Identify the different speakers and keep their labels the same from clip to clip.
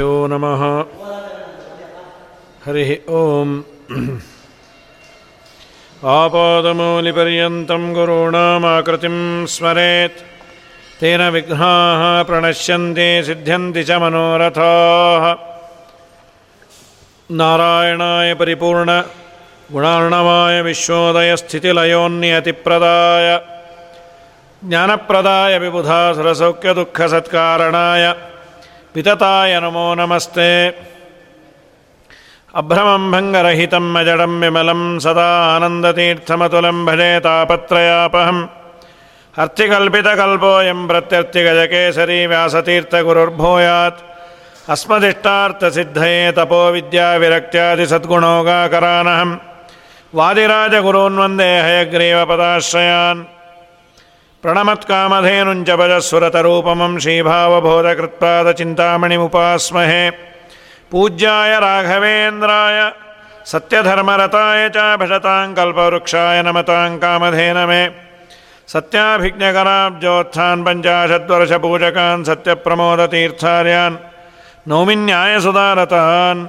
Speaker 1: यो नमः हरिः ॐ आपादमौलिपर्यन्तं गुरूणामाकृतिं स्मरेत् तेन विघ्नाः प्रणश्यन्ति सिद्ध्यन्ति च मनोरथाः नारायणाय परिपूर्ण गुणार्णवाय विश्वोदयस्थितिलयोन्नियतिप्रदाय ज्ञानप्रदाय विबुधासुरसौख्यदुःखसत्कारणाय वितताय नमो नमस्ते। अभ्रमं भङ्गरहितं मजडं विमलं सदा आनन्दतीर्थमतुलं भजे तापत्रयापहम्। अर्थिकल्पितकल्पोऽयं प्रत्यर्थिगजकेसरी व्यासतीर्थगुरुर्भूयात्। अस्मदिष्टार्थसिद्धये तपोविद्याविरक्त्यादिसद्गुणोगाकरानहं वादिराजगुरून् वन्दे हयग्रीवपदाश्रयान् प्रणमत्कामधेनुञ्च भजस्वरतरूपमं श्रीभावबोधकृत्पादचिन्तामणिमुपास्महे। पूज्याय राघवेन्द्राय, सत्यधर्मरताय च भजतां कल्पवृक्षाय नमतां कामधेनमे सत्याभिज्ञकराब्जोत्थान् पञ्चाशद्वर्षपूजकान् सत्यप्रमोदतीर्थार्यान्, नौमिन्यायसुधारतान्।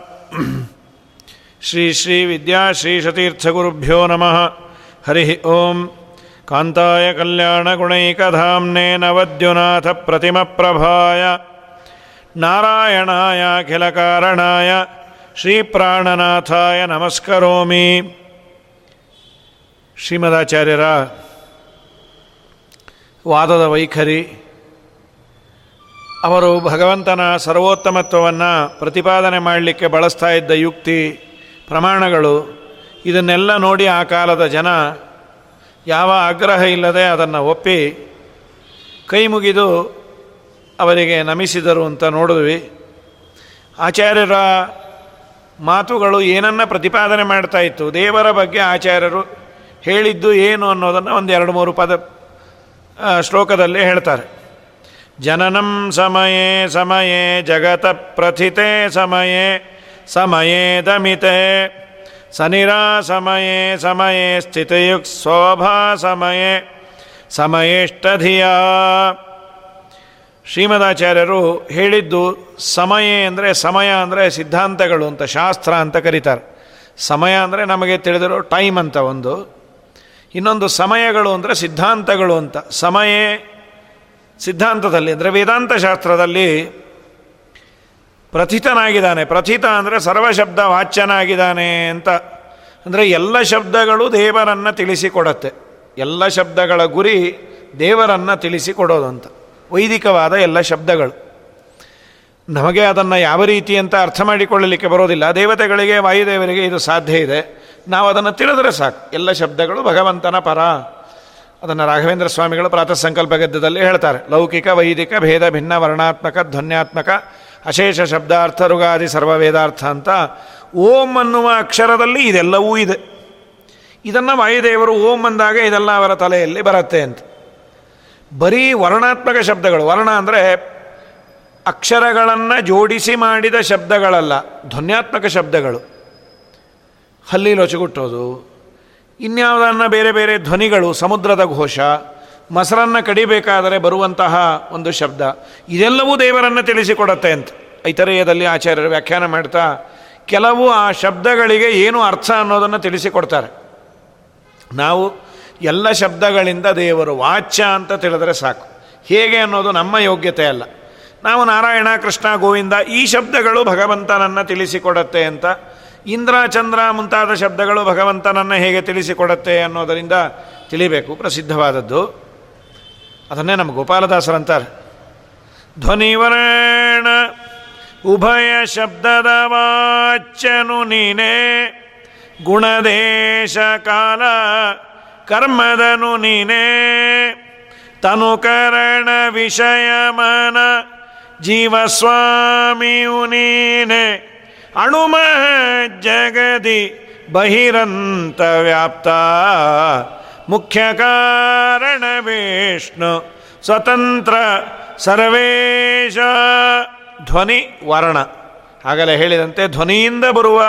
Speaker 1: श्री श्रीविद्याश्रीशतीर्थगुरुभ्यो नमः। हरिः ओम्। कान्ताय कल्याणगुणैकधाम्ने नवद्युनाथप्रतिमप्रभाय नारायणायाखिलकारणाय ಶ್ರೀಪ್ರಾಣನಾಥಾಯ ನಮಸ್ಕರೋಮಿ ಶ್ರೀಮದಾಚಾರ್ಯರ ವಾದದ ವೈಖರಿ ಅವರು ಭಗವಂತನ ಸರ್ವೋತ್ತಮತ್ವವನ್ನು ಪ್ರತಿಪಾದನೆ ಮಾಡಲಿಕ್ಕೆ ಬಳಸ್ತಾ ಇದ್ದ ಯುಕ್ತಿ ಪ್ರಮಾಣಗಳು ಇದನ್ನೆಲ್ಲ ನೋಡಿ ಆ ಕಾಲದ ಜನ ಯಾವ ಆಗ್ರಹ ಇಲ್ಲದೆ ಅದನ್ನು ಒಪ್ಪಿ ಕೈ ಮುಗಿದು ಅವರಿಗೆ ನಮಿಸಿದರು ಅಂತ ನೋಡಿದ್ವಿ. ಆಚಾರ್ಯರ ಮಾತುಗಳು ಏನನ್ನ ಪ್ರತಿಪಾದನೆ ಮಾಡ್ತಾ ಇತ್ತು? ದೇವರ ಬಗ್ಗೆ ಆಚಾರ್ಯರು ಹೇಳಿದ್ದು ಏನು ಅನ್ನೋದನ್ನು ಒಂದು ಎರಡು ಮೂರು ಪದ ಶ್ಲೋಕದಲ್ಲಿ ಹೇಳ್ತಾರೆ. ಜನನಂ ಸಮಯೇ ಸಮಯೇ ಜಗತ ಪ್ರಥಿತೆ ಸಮಯೇ ಸಮಯೇ ದಮಿತೆ ಸ್ಥಿತಯುಕ್ ಶೋಭಾ ಸಮಯೇ ಸಮಯೇಷ್ಟಧಿಯ. ಶ್ರೀಮದಾಚಾರ್ಯರು ಹೇಳಿದ್ದು ಸಮಯ ಅಂದರೆ ಸಮಯ ಅಂದರೆ ಸಿದ್ಧಾಂತಗಳು ಅಂತ, ಶಾಸ್ತ್ರ ಅಂತ ಕರೀತಾರೆ. ಸಮಯ ಅಂದರೆ ನಮಗೆ ತಿಳಿದಿರೋ ಟೈಮ್ ಅಂತ ಒಂದು. ಇನ್ನೊಂದು ಸಮಯಗಳು ಅಂದರೆ ಸಿದ್ಧಾಂತಗಳು ಅಂತ. ಸಮಯ ಸಿದ್ಧಾಂತದಲ್ಲಿ ಅಂದರೆ ವೇದಾಂತ ಶಾಸ್ತ್ರದಲ್ಲಿ ಪ್ರಥಿತನಾಗಿದ್ದಾನೆ. ಪ್ರಥಿತ ಅಂದರೆ ಸರ್ವಶಬ್ದ ವಾಚ್ಯನಾಗಿದ್ದಾನೆ ಅಂತ. ಅಂದರೆ ಎಲ್ಲ ಶಬ್ದಗಳು ದೇವರನ್ನು ತಿಳಿಸಿಕೊಡತ್ತೆ. ಎಲ್ಲ ಶಬ್ದಗಳ ಗುರಿ ದೇವರನ್ನು ತಿಳಿಸಿಕೊಡೋದು ಅಂತ. ವೈದಿಕವಾದ ಎಲ್ಲ ಶಬ್ದಗಳು. ನಮಗೆ ಅದನ್ನು ಯಾವ ರೀತಿ ಅಂತ ಅರ್ಥ ಮಾಡಿಕೊಳ್ಳಲಿಕ್ಕೆ ಬರೋದಿಲ್ಲ. ದೇವತೆಗಳಿಗೆ, ವಾಯುದೇವರಿಗೆ ಇದು ಸಾಧ್ಯ ಇದೆ. ನಾವು ಅದನ್ನು ತಿಳಿದ್ರೆ ಸಾಕು. ಎಲ್ಲ ಶಬ್ದಗಳು ಭಗವಂತನ ಪರ. ಅದನ್ನು ರಾಘವೇಂದ್ರ ಸ್ವಾಮಿಗಳು ಪ್ರಾತಃ ಸಂಕಲ್ಪ ಗದ್ದದಲ್ಲಿ ಹೇಳ್ತಾರೆ. ಲೌಕಿಕ, ವೈದಿಕ, ಭೇದ, ಭಿನ್ನ, ವರ್ಣಾತ್ಮಕ, ಧ್ವನ್ಯಾತ್ಮಕ ಅಶೇಷ ಶಬ್ದಾರ್ಥ ರುಗಾದಿ ಸರ್ವವೇದಾರ್ಥ ಅಂತ ಓಂ ಅನ್ನುವ ಅಕ್ಷರದಲ್ಲಿ ಇದೆಲ್ಲವೂ ಇದೆ. ಇದನ್ನು ವಾಯುದೇವರು ಓಂ ಅಂದಾಗ ಇದೆಲ್ಲ ಅವರ ತಲೆಯಲ್ಲಿ ಬರುತ್ತೆ ಅಂತ. ಬರೀ ವರ್ಣಾತ್ಮಕ ಶಬ್ದಗಳು. ವರ್ಣ ಅಂದರೆ ಅಕ್ಷರಗಳನ್ನು ಜೋಡಿಸಿ ಮಾಡಿದ ಶಬ್ದಗಳಲ್ಲ, ಧ್ವನ್ಯಾತ್ಮಕ ಶಬ್ದಗಳು. ಹಲ್ಲಿ ಲೊಚಗುಟ್ಟೋದು ಇನ್ಯಾವುದನ್ನು ಬೇರೆ ಬೇರೆ ಧ್ವನಿಗಳು, ಸಮುದ್ರದ ಘೋಷ ಮೊಸರನ್ನು ಕಡಿಬೇಕಾದರೆ ಬರುವಂತಹ ಒಂದು ಶಬ್ದ. ಇದೆಲ್ಲವೂ ದೇವರನ್ನು ತಿಳಿಸಿಕೊಡತ್ತೆ ಅಂತ. ಐತರೇಯದಲ್ಲಿ ಆಚಾರ್ಯರು ವ್ಯಾಖ್ಯಾನ ಮಾಡ್ತಾ, ಕೆಲವು ಆ ಶಬ್ದಗಳಿಗೆ ಏನು ಅರ್ಥ ಅನ್ನೋದನ್ನು ತಿಳಿಸಿಕೊಡ್ತಾರೆ. ನಾವು ಎಲ್ಲ ಶಬ್ದಗಳಿಂದ ದೇವರು ವಾಚ್ಯ ಅಂತ ತಿಳಿದರೆ ಸಾಕು. ಹೇಗೆ ಅನ್ನೋದು ನಮ್ಮ ಯೋಗ್ಯತೆ ಅಲ್ಲ. ನಾವು ನಾರಾಯಣ, ಕೃಷ್ಣ, ಗೋವಿಂದ ಈ ಶಬ್ದಗಳು ಭಗವಂತನನ್ನು ತಿಳಿಸಿಕೊಡತ್ತೆ ಅಂತ. ಇಂದ್ರ, ಚಂದ್ರ ಮುಂತಾದ ಶಬ್ದಗಳು ಭಗವಂತನನ್ನು ಹೇಗೆ ತಿಳಿಸಿಕೊಡತ್ತೆ ಅನ್ನೋದರಿಂದ ತಿಳಿಬೇಕು, ಪ್ರಸಿದ್ಧವಾದದ್ದು. ಅದನ್ನೇ ನಮ್ಮ ಗೋಪಾಲದಾಸರಂತಾರೆ ಧ್ವನಿವರ್ಣ ಉಭಯ ಶಬ್ದದ ವಾಚ್ಯನು ನೀನೇ ಗುಣದೇಶ ಕಾಲ ಕರ್ಮದನು ನೀನೇ ತನುಕರಣ ವಿಷಯ ಮನ ಜೀವಸ್ವಾಮಿಯು ನೀನೆ ಅಣುಮ ಜಗದಿ ಬಹಿರಂತ ವ್ಯಾಪ್ತ ಮುಖ್ಯ ಕಾರಣ ವಿಷ್ಣು ಸ್ವತಂತ್ರ ಸರ್ವೇಶ, ಧ್ವನಿ ವರ್ಣ. ಆಗಲೇ ಹೇಳಿದಂತೆ ಧ್ವನಿಯಿಂದ ಬರುವ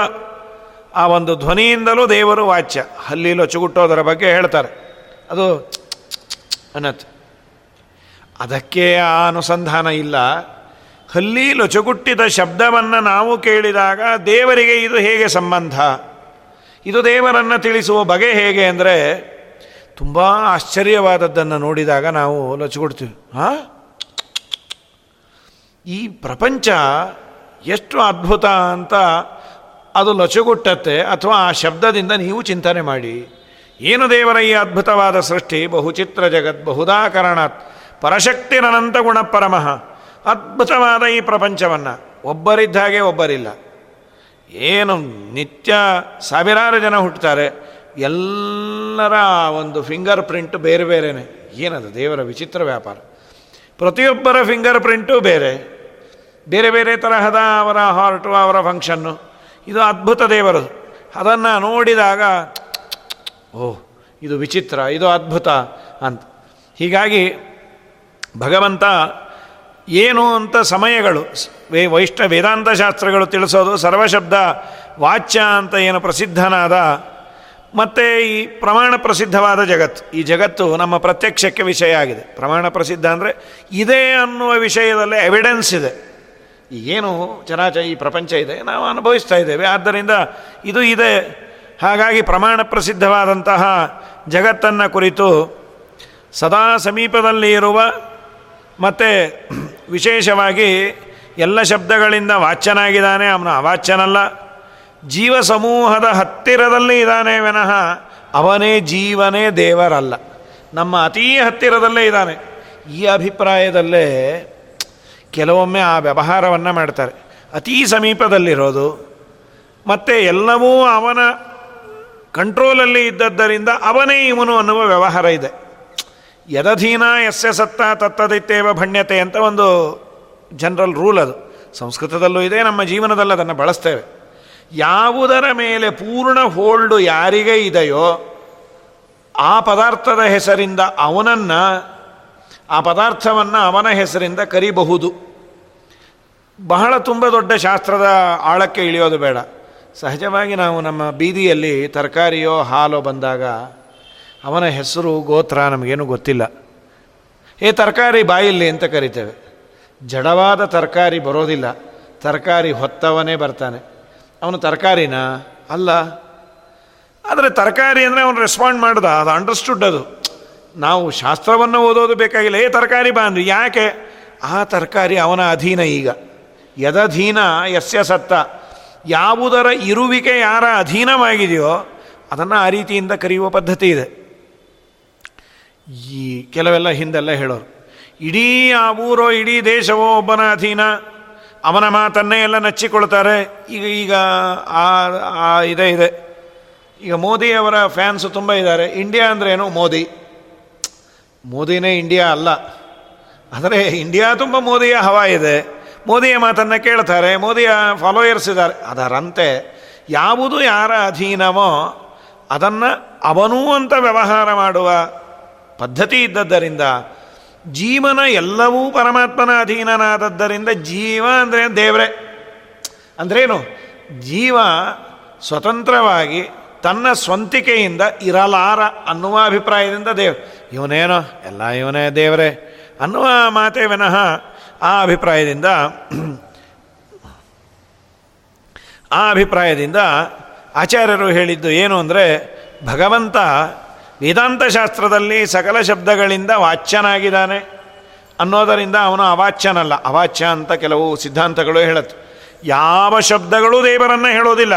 Speaker 1: ಆ ಒಂದು ಧ್ವನಿಯಿಂದಲೂ ದೇವರು ವಾಚ್ಯ. ಹಲ್ಲಿಲು ಚುಗುಟ್ಟೋದರ ಬಗ್ಗೆ ಹೇಳ್ತಾರೆ. ಅದು ಅನ್ನತ್ತೆ. ಅದಕ್ಕೆ ಆ ಅನುಸಂಧಾನ ಇಲ್ಲ. ಹಲ್ಲಿ ಲೊಚಗುಟ್ಟಿದ ಶಬ್ದವನ್ನು ನಾವು ಕೇಳಿದಾಗ ದೇವರಿಗೆ ಇದು ಹೇಗೆ ಸಂಬಂಧ? ಇದು ದೇವರನ್ನು ತಿಳಿಸುವ ಬಗೆ ಹೇಗೆ ಅಂದರೆ ತುಂಬ ಆಶ್ಚರ್ಯವಾದದ್ದನ್ನು ನೋಡಿದಾಗ ನಾವು ಲೊಚಗುಡ್ತೀವಿ ಹಾಂ ಈ ಪ್ರಪಂಚ ಎಷ್ಟು ಅದ್ಭುತ ಅಂತ ಅದು ಲಚುಗುಟ್ಟತ್ತೆ ಅಥವಾ ಆ ಶಬ್ದದಿಂದ ನೀವು ಚಿಂತನೆ ಮಾಡಿ. ಏನು ದೇವರ ಈ ಅದ್ಭುತವಾದ ಸೃಷ್ಟಿ? ಬಹುಚಿತ್ರ ಜಗತ್, ಬಹುದಾಕರಣಾತ್ ಗುಣ ಪರಮಃ, ಅದ್ಭುತವಾದ ಈ ಪ್ರಪಂಚವನ್ನು. ಒಬ್ಬರಿದ್ದ ಹಾಗೆ ಒಬ್ಬರಿಲ್ಲ. ಏನು ನಿತ್ಯ ಸಾವಿರಾರು ಜನ ಹುಟ್ಟುತ್ತಾರೆ. ಎಲ್ಲರ ಒಂದು ಫಿಂಗರ್ ಪ್ರಿಂಟ್ ಬೇರೆ ಬೇರೆನೆ. ಏನದು? ದೇವರ ವಿಚಿತ್ರ ವ್ಯಾಪಾರ. ಪ್ರತಿಯೊಬ್ಬರ ಫಿಂಗರ್ ಪ್ರಿಂಟು ಬೇರೆ. ಬೇರೆ ಬೇರೆ ತರಹದ ಅವರ ಹಾರ್ಟು ಅವರ ಫಂಕ್ಷನ್ನು ಇದು ಅದ್ಭುತ ದೇವರದು ಅದನ್ನು ನೋಡಿದಾಗ ಓಹ್ ಇದು ವಿಚಿತ್ರ, ಇದು ಅದ್ಭುತ ಅಂತ. ಹೀಗಾಗಿ, ಭಗವಂತ ಏನು ಅಂತ ಸಮಯಗಳು, ವೇ ವೈಷ್ಣ ವೇದಾಂತ ಶಾಸ್ತ್ರಗಳು ತಿಳಿಸೋದು, ಸರ್ವಶಬ್ದ ವಾಚ್ಯ ಅಂತ ಏನು ಪ್ರಸಿದ್ಧನಾದ ಮತ್ತು ಈ ಪ್ರಮಾಣ ಪ್ರಸಿದ್ಧವಾದ ಜಗತ್ತು. ಈ ಜಗತ್ತು ನಮ್ಮ ಪ್ರತ್ಯಕ್ಷಕ್ಕೆ ವಿಷಯ ಆಗಿದೆ. ಪ್ರಮಾಣ ಪ್ರಸಿದ್ಧ ಅಂದರೆ ಇದೆ ಅನ್ನುವ ವಿಷಯದಲ್ಲಿ ಎವಿಡೆನ್ಸ್ ಇದೆ. ಈಗೇನು ಚರಾಚ ಈ ಪ್ರಪಂಚ ಇದೆ, ನಾವು ಅನುಭವಿಸ್ತಾ ಇದ್ದೇವೆ. ಆದ್ದರಿಂದ ಇದು ಇದೆ. ಹಾಗಾಗಿ ಪ್ರಮಾಣ ಪ್ರಸಿದ್ಧವಾದಂತಹ ಜಗತ್ತನ್ನು ಕುರಿತು ಸದಾ ಸಮೀಪದಲ್ಲಿ ಇರುವ ಮತ್ತು ವಿಶೇಷವಾಗಿ ಎಲ್ಲ ಶಬ್ದಗಳಿಂದ ವಾಚ್ಯನಾಗಿದ್ದಾನೆ. ಅವನು ಅವಾಚ್ಯನಲ್ಲ. ಜೀವ ಸಮೂಹದ ಹತ್ತಿರದಲ್ಲಿ ಇದ್ದಾನೆ ವಿನಃ ಅವನೇ ಜೀವನೇ ದೇವರಲ್ಲ. ನಮ್ಮ ಅತೀ ಹತ್ತಿರದಲ್ಲೇ ಇದ್ದಾನೆ. ಈ ಅಭಿಪ್ರಾಯದಲ್ಲೇ ಕೆಲವೊಮ್ಮೆ ಆ ವ್ಯವಹಾರವನ್ನು ಮಾಡ್ತಾರೆ. ಅತೀ ಸಮೀಪದಲ್ಲಿರೋದು, ಮತ್ತು ಎಲ್ಲವೂ ಅವನ ಕಂಟ್ರೋಲಲ್ಲಿ ಇದ್ದದ್ದರಿಂದ ಅವನೇ ಇವನು ಅನ್ನುವ ವ್ಯವಹಾರ ಇದೆ. ಯದಧೀನ ಯಸ್ಯ ಸತ್ತ ತತ್ತದಿತ್ತೇವ ಭಣ್ಯತೆ ಅಂತ ಒಂದು ಜನರಲ್ ರೂಲ್ ಅದು. ಸಂಸ್ಕೃತದಲ್ಲೂ ಇದೆ, ನಮ್ಮ ಜೀವನದಲ್ಲಿ ಅದನ್ನು ಬಳಸ್ತೇವೆ. ಯಾವುದರ ಮೇಲೆ ಪೂರ್ಣ ಹೋಲ್ಡು ಯಾರಿಗೆ ಇದೆಯೋ ಆ ಪದಾರ್ಥದ ಹೆಸರಿಂದ ಅವನನ್ನು, ಆ ಪದಾರ್ಥವನ್ನು ಅವನ ಹೆಸರಿಂದ ಕರಿಬಹುದು. ಬಹಳ ತುಂಬ ದೊಡ್ಡ ಶಾಸ್ತ್ರದ ಆಳಕ್ಕೆ ಇಳಿಯೋದು ಬೇಡ. ಸಹಜವಾಗಿ ನಾವು ನಮ್ಮ ಬೀದಿಯಲ್ಲಿ ತರಕಾರಿಯೋ ಹಾಲೋ ಬಂದಾಗ ಅವನ ಹೆಸರು ಗೋತ್ರ ನಮಗೇನು ಗೊತ್ತಿಲ್ಲ. ಏ ತರಕಾರಿ ಬಾಯಿಲ್ಲಿ ಅಂತ ಕರಿತೇವೆ. ಜಡವಾದ ತರಕಾರಿ ಬರೋದಿಲ್ಲ. ತರಕಾರಿ ಹೊತ್ತವನೇ ಬರ್ತಾನೆ. ಅವನು ತರಕಾರಿನ? ಅಲ್ಲ. ಆದರೆ ತರಕಾರಿ ಅಂದರೆ ಅವನು ರೆಸ್ಪಾಂಡ್ ಮಾಡ್ದ, ಅದು ಅಂಡರ್ಸ್ಟುಡ್ ಅದು. ನಾವು ಶಾಸ್ತ್ರವನ್ನು ಓದೋದು ಬೇಕಾಗಿಲ್ಲ. ಏ, ತರಕಾರಿ ಬಾ ಅಂದ್ರಿ ಯಾಕೆ? ಆ ತರಕಾರಿ ಅವನ ಅಧೀನ ಈಗ. ಯದಧೀನ ಯಸ್ಯ ಸತ್ತ. ಯಾವುದರ ಇರುವಿಕೆ ಯಾರ ಅಧೀನವಾಗಿದೆಯೋ, ಅದನ್ನು ಆ ರೀತಿಯಿಂದ ಕರೆಯುವ ಪದ್ಧತಿ ಇದೆ. ಈ ಕೆಲವೆಲ್ಲ ಹಿಂದೆಲ್ಲ ಹೇಳೋರು. ಇಡೀ ಆ ಊರೋ, ಇಡೀ ದೇಶವೋ ಒಬ್ಬನ ಅಧೀನ. ಅವನ ಮಾತನ್ನೇ ಎಲ್ಲ ನಚ್ಚಿಕೊಳ್ತಾರೆ. ಈಗ ಈಗ ಆ ಇದೇ, ಇದೆ. ಈಗ ಮೋದಿಯವರ ಫ್ಯಾನ್ಸು ತುಂಬ ಇದ್ದಾರೆ. ಇಂಡಿಯಾ ಅಂದ್ರೇನು ಮೋದಿ. ಮೋದಿನೇ ಇಂಡಿಯಾ ಅಲ್ಲ. ಆದರೆ ಇಂಡಿಯಾ ತುಂಬ ಮೋದಿಯ ಹವಾ ಇದೆ. ಮೋದಿಯ ಮಾತನ್ನು ಕೇಳ್ತಾರೆ. ಮೋದಿಯ ಫಾಲೋಯರ್ಸ್ ಇದ್ದಾರೆ. ಅದರಂತೆ ಯಾವುದು ಯಾರ ಅಧೀನವೋ ಅದನ್ನು ಅವನೂ ಅಂತ ವ್ಯವಹಾರ ಮಾಡುವ ಪದ್ಧತಿ ಇದ್ದದ್ದರಿಂದ ಜೀವನ ಎಲ್ಲವೂ ಪರಮಾತ್ಮನ ಅಧೀನನಾದದ್ದರಿಂದ ಜೀವ ಅಂದರೆ ದೇವರೇ. ಅಂದ್ರೇನು ಜೀವ ಸ್ವತಂತ್ರವಾಗಿ ತನ್ನ ಸ್ವಂತಿಕೆಯಿಂದ ಇರಲಾರ ಅನ್ನುವ ಅಭಿಪ್ರಾಯದಿಂದ ದೇವ್. ಇವನೇನೋ? ಎಲ್ಲ ಇವನೇ ದೇವರೇ. ಅನ್ನುವ ಮಾತೇ ವಿನಃ ಆ ಅಭಿಪ್ರಾಯದಿಂದ ಆ ಅಭಿಪ್ರಾಯದಿಂದ ಆಚಾರ್ಯರು ಹೇಳಿದ್ದು ಏನು ಅಂದರೆ ಭಗವಂತ ವೇದಾಂತ ಶಾಸ್ತ್ರದಲ್ಲಿ ಸಕಲ ಶಬ್ದಗಳಿಂದ ವಾಚ್ಯನಾಗಿದ್ದಾನೆ. ಅನ್ನೋದರಿಂದ ಅವನು ಅವಾಚ್ಯನಲ್ಲ. ಅವಾಚ್ಯ ಅಂತ ಕೆಲವು ಸಿದ್ಧಾಂತಗಳು ಹೇಳುತ್ತೆ. ಯಾವ ಶಬ್ದಗಳು ದೇವರನ್ನು ಹೇಳೋದಿಲ್ಲ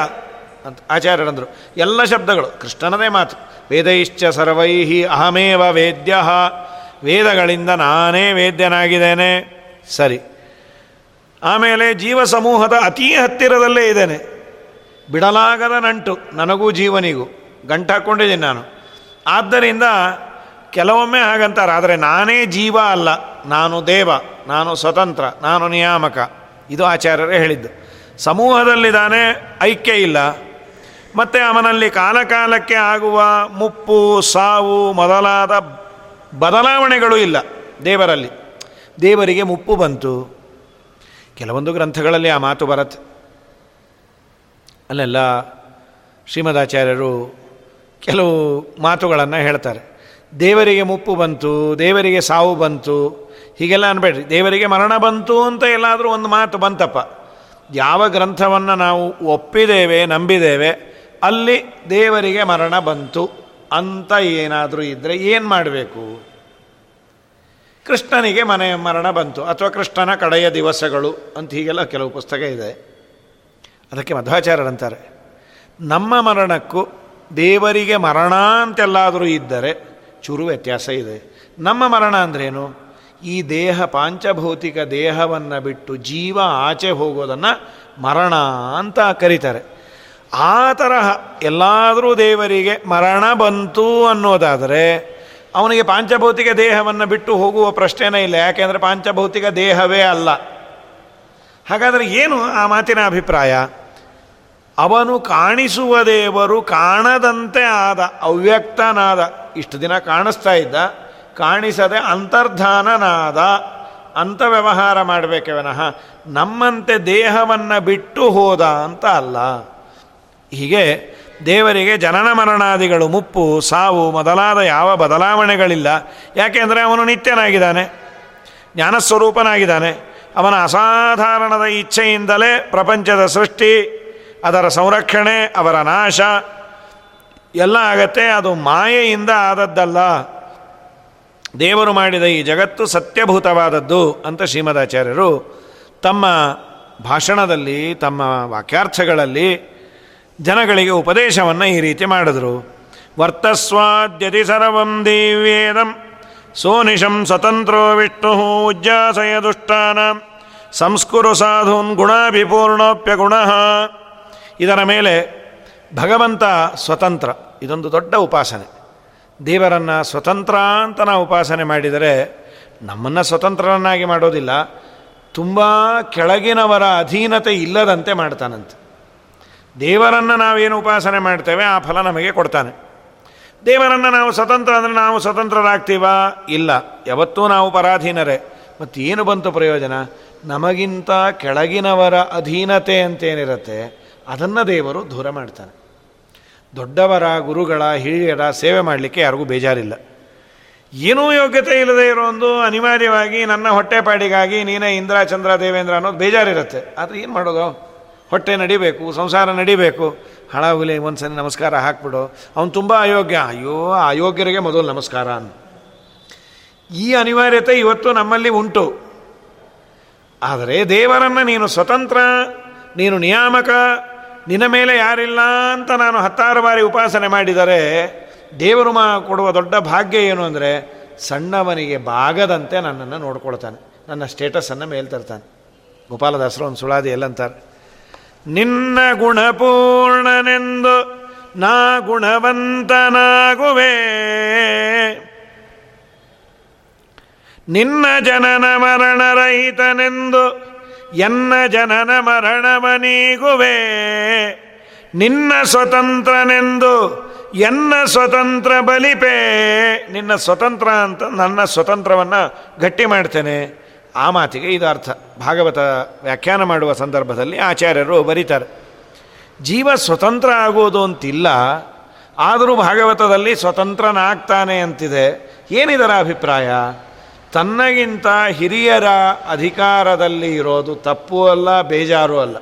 Speaker 1: ಅಂತ ಆಚಾರ್ಯರಂದರು. ಎಲ್ಲ ಶಬ್ದಗಳು, ಕೃಷ್ಣನದೇ ಮಾತು. ವೇದೈಶ್ಚ ಸರ್ವೈಹಿ ಅಹಮೇವ ವೇದ್ಯ. ವೇದಗಳಿಂದ ನಾನೇ ವೇದ್ಯನಾಗಿದ್ದೇನೆ. ಸರಿ. ಆಮೇಲೆ ಜೀವ ಸಮೂಹದ ಅತೀ ಹತ್ತಿರದಲ್ಲೇ ಇದ್ದೇನೆ. ಬಿಡಲಾಗದ ನಂಟು, ನನಗೂ ಜೀವನಿಗೂ. ಗಂಟು ಹಾಕ್ಕೊಂಡಿದ್ದೀನಿ ನಾನು. ಆದ್ದರಿಂದ ಕೆಲವೊಮ್ಮೆ ಹಾಗಂತಾರೆ, ಆದರೆ ನಾನೇ ಜೀವ ಅಲ್ಲ, ನಾನು ದೇವ, ನಾನು ಸ್ವತಂತ್ರ, ನಾನು ನಿಯಾಮಕ. ಇದು ಆಚಾರ್ಯರೇ ಹೇಳಿದ್ದು. ಸಮೂಹದಲ್ಲಿದ್ದಾನೆ ಐಕ್ಯ ಇಲ್ಲ. ಮತ್ತು ಅವನಲ್ಲಿ ಕಾಲಕಾಲಕ್ಕೆ ಆಗುವ ಮುಪ್ಪು, ಸಾವು ಮೊದಲಾದ ಬದಲಾವಣೆಗಳು ಇಲ್ಲ ದೇವರಲ್ಲಿ. ದೇವರಿಗೆ ಮುಪ್ಪು ಬಂತು. ಕೆಲವೊಂದು ಗ್ರಂಥಗಳಲ್ಲಿ ಆ ಮಾತು ಬರುತ್ತೆ. ಅಲ್ಲೆಲ್ಲ ಶ್ರೀಮದಾಚಾರ್ಯರು ಕೆಲವು ಮಾತುಗಳನ್ನು ಹೇಳ್ತಾರೆ. ದೇವರಿಗೆ ಮುಪ್ಪು ಬಂತು, ದೇವರಿಗೆ ಸಾವು ಬಂತು, ಹೀಗೆಲ್ಲ ಅನ್ಬೇಡ್ರಿ. ದೇವರಿಗೆ ಮರಣ ಬಂತು ಅಂತ ಎಲ್ಲಾದರೂ ಒಂದು ಮಾತು ಬಂತಪ್ಪ. ಯಾವ ಗ್ರಂಥವನ್ನು ನಾವು ಒಪ್ಪಿದ್ದೇವೆ, ನಂಬಿದ್ದೇವೆ, ಅಲ್ಲಿ ದೇವರಿಗೆ ಮರಣ ಬಂತು ಅಂತ ಏನಾದರೂ ಇದ್ದರೆ ಏನು ಮಾಡಬೇಕು? ಕೃಷ್ಣನಿಗೆ ಮನೆ ಮರಣ ಬಂತು. ಅಥವಾ ಕೃಷ್ಣನ ಕಡೆಯ ದಿವಸಗಳು ಅಂತ ಹೀಗೆಲ್ಲ ಕೆಲವು ಪುಸ್ತಕ ಇದೆ. ಅದಕ್ಕೆ ಮಧ್ವಾಚಾರ್ಯರಂತಾರೆ. ನಮ್ಮ ಮರಣಕ್ಕೂ ದೇವರಿಗೆ ಮರಣ ಅಂತೆಲ್ಲಾದರೂ ಇದ್ದರೆ ಚೂರು ವ್ಯತ್ಯಾಸ ಇದೆ. ನಮ್ಮ ಮರಣ ಅಂದ್ರೇನು? ಈ ದೇಹ, ಪಾಂಚಭೌತಿಕ ದೇಹವನ್ನು ಬಿಟ್ಟು ಜೀವ ಆಚೆ ಹೋಗೋದನ್ನು ಮರಣ ಅಂತ ಕರೀತಾರೆ. ಆ ತರಹ ಎಲ್ಲಾದರೂ ದೇವರಿಗೆ ಮರಣ ಬಂತು ಅನ್ನೋದಾದರೆ ಅವನಿಗೆ ಪಾಂಚಭೌತಿಕ ದೇಹವನ್ನು ಬಿಟ್ಟು ಹೋಗುವ ಪ್ರಶ್ನೆನೇ ಇಲ್ಲ. ಯಾಕೆಂದರೆ ಪಾಂಚಭೌತಿಕ ದೇಹವೇ ಅಲ್ಲ. ಹಾಗಾದರೆ ಏನು ಆ ಮಾತಿನ ಅಭಿಪ್ರಾಯ? ಅವನು ಕಾಣಿಸುವ ದೇವರು ಕಾಣದಂತೆ ಆದ, ಅವ್ಯಕ್ತನಾದ. ಇಷ್ಟು ದಿನ ಕಾಣಿಸ್ತಾ ಇದ್ದ, ಕಾಣಿಸದೆ ಅಂತರ್ಧಾನನಾದ. ಅಂತ ವ್ಯವಹಾರ ಮಾಡಬೇಕೆ ವಿನಃ, ನಮ್ಮಂತೆ ದೇಹವನ್ನು ಬಿಟ್ಟು ಹೋದ ಅಂತ ಅಲ್ಲ. ಹೀಗೆ ದೇವರಿಗೆ ಜನನ ಮರಣಾದಿಗಳು ಮುಪ್ಪು, ಸಾವು ಮೊದಲಾದ ಯಾವ ಬದಲಾವಣೆಗಳಿಲ್ಲ. ಯಾಕೆಂದರೆ ಅವನು ನಿತ್ಯನಾಗಿದ್ದಾನೆ, ಜ್ಞಾನಸ್ವರೂಪನಾಗಿದ್ದಾನೆ. ಅವನ ಅಸಾಧಾರಣದ ಇಚ್ಛೆಯಿಂದಲೇ ಪ್ರಪಂಚದ ಸೃಷ್ಟಿ ಅದರ ಸಂರಕ್ಷಣೆ, ಅವರ ನಾಶ, ಎಲ್ಲ ಆಗತ್ತೆ, ಅದು ಮಾಯೆಯಿಂದ ಆದದ್ದಲ್ಲ. ದೇವರು ಮಾಡಿದ ಈ ಜಗತ್ತು ಸತ್ಯಭೂತವಾದದ್ದು ಅಂತ ಶ್ರೀಮದಾಚಾರ್ಯರು ತಮ್ಮ ಭಾಷಣದಲ್ಲಿ, ತಮ್ಮ ವಾಕ್ಯಾರ್ಥಗಳಲ್ಲಿ ಜನಗಳಿಗೆ ಉಪದೇಶವನ್ನು ಈ ರೀತಿ ಮಾಡಿದ್ರು. ವರ್ತಸ್ವಾದ್ಯತಿ ಸರ್ವಂ ದಿವ್ಯೇದಂ, ಸೋನಿಶಂ ಸ್ವತಂತ್ರೋ ವಿಷ್ಣು ಉಜ್ಜಾಸಯ ದುಷ್ಟಾನ, ಸಂಸ್ಕುರು ಸಾಧೂನ್ ಗುಣಾಭಿಪೂರ್ಣೋಪ್ಯ ಗುಣ. ಇದರ ಮೇಲೆ ಭಗವಂತ ಸ್ವತಂತ್ರ. ಇದೊಂದು ದೊಡ್ಡ ಉಪಾಸನೆ. ದೇವರನ್ನು ಸ್ವತಂತ್ರ ಅಂತ ನಾವು ಉಪಾಸನೆ ಮಾಡಿದರೆ ನಮ್ಮನ್ನು ಸ್ವತಂತ್ರರನ್ನಾಗಿ ಮಾಡೋದಿಲ್ಲ. ತುಂಬ ಕೆಳಗಿನವರ ಅಧೀನತೆ ಇಲ್ಲದಂತೆ ಮಾಡ್ತಾನಂತೆ. ದೇವರನ್ನು ನಾವೇನು ಉಪಾಸನೆ ಮಾಡ್ತೇವೆ ಆ ಫಲ ನಮಗೆ ಕೊಡ್ತಾನೆ. ದೇವರನ್ನು ನಾವು ಸ್ವತಂತ್ರ ಅಂದರೆ ನಾವು ಸ್ವತಂತ್ರರಾಗ್ತೀವಾ? ಇಲ್ಲ. ಯಾವತ್ತೂ ನಾವು ಪರಾಧೀನರೇ. ಮತ್ತೇನು ಬಂತು ಪ್ರಯೋಜನ? ನಮಗಿಂತ ಕೆಳಗಿನವರ ಅಧೀನತೆ ಅಂತೇನಿರುತ್ತೆ? ಅದನ್ನು ದೇವರು ದೂರ ಮಾಡ್ತಾನೆ. ದೊಡ್ಡವರ, ಗುರುಗಳ, ಹಿರಿಯರ ಸೇವೆ ಮಾಡಲಿಕ್ಕೆ ಯಾರಿಗೂ ಬೇಜಾರಿಲ್ಲ. ಏನೂ ಯೋಗ್ಯತೆ ಇಲ್ಲದೆ ಇರೋ ಒಂದು ಅನಿವಾರ್ಯವಾಗಿ ನನ್ನ ಹೊಟ್ಟೆಪಾಡಿಗಾಗಿ ನೀನೇ ಇಂದ್ರ, ಚಂದ್ರ, ದೇವೇಂದ್ರ ಅನ್ನೋದು ಬೇಜಾರಿರುತ್ತೆ. ಆದರೆ ಏನು ಮಾಡೋದು? ಹೊಟ್ಟೆ ನಡಿಬೇಕು, ಸಂಸಾರ ನಡಿಬೇಕು. ಹಣ ಹುಲಿ ಒಂದು ಸಲ ನಮಸ್ಕಾರ ಹಾಕ್ಬಿಡು. ಅವನು ತುಂಬ ಅಯೋಗ್ಯ. ಅಯ್ಯೋ ಅಯೋಗ್ಯರಿಗೆ ಮೊದಲು ನಮಸ್ಕಾರ ಅನ್ನು ಈ ಅನಿವಾರ್ಯತೆ ಇವತ್ತು ನಮ್ಮಲ್ಲಿ ಉಂಟು. ಆದರೆ ದೇವರನ್ನು ನೀನು ಸ್ವತಂತ್ರ, ನೀನು ನಿಯಾಮಕ ನಿನ್ನ ಮೇಲೆ ಯಾರಿಲ್ಲ ಅಂತ ನಾನು ಹತ್ತಾರು ಬಾರಿ ಉಪಾಸನೆ ಮಾಡಿದರೆ ದೇವರು ಮಾ ಕೊಡುವ ದೊಡ್ಡ ಭಾಗ್ಯ ಏನು ಅಂದರೆ ಸಣ್ಣವನಿಗೆ ಬಾಗದಂತೆ ನನ್ನನ್ನು ನೋಡ್ಕೊಳ್ತಾನೆ. ನನ್ನ ಸ್ಟೇಟಸನ್ನು ಮೇಲೆ ತರ್ತಾನೆ. ಗೋಪಾಲದಾಸರು ಒಂದು ಸುಳಾದಿ ಎಲ್ಲಂತಾರೆ. ನಿನ್ನ ಗುಣಪೂರ್ಣನೆಂದು ನಾ ಗುಣವಂತನಾಗುವೆ. ನಿನ್ನ ಜನನ ಮರಣರಹಿತನೆಂದು ಎನ್ನ ಜನನ ಮರಣವನೀಗುವೆ. ನಿನ್ನ ಸ್ವತಂತ್ರನೆಂದು ಎನ್ನ ಸ್ವತಂತ್ರ ಬಲಿಪೇ. ನಿನ್ನ ಸ್ವತಂತ್ರ ಅಂತ ನನ್ನ ಸ್ವತಂತ್ರವನ್ನು ಗಟ್ಟಿ ಮಾಡ್ತೇನೆ. ಆ ಮಾತಿಗೆ ಇದು ಅರ್ಥ ಭಾಗವತ ವ್ಯಾಖ್ಯಾನ ಮಾಡುವ ಸಂದರ್ಭದಲ್ಲಿ ಆಚಾರ್ಯರು ಬರೀತಾರೆ. ಜೀವ ಸ್ವತಂತ್ರ ಆಗೋದು ಅಂತಿಲ್ಲ. ಆದರೂ ಭಾಗವತದಲ್ಲಿ ಸ್ವತಂತ್ರನಾಗ್ತಾನೆ ಅಂತಿದೆ. ಏನಿದರ ಅಭಿಪ್ರಾಯ? ತನ್ನಗಿಂತ ಹಿರಿಯರ ಅಧಿಕಾರದಲ್ಲಿ ಇರೋದು ತಪ್ಪು ಅಲ್ಲ, ಬೇಜಾರು ಅಲ್ಲ.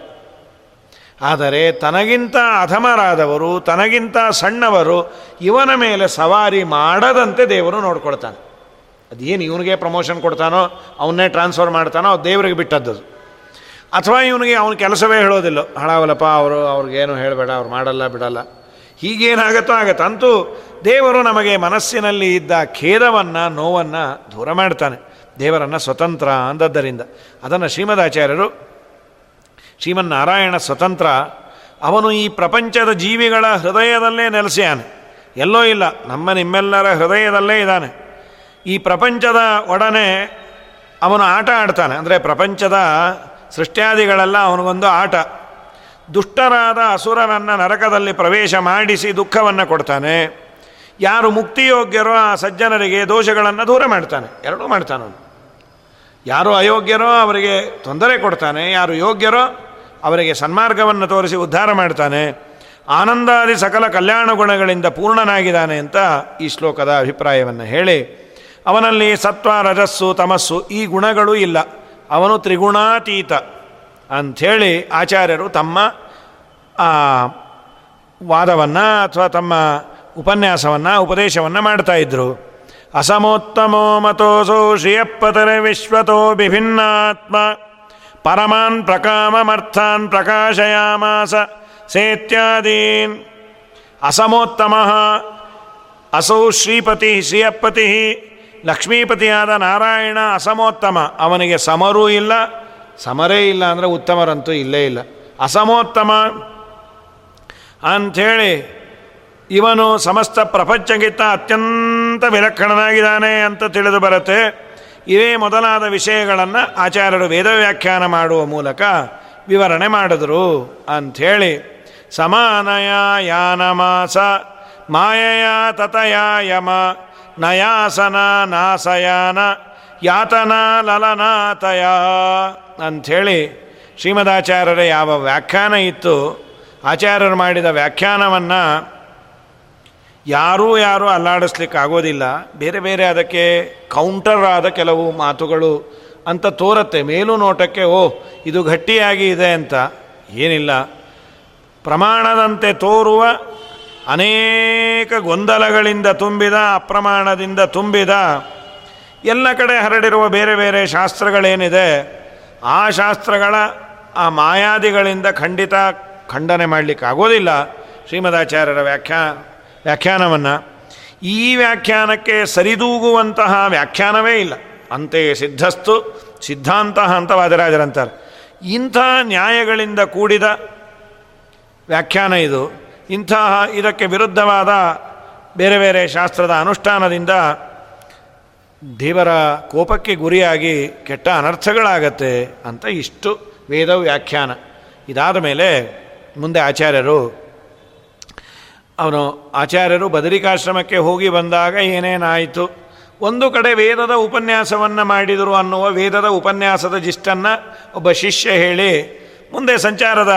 Speaker 1: ಆದರೆ ತನಗಿಂತ ಅಧಮರಾದವರು, ತನಗಿಂತ ಸಣ್ಣವರು ಇವನ ಮೇಲೆ ಸವಾರಿ ಮಾಡದಂತೆ ದೇವರು ನೋಡ್ಕೊಳ್ತಾನೆ. ಅದೇನು ಇವನಿಗೆ ಪ್ರಮೋಷನ್ ಕೊಡ್ತಾನೋ, ಅವನ್ನೇ ಟ್ರಾನ್ಸ್ಫರ್ ಮಾಡ್ತಾನೋ ದೇವರಿಗೆ ಬಿಟ್ಟದ್ದು ಅಥವಾ ಇವನಿಗೆ ಅವನ ಕೆಲಸವೇ ಹೇಳೋದಿಲ್ಲ. ಹಳಾವಲಪ್ಪ ಅವರು ಅವ್ರಿಗೇನು ಹೇಳಬೇಡ, ಅವ್ರು ಮಾಡಲ್ಲ, ಬಿಡಲ್ಲ. ಹೀಗೇನಾಗತ್ತೋ ಆಗತ್ತೆ. ಅಂತೂ ದೇವರು ನಮಗೆ ಮನಸ್ಸಿನಲ್ಲಿ ಇದ್ದ ಖೇದವನ್ನು, ನೋವನ್ನು ದೂರ ಮಾಡ್ತಾನೆ. ದೇವರನ್ನು ಸ್ವತಂತ್ರ ಅಂದದ್ದರಿಂದ. ಅದನ್ನು ಶ್ರೀಮದಾಚಾರ್ಯರು, ಶ್ರೀಮನ್ನಾರಾಯಣ ಸ್ವತಂತ್ರ, ಅವನು ಈ ಪ್ರಪಂಚದ ಜೀವಿಗಳ ಹೃದಯದಲ್ಲೇ ನೆಲೆಸ್ಯಾನೆ. ಎಲ್ಲೋ ಇಲ್ಲ, ನಮ್ಮ ನಿಮ್ಮೆಲ್ಲರ ಹೃದಯದಲ್ಲೇ ಇದ್ದಾನೆ. ಈ ಪ್ರಪಂಚದ ಒಡನೆ ಅವನು ಆಟ ಆಡ್ತಾನೆ. ಅಂದರೆ ಪ್ರಪಂಚದ ಸೃಷ್ಟ್ಯಾದಿಗಳೆಲ್ಲ ಅವನಿಗೊಂದು ಆಟ. ದುಷ್ಟರಾದ ಅಸುರನನ್ನು ನರಕದಲ್ಲಿ ಪ್ರವೇಶ ಮಾಡಿಸಿ ದುಃಖವನ್ನು ಕೊಡ್ತಾನೆ. ಯಾರು ಮುಕ್ತಿಯೋಗ್ಯರೋ ಆ ಸಜ್ಜನರಿಗೆ ದೋಷಗಳನ್ನು ದೂರ ಮಾಡ್ತಾನೆ. ಎರಡೂ ಮಾಡ್ತಾನೆ ಯಾರು ಅಯೋಗ್ಯರೋ ಅವರಿಗೆ ತೊಂದರೆ ಕೊಡ್ತಾನೆ. ಯಾರು ಯೋಗ್ಯರೋ ಅವರಿಗೆ ಸನ್ಮಾರ್ಗವನ್ನು ತೋರಿಸಿ ಉದ್ಧಾರ ಮಾಡ್ತಾನೆ. ಆನಂದಾದಿ ಸಕಲ ಕಲ್ಯಾಣ ಗುಣಗಳಿಂದ ಪೂರ್ಣನಾಗಿದ್ದಾನೆ ಅಂತ ಈ ಶ್ಲೋಕದ ಅಭಿಪ್ರಾಯವನ್ನು ಹೇಳಿ, ಅವನಲ್ಲಿ ಸತ್ವ, ರಜಸ್ಸು, ತಮಸ್ಸು ಈ ಗುಣಗಳು ಇಲ್ಲ. ಅವನು ತ್ರಿಗುಣಾತೀತ. ಅಂಥೇಳಿ ಆಚಾರ್ಯರು ತಮ್ಮ ವಾದವನ್ನು ಅಥವಾ ತಮ್ಮ ಉಪನ್ಯಾಸವನ್ನು, ಉಪದೇಶವನ್ನು ಮಾಡ್ತಾಯಿದ್ರು ಅಸಮೋತ್ತಮೋ ಮತೋಸೋ ಶ್ರಿಯಪ್ಪತರೆ ವಿಶ್ವತೋ ವಿಭಿನ್ನಾತ್ಮ, ಪರಮಾನ್ ಪ್ರಕಾಮರ್ಥಾನ್ ಪ್ರಕಾಶಯಾಮಾಸ, ಸೇತ್ಯಾದೀನ್. ಅಸಮೋತ್ತಮ, ಅಸೌ ಶ್ರೀಪತಿ ಶ್ರೀಯಪ್ಪತಿ, ಲಕ್ಷ್ಮೀಪತಿಯಾದ ನಾರಾಯಣ ಅಸಮೋತ್ತಮ, ಅವನಿಗೆ ಸಮರೂ ಇಲ್ಲ ಸಮರೇ ಇಲ್ಲ ಅಂದರೆ ಉತ್ತಮರಂತೂ ಇಲ್ಲೇ ಇಲ್ಲ. ಅಸಮೋತ್ತಮ ಅಂಥೇಳಿ ಇವನು ಸಮಸ್ತ ಪ್ರಪಂಚಕ್ಕಿಂತ ಅತ್ಯಂತ ವಿಲಕ್ಷಣನಾಗಿದ್ದಾನೆ ಅಂತ ತಿಳಿದು ಬರುತ್ತೆ. ಇವೇ ಮೊದಲಾದ ವಿಷಯಗಳನ್ನು ಆಚಾರ್ಯರು ವೇದ ವ್ಯಾಖ್ಯಾನ ಮಾಡುವ ಮೂಲಕ ವಿವರಣೆ ಮಾಡಿದರು ಅಂಥೇಳಿ. ಸಮಾನಯ ಯಾನಮಾಸ, ಮಾಯಯ ತತಯ ಯಮ ನಯಾಸನ ನಾಸಯಾನ ಯಾತನ ಲಲನಾತಯ ಅಂಥೇಳಿ ಶ್ರೀಮದಾಚಾರ್ಯರ ಯಾವ ವ್ಯಾಖ್ಯಾನ ಇತ್ತು, ಆಚಾರ್ಯರು ಮಾಡಿದ ವ್ಯಾಖ್ಯಾನವನ್ನು ಯಾರೂ ಯಾರೂ ಅಲ್ಲಾಡಿಸ್ಲಿಕ್ಕಾಗೋದಿಲ್ಲ. ಬೇರೆ ಬೇರೆ ಅದಕ್ಕೆ ಕೌಂಟರ್ ಆದ ಕೆಲವು ಮಾತುಗಳು ಅಂತ ತೋರುತ್ತೆ. ಮೇಲು ನೋಟಕ್ಕೆ, ಓ, ಇದು ಗಟ್ಟಿಯಾಗಿ ಇದೆ ಅಂತ ಏನಿಲ್ಲ. ಪ್ರಮಾಣದಂತೆ ತೋರುವ ಅನೇಕ ಗೊಂದಲಗಳಿಂದ ತುಂಬಿದ, ಅಪ್ರಮಾಣದಿಂದ ತುಂಬಿದ ಎಲ್ಲ ಕಡೆ ಹರಡಿರುವ ಬೇರೆ ಬೇರೆ ಶಾಸ್ತ್ರಗಳೇನಿದೆ, ಆ ಶಾಸ್ತ್ರಗಳ, ಆ ಮಾಯಾದಿಗಳಿಂದ ಖಂಡಿತ ಖಂಡನೆ ಮಾಡಲಿಕ್ಕಾಗೋದಿಲ್ಲ ಶ್ರೀಮದಾಚಾರ್ಯರ ವ್ಯಾಖ್ಯಾ, ವ್ಯಾಖ್ಯಾನವನ್ನು. ಈ ವ್ಯಾಖ್ಯಾನಕ್ಕೆ ಸರಿದೂಗುವಂತಹ ವ್ಯಾಖ್ಯಾನವೇ ಇಲ್ಲ. ಅಂತೆಯೇ ಸಿದ್ಧಸ್ತು, ಸಿದ್ಧಾಂತ ಅಂತ ವಾದರಾಜರಂತಾರೆ. ಇಂಥ ನ್ಯಾಯಗಳಿಂದ ಕೂಡಿದ ವ್ಯಾಖ್ಯಾನ ಇದು. ಇಂತಹ ಇದಕ್ಕೆ ವಿರುದ್ಧವಾದ ಬೇರೆ ಬೇರೆ ಶಾಸ್ತ್ರದ ಅನುಷ್ಠಾನದಿಂದ ದೇವರ ಕೋಪಕ್ಕೆ ಗುರಿಯಾಗಿ ಕೆಟ್ಟ ಅನರ್ಥಗಳಾಗತ್ತೆ ಅಂತ ಇಷ್ಟು ವೇದ ವ್ಯಾಖ್ಯಾನ. ಇದಾದ ಮೇಲೆ ಮುಂದೆ ಆಚಾರ್ಯರು, ಅವನು ಆಚಾರ್ಯರು ಬದರಿಕಾಶ್ರಮಕ್ಕೆ ಹೋಗಿ ಬಂದಾಗ ಏನೇನಾಯಿತು? ಒಂದು ಕಡೆ ವೇದದ ಉಪನ್ಯಾಸವನ್ನು ಮಾಡಿದರು ಅನ್ನುವ ವೇದದ ಉಪನ್ಯಾಸದ ಜಿಷ್ಟನ್ನು ಒಬ್ಬ ಶಿಷ್ಯ ಹೇಳಿ, ಮುಂದೆ ಸಂಚಾರದ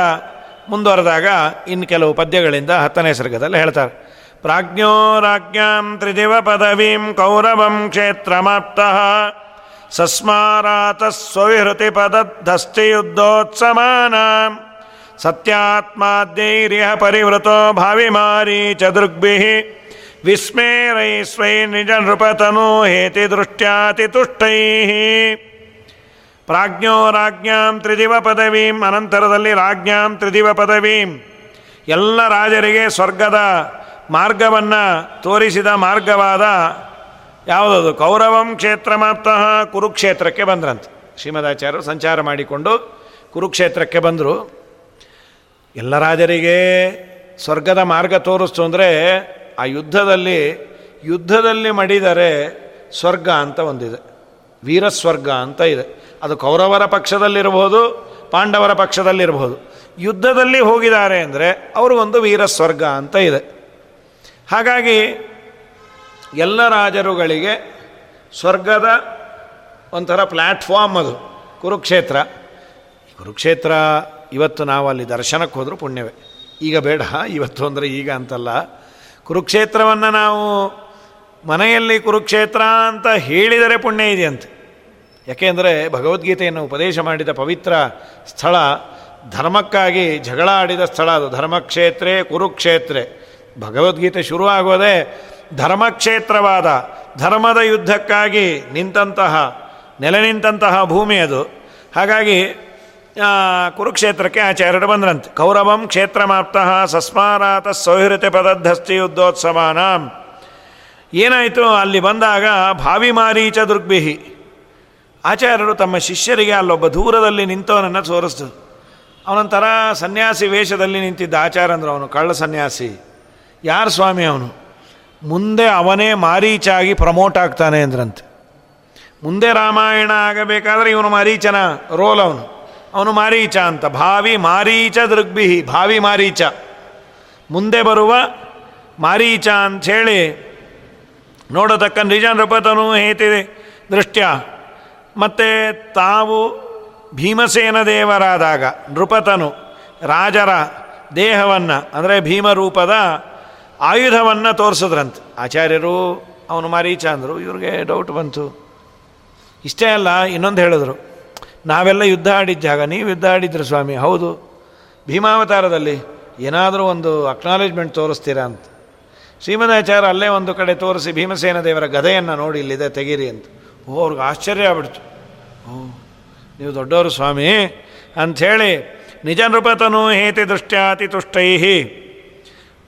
Speaker 1: ಮುಂದುವರೆದಾಗ ಇನ್ನು ಕೆಲವು ಪದ್ಯಗಳಿಂದ ಹತ್ತನೇ ಸರ್ಗದಲ್ಲಿ ಹೇಳ್ತಾರೆ. ಪ್ರಾಜ್ಞೋ ರಾಜ್ಞಾಂ ತ್ರಿದಿವ ಪದವೀಂ ಕೌರವಂ ಕ್ಷೇತ್ರಮಪ್ತಃ ಸಸ್ಮಾರಾತ ಸ್ವವಿಹೃತಿ ಪದಸ್ಥಿಯುದ್ಧೋತ್ಸಮಾನ ಸತ್ಯಾತ್ಮಾದೈರ್ಯ ಪರಿವೃತೋ ಭಾವಿಮಾರಿ ಚ ದೃಗ್ಭಿ ವಿಸ್ಮೇರೈ ಸ್ವೈ ನಿಜ ನೃಪತನು ಹೇತಿ ದೃಷ್ಟ್ಯಾತಿ ತುಷ್ಟೈ. ಪ್ರಾಜ್ಞೋ ರಾಜ್ಞಾಂ ತ್ರಿದಿವ ಪದವೀಂ ಅನಂತರದಲ್ಲಿ ರಾಜ್ಞಾಂ ತ್ರಿದಿವ ಪದವೀಂ. ಎಲ್ಲ ರಾಜರಿಗೆ ಸ್ವರ್ಗದ ಮಾರ್ಗವನ್ನು ತೋರಿಸಿದ ಮಾರ್ಗವಾದ ಯಾವುದದು? ಕೌರವಂ ಕ್ಷೇತ್ರ ಮಾಪ್ತಃ ಕುರುಕ್ಷೇತ್ರಕ್ಕೆ ಬಂದ್ರಂತೆ. ಶ್ರೀಮದಾಚಾರ್ಯರು ಸಂಚಾರ ಮಾಡಿಕೊಂಡು ಕುರುಕ್ಷೇತ್ರಕ್ಕೆ ಬಂದರು. ಎಲ್ಲ ರಾಜರಿಗೆ ಸ್ವರ್ಗದ ಮಾರ್ಗ ತೋರಿಸ್ತು ಅಂದರೆ ಆ ಯುದ್ಧದಲ್ಲಿ ಯುದ್ಧದಲ್ಲಿ ಮಡಿದರೆ ಸ್ವರ್ಗ ಅಂತ ಒಂದಿದೆ. ವೀರಸ್ವರ್ಗ ಅಂತ ಇದೆ. ಅದು ಕೌರವರ ಪಕ್ಷದಲ್ಲಿರ್ಬೋದು ಪಾಂಡವರ ಪಕ್ಷದಲ್ಲಿರ್ಬೋದು ಯುದ್ಧದಲ್ಲಿ ಹೋಗಿದ್ದಾರೆ ಅಂದರೆ ವೀರ ವೀರಸ್ವರ್ಗ ಅಂತ ಇದೆ. ಹಾಗಾಗಿ ಎಲ್ಲ ರಾಜರುಗಳಿಗೆ ಸ್ವರ್ಗದ ಒಂಥರ ಪ್ಲ್ಯಾಟ್ಫಾರ್ಮ್ ಅದು, ಕುರುಕ್ಷೇತ್ರ. ಕುರುಕ್ಷೇತ್ರ ಇವತ್ತು ನಾವು ಅಲ್ಲಿ ದರ್ಶನಕ್ಕೆ ಹೋದರೂ ಪುಣ್ಯವೇ. ಈಗ ಬೇಡ, ಇವತ್ತು ಅಂದರೆ ಈಗ ಅಂತಲ್ಲ. ಕುರುಕ್ಷೇತ್ರವನ್ನು ನಾವು ಮನೆಯಲ್ಲಿ ಕುರುಕ್ಷೇತ್ರ ಅಂತ ಹೇಳಿದರೆ ಪುಣ್ಯ ಇದೆಯಂತೆ. ಯಾಕೆಂದರೆ ಭಗವದ್ಗೀತೆಯನ್ನು ಉಪದೇಶ ಮಾಡಿದ ಪವಿತ್ರ ಸ್ಥಳ, ಧರ್ಮಕ್ಕಾಗಿ ಜಗಳ ಆಡಿದ ಸ್ಥಳ ಅದು. ಧರ್ಮಕ್ಷೇತ್ರೇ ಕುರುಕ್ಷೇತ್ರೆ. ಭಗವದ್ಗೀತೆ ಶುರುವಾಗೋದೇ ಧರ್ಮಕ್ಷೇತ್ರವಾದ, ಧರ್ಮದ ಯುದ್ಧಕ್ಕಾಗಿ ನಿಂತಹ ನೆಲೆ ನಿಂತಹ ಭೂಮಿ ಅದು. ಹಾಗಾಗಿ ಕುರುಕ್ಷೇತ್ರಕ್ಕೆ ಆಚಾರ್ಯರು ಬಂದ್ರಂತೆ. ಕೌರವಂ ಕ್ಷೇತ್ರ ಮಾಪ್ತಃ ಸಸ್ಮಾರಾತ ಸೌಹೃತೆ ಪದದ್ಧಸ್ತಿ ಯುದ್ಧೋತ್ಸವಾನ ಏನಾಯಿತು? ಅಲ್ಲಿ ಬಂದಾಗ ಭಾವಿ ಮಾರೀಚ ದುರ್ಗ್ಬಿಹಿ ಆಚಾರ್ಯರು ತಮ್ಮ ಶಿಷ್ಯರಿಗೆ ಅಲ್ಲೊಬ್ಬ ದೂರದಲ್ಲಿ ನಿಂತವನನ್ನು ತೋರಿಸ್ತು. ಅವನೊಂಥರ ಸನ್ಯಾಸಿ ವೇಷದಲ್ಲಿ ನಿಂತಿದ್ದ ಆಚಾರ್ಯ ಅವನು, ಕಳ್ಳ ಸನ್ಯಾಸಿ. ಯಾರು ಸ್ವಾಮಿ ಅವನು? ಮುಂದೆ ಅವನೇ ಮಾರೀಚಾಗಿ ಪ್ರಮೋಟ್ ಆಗ್ತಾನೆ ಅಂದ್ರಂತೆ. ಮುಂದೆ ರಾಮಾಯಣ ಆಗಬೇಕಾದ್ರೆ ಇವನು ಮಾರೀಚನ ರೋಲ್ ಅವನು. ಅವನು ಮಾರೀಚ ಅಂತ. ಭಾವಿ ಮಾರೀಚ ದೃಗ್ಬಿಹಿ ಭಾವಿ ಮಾರೀಚ. ಮುಂದೆ ಬರುವ ಮಾರೀಚ ಅಂಥೇಳಿ ನೋಡತಕ್ಕ ನಿಜ ನೃಪತನು ಹೇತಿದೆ ದೃಷ್ಟ್ಯ. ಮತ್ತು ತಾವು ಭೀಮಸೇನ ದೇವರಾದಾಗ ನೃಪತನು, ರಾಜರ ದೇಹವನ್ನು, ಅಂದರೆ ಭೀಮರೂಪದ ಆಯುಧವನ್ನು ತೋರಿಸಿದ್ರಂತೆ. ಆಚಾರ್ಯರು, ಅವನು ಮಾರೀಚ ಅಂದರು, ಇವ್ರಿಗೆ ಡೌಟ್ ಬಂತು. ಇಷ್ಟೇ ಅಲ್ಲ, ಇನ್ನೊಂದು ಹೇಳಿದ್ರು, ನಾವೆಲ್ಲ ಯುದ್ಧ ಆಡಿದ ಜಾಗ, ನೀವು ಯುದ್ಧ ಆಡಿದ್ರು ಸ್ವಾಮಿ, ಹೌದು. ಭೀಮಾವತಾರದಲ್ಲಿ ಏನಾದರೂ ಒಂದು ಅಕ್ನಾಲೇಜ್ಮೆಂಟ್ ತೋರಿಸ್ತೀರಾ ಅಂತ. ಶ್ರೀಮದಾಚಾರ್ಯ ಅಲ್ಲೇ ಒಂದು ಕಡೆ ತೋರಿಸಿ ಭೀಮಸೇನ ದೇವರ ಗದೆಯನ್ನು ನೋಡಿ ಇಲ್ಲಿದೆ, ತೆಗೀರಿ ಅಂತ. ಓ ಅವ್ರಿಗೆ ಆಶ್ಚರ್ಯ ಆಗ್ಬಿಡ್ತು. ಓ ನೀವು ದೊಡ್ಡವರು ಸ್ವಾಮಿ, ಅಂಥೇಳಿ ನಿಜ ನೃಪತನು ಹೇತಿ ದೃಷ್ಟ್ಯಾತಿ ತುಷ್ಟೈಹಿ.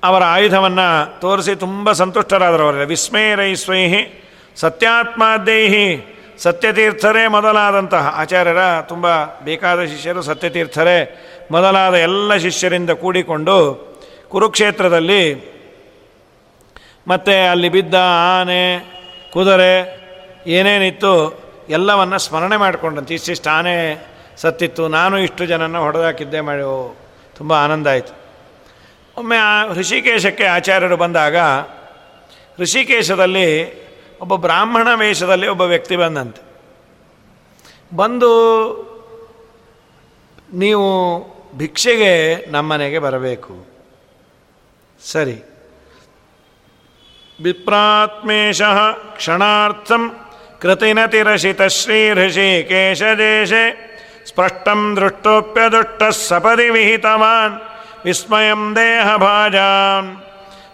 Speaker 1: ಅವರ ಆಯುಧವನ್ನು ತೋರಿಸಿ ತುಂಬ ಸಂತುಷ್ಟರಾದರು ಅವರ ವಿಸ್ಮಯರೈಸ್ವೈಹಿ ಸತ್ಯಾತ್ಮಾದ್ಯೈಹಿ ಸತ್ಯತೀರ್ಥರೇ ಮೊದಲಾದಂತಹ ಆಚಾರ್ಯರ ತುಂಬ ಬೇಕಾದ ಶಿಷ್ಯರು ಸತ್ಯತೀರ್ಥರೇ ಮೊದಲಾದ ಎಲ್ಲ ಶಿಷ್ಯರಿಂದ ಕೂಡಿಕೊಂಡು ಕುರುಕ್ಷೇತ್ರದಲ್ಲಿ ಮತ್ತು ಅಲ್ಲಿ ಬಿದ್ದ ಆನೆ, ಕುದುರೆ ಏನೇನಿತ್ತು ಎಲ್ಲವನ್ನು ಸ್ಮರಣೆ ಮಾಡಿಕೊಂಡಂತೆ. ಇಷ್ಟಿಷ್ಟು ಆನೆ ಸತ್ತಿತ್ತು. ನಾನು ಇಷ್ಟು ಜನನ ಹೊಡೆದಾಕಿದ್ದೆ. ಮಾಡಿ ತುಂಬ ಆನಂದ ಆಯಿತು. ಒಮ್ಮೆ ಆ ಋಷಿಕೇಶಕ್ಕೆ ಆಚಾರ್ಯರು ಬಂದಾಗ ಋಷಿಕೇಶದಲ್ಲಿ ಒಬ್ಬ ಬ್ರಾಹ್ಮಣ ವೇಷದಲ್ಲಿ ಒಬ್ಬ ವ್ಯಕ್ತಿ ಬಂದಂತೆ. ಬಂದು ನೀವು ಭಿಕ್ಷೆಗೆ ನಮ್ಮನೆಗೆ ಬರಬೇಕು. ಸರಿ. ವಿಪ್ರಾತ್ಮೇಶ ಕ್ಷಣಾರ್ಥಂ ಕೃತಿನತಿರಶಿತ ದೇಶೆ ಸ್ಪಷ್ಟಂ ದೃಷ್ಟೋಪ್ಯದುಷ್ಟ ಸಪದಿ ವಿಹಿತವಾನ್. ವಿಸ್ಮಯಂ ದೇಹಭಾಜಾನ್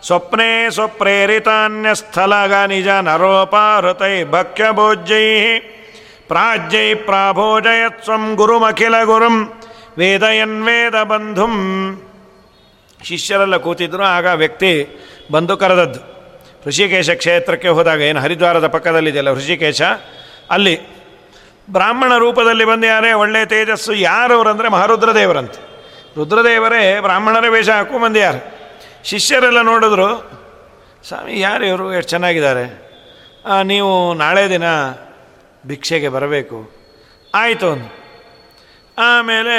Speaker 1: ಸ್ವಪ್ನೆ ಸ್ವಪ್ರೇರಿತಾನ್ಯಸ್ಥಲಗ ನಿಜ ಭಕ್ಯ ಭಕ್ಷ್ಯಭೋಜ್ಯೈ ಪ್ರಾಜ್ಯೈ ಪ್ರಾಭೋಜಯತ್ವಂ ಗುರುಮಖಿಲ ಗುರುಂ ವೇದಯನ್ ವೇದ ಬಂಧುಂ ಶಿಷ್ಯರೆಲ್ಲ ಕೂತಿದ್ರು, ಆಗ ವ್ಯಕ್ತಿ ಬಂದು ಕರೆದದ್ದು, ಋಷಿಕೇಶ ಕ್ಷೇತ್ರಕ್ಕೆ ಹೋದಾಗ ಏನು ಹರಿದ್ವಾರದ ಪಕ್ಕದಲ್ಲಿದೆಯಲ್ಲ ಋಷಿಕೇಶ? ಅಲ್ಲಿ ಬ್ರಾಹ್ಮಣ ರೂಪದಲ್ಲಿ ಬಂದು ಯಾರೇ ಒಳ್ಳೆಯ ತೇಜಸ್ಸು ಯಾರವರಂದರೆ ಮಹಾರುದ್ರದೇವರಂತೆ. ರುದ್ರದೇವರೇ, ಬ್ರಾಹ್ಮಣರ ವೇಷ ಹಾಕೋ ಯಾರು ಶಿಷ್ಯರೆಲ್ಲ ನೋಡಿದ್ರು, ಸ್ವಾಮಿ, ಯಾರು ಇವರು? ಎಷ್ಟು ಚೆನ್ನಾಗಿದ್ದಾರೆ. ನೀವು ನಾಳೆ ದಿನ ಭಿಕ್ಷೆಗೆ ಬರಬೇಕು. ಆಯಿತು ಒಂದು ಆಮೇಲೆ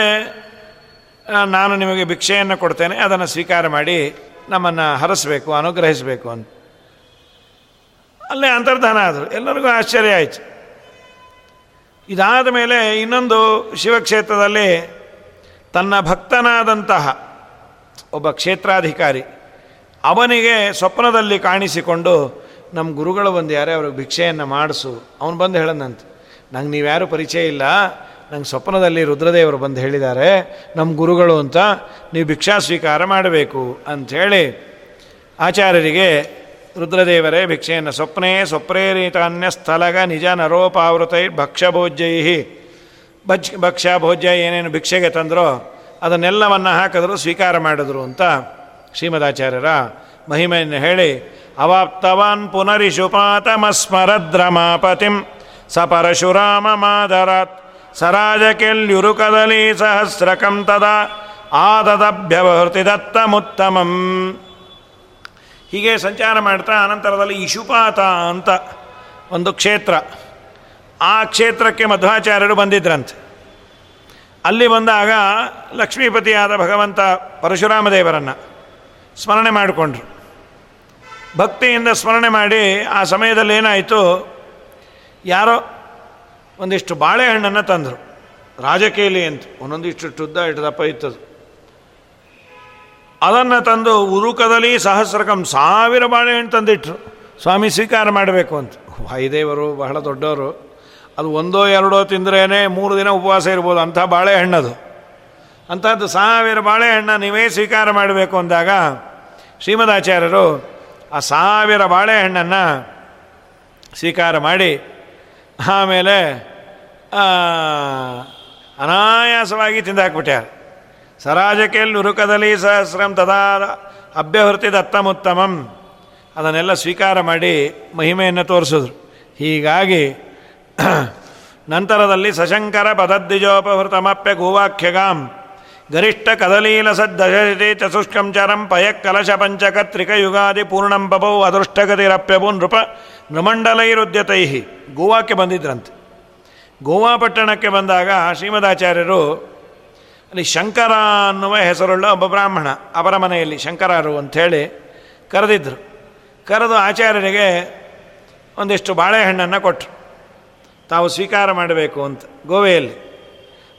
Speaker 1: ನಾನು ನಿಮಗೆ ಭಿಕ್ಷೆಯನ್ನು ಕೊಡ್ತೇನೆ, ಅದನ್ನು ಸ್ವೀಕಾರ ಮಾಡಿ ನಮ್ಮನ್ನು ಹರಸಬೇಕು, ಅನುಗ್ರಹಿಸಬೇಕು ಅಂತ ಅಲ್ಲೇ ಅಂತರ್ಧಾನ ಆದರು. ಎಲ್ಲರಿಗೂ ಆಶ್ಚರ್ಯ ಆಯಿತು. ಇದಾದ ಮೇಲೆ ಇನ್ನೊಂದು ಶಿವಕ್ಷೇತ್ರದಲ್ಲಿ ತನ್ನ ಭಕ್ತನಾದಂತಹ ಒಬ್ಬ ಕ್ಷೇತ್ರಾಧಿಕಾರಿ ಅವನಿಗೆ ಸ್ವಪ್ನದಲ್ಲಿ ಕಾಣಿಸಿಕೊಂಡು ನಮ್ಮ ಗುರುಗಳು ಬಂದು ಯಾರೇ, ಅವ್ರಿಗೆ ಭಿಕ್ಷೆಯನ್ನು ಮಾಡಿಸು. ಅವನು ಬಂದು ಹೇಳನಂತೆ ನಂಗೆ ನೀವ್ಯಾರು ಪರಿಚಯ ಇಲ್ಲ. ನಂಗೆ ಸ್ವಪ್ನದಲ್ಲಿ ರುದ್ರದೇವರು ಬಂದು ಹೇಳಿದ್ದಾರೆ ನಮ್ಮ ಗುರುಗಳು ಅಂತ ನೀವು ಭಿಕ್ಷಾ ಸ್ವೀಕಾರ ಮಾಡಬೇಕು. ಅಂಥೇಳಿ ಆಚಾರ್ಯರಿಗೆ ರುದ್ರದೇವರೇ ಭಿಕ್ಷೆಯನ್ನು, ಸ್ವಪ್ನೇ ಸ್ವಪ್ರೇರಿತಾನ್ಯ ಸ್ಥಳಗ ನಿಜ ನರೋಪಾವೃತೈ ಭಕ್ಷ್ಯಭೋಜ್ಯೈ ಭಜ್ ಭಕ್ಷ್ಯ ಭೋಜ್ಯ ಏನೇನು ಭಿಕ್ಷೆಗೆ ತಂದರೋ ಅದನ್ನೆಲ್ಲವನ್ನು ಹಾಕಿದ್ರು, ಸ್ವೀಕಾರ ಮಾಡಿದ್ರು ಅಂತ ಶ್ರೀಮದಾಚಾರ್ಯರ ಮಹಿಮೆಯನ್ನು ಹೇಳಿ, ಅವಾಪ್ತವಾನ್ ಪುನರಿಶುಪಾತಮಸ್ಮರದ್ರಮಾಪತಿಂ ಸ ಪರಶುರಾಮ ಮಾದರಾತ್ ಸರಾಜಕೆಲ್ಯುರುಕದಲಿ ಸಹಸ್ರಕಂ ತದಾ ಆದದಭ್ಯವಹೃತಿ ದತ್ತಮುತ್ತಮಂ ಹೀಗೆ ಸಂಚಾರ ಮಾಡ್ತಾ ಅನಂತರದಲ್ಲಿ ಇಶುಪಾತ ಅಂತ ಒಂದು ಕ್ಷೇತ್ರ. ಆ ಕ್ಷೇತ್ರಕ್ಕೆ ಮಧ್ವಾಚಾರ್ಯರು ಬಂದಿದ್ರಂತೆ. ಅಲ್ಲಿ ಬಂದಾಗ ಲಕ್ಷ್ಮೀಪತಿಯಾದ ಭಗವಂತ ಪರಶುರಾಮ ದೇವರನ್ನು ಸ್ಮರಣೆ ಮಾಡಿಕೊಂಡ್ರು. ಭಕ್ತಿಯಿಂದ ಸ್ಮರಣೆ ಮಾಡಿ ಆ ಸಮಯದಲ್ಲಿ ಏನಾಯಿತು, ಯಾರೋ ಒಂದಿಷ್ಟು ಬಾಳೆಹಣ್ಣನ್ನು ತಂದರು. ರಾಜಕೀಯಲಿ ಅಂತ, ಒಂದೊಂದಿಷ್ಟು ಶುದ್ಧ ಇಟ್ಟು ದಪ್ಪ ಇತ್ತದು. ಅದನ್ನು ತಂದು ಉರುಕದಲ್ಲಿ ಸಹಸ್ರಕಂ ಸಾವಿರ ಬಾಳೆಹಣ್ಣು ತಂದಿಟ್ರು. ಸ್ವಾಮಿ ಸ್ವೀಕಾರ ಮಾಡಬೇಕು ಅಂತ. ವಾಯುದೇವರು ಬಹಳ ದೊಡ್ಡವರು. ಅದು ಒಂದೋ ಎರಡೋ ತಿಂದ್ರೇ ಮೂರು ದಿನ ಉಪವಾಸ ಇರ್ಬೋದು, ಅಂಥ ಬಾಳೆಹಣ್ಣದು ಅಂಥದ್ದು ಸಾವಿರ ಬಾಳೆಹಣ್ಣು ನೀವೇ ಸ್ವೀಕಾರ ಮಾಡಬೇಕು ಅಂದಾಗ ಶ್ರೀಮದಾಚಾರ್ಯರು ಆ ಸಾವಿರ ಬಾಳೆಹಣ್ಣನ್ನು ಸ್ವೀಕಾರ ಮಾಡಿ, ಆಮೇಲೆ ಅನಾಯಾಸವಾಗಿ ತಿಂದಾಕ್ಬಿಟ್ಟಾರೆ ಸರಾಜಕೆಲ್ ಉರುಕದಲ್ಲಿ ಸಹಸ್ರಂ ತದಾ ಅಭ್ಯಹೃತಿ ದತ್ತಮುತ್ತಮಂ. ಅದನ್ನೆಲ್ಲ ಸ್ವೀಕಾರ ಮಾಡಿ ಮಹಿಮೆಯನ್ನು ತೋರಿಸಿದ್ರು. ಹೀಗಾಗಿ ನಂತರದಲ್ಲಿ ಸಶಂಕರ ಪದದ್ವಿಜೋಪಹೃತಮಪ್ಯ ಗೋವಾಖ್ಯಗಾಂ. ಗರಿಷ್ಠ ಕದಲೀಲ ಸದ್ದಶತಿ ಚತುಷ್ಕಂಚರಂ ಚರಂ ಪಂಚಕ ತ್ರಿಕಯುಗಾದಿ ಪೂರ್ಣಂ ಬಭೌ ಅದೃಷ್ಟಗತಿರಪ್ಯಭು ನೃಪ ನೃಮಂಡಲೈರುದ್ಯತೈ. ಗೋವಾಕ್ಕೆ ಬಂದಿದ್ರಂತೆ. ಗೋವಾ ಪಟ್ಟಣಕ್ಕೆ ಬಂದಾಗ ಶ್ರೀಮದಾಚಾರ್ಯರು ಅಲ್ಲಿ ಶಂಕರ ಅನ್ನುವ ಹೆಸರುಳ್ಳ ಒಬ್ಬ ಬ್ರಾಹ್ಮಣ ಅವರ ಮನೆಯಲ್ಲಿ ಶಂಕರರು ಅಂಥೇಳಿ ಕರೆದಿದ್ದರು ಕರೆದು ಆಚಾರ್ಯರಿಗೆ ಒಂದಿಷ್ಟು ಬಾಳೆಹಣ್ಣನ್ನು ಕೊಟ್ಟರು ತಾವು ಸ್ವೀಕಾರ ಮಾಡಬೇಕು ಅಂತ, ಗೋವೆಯಲ್ಲಿ.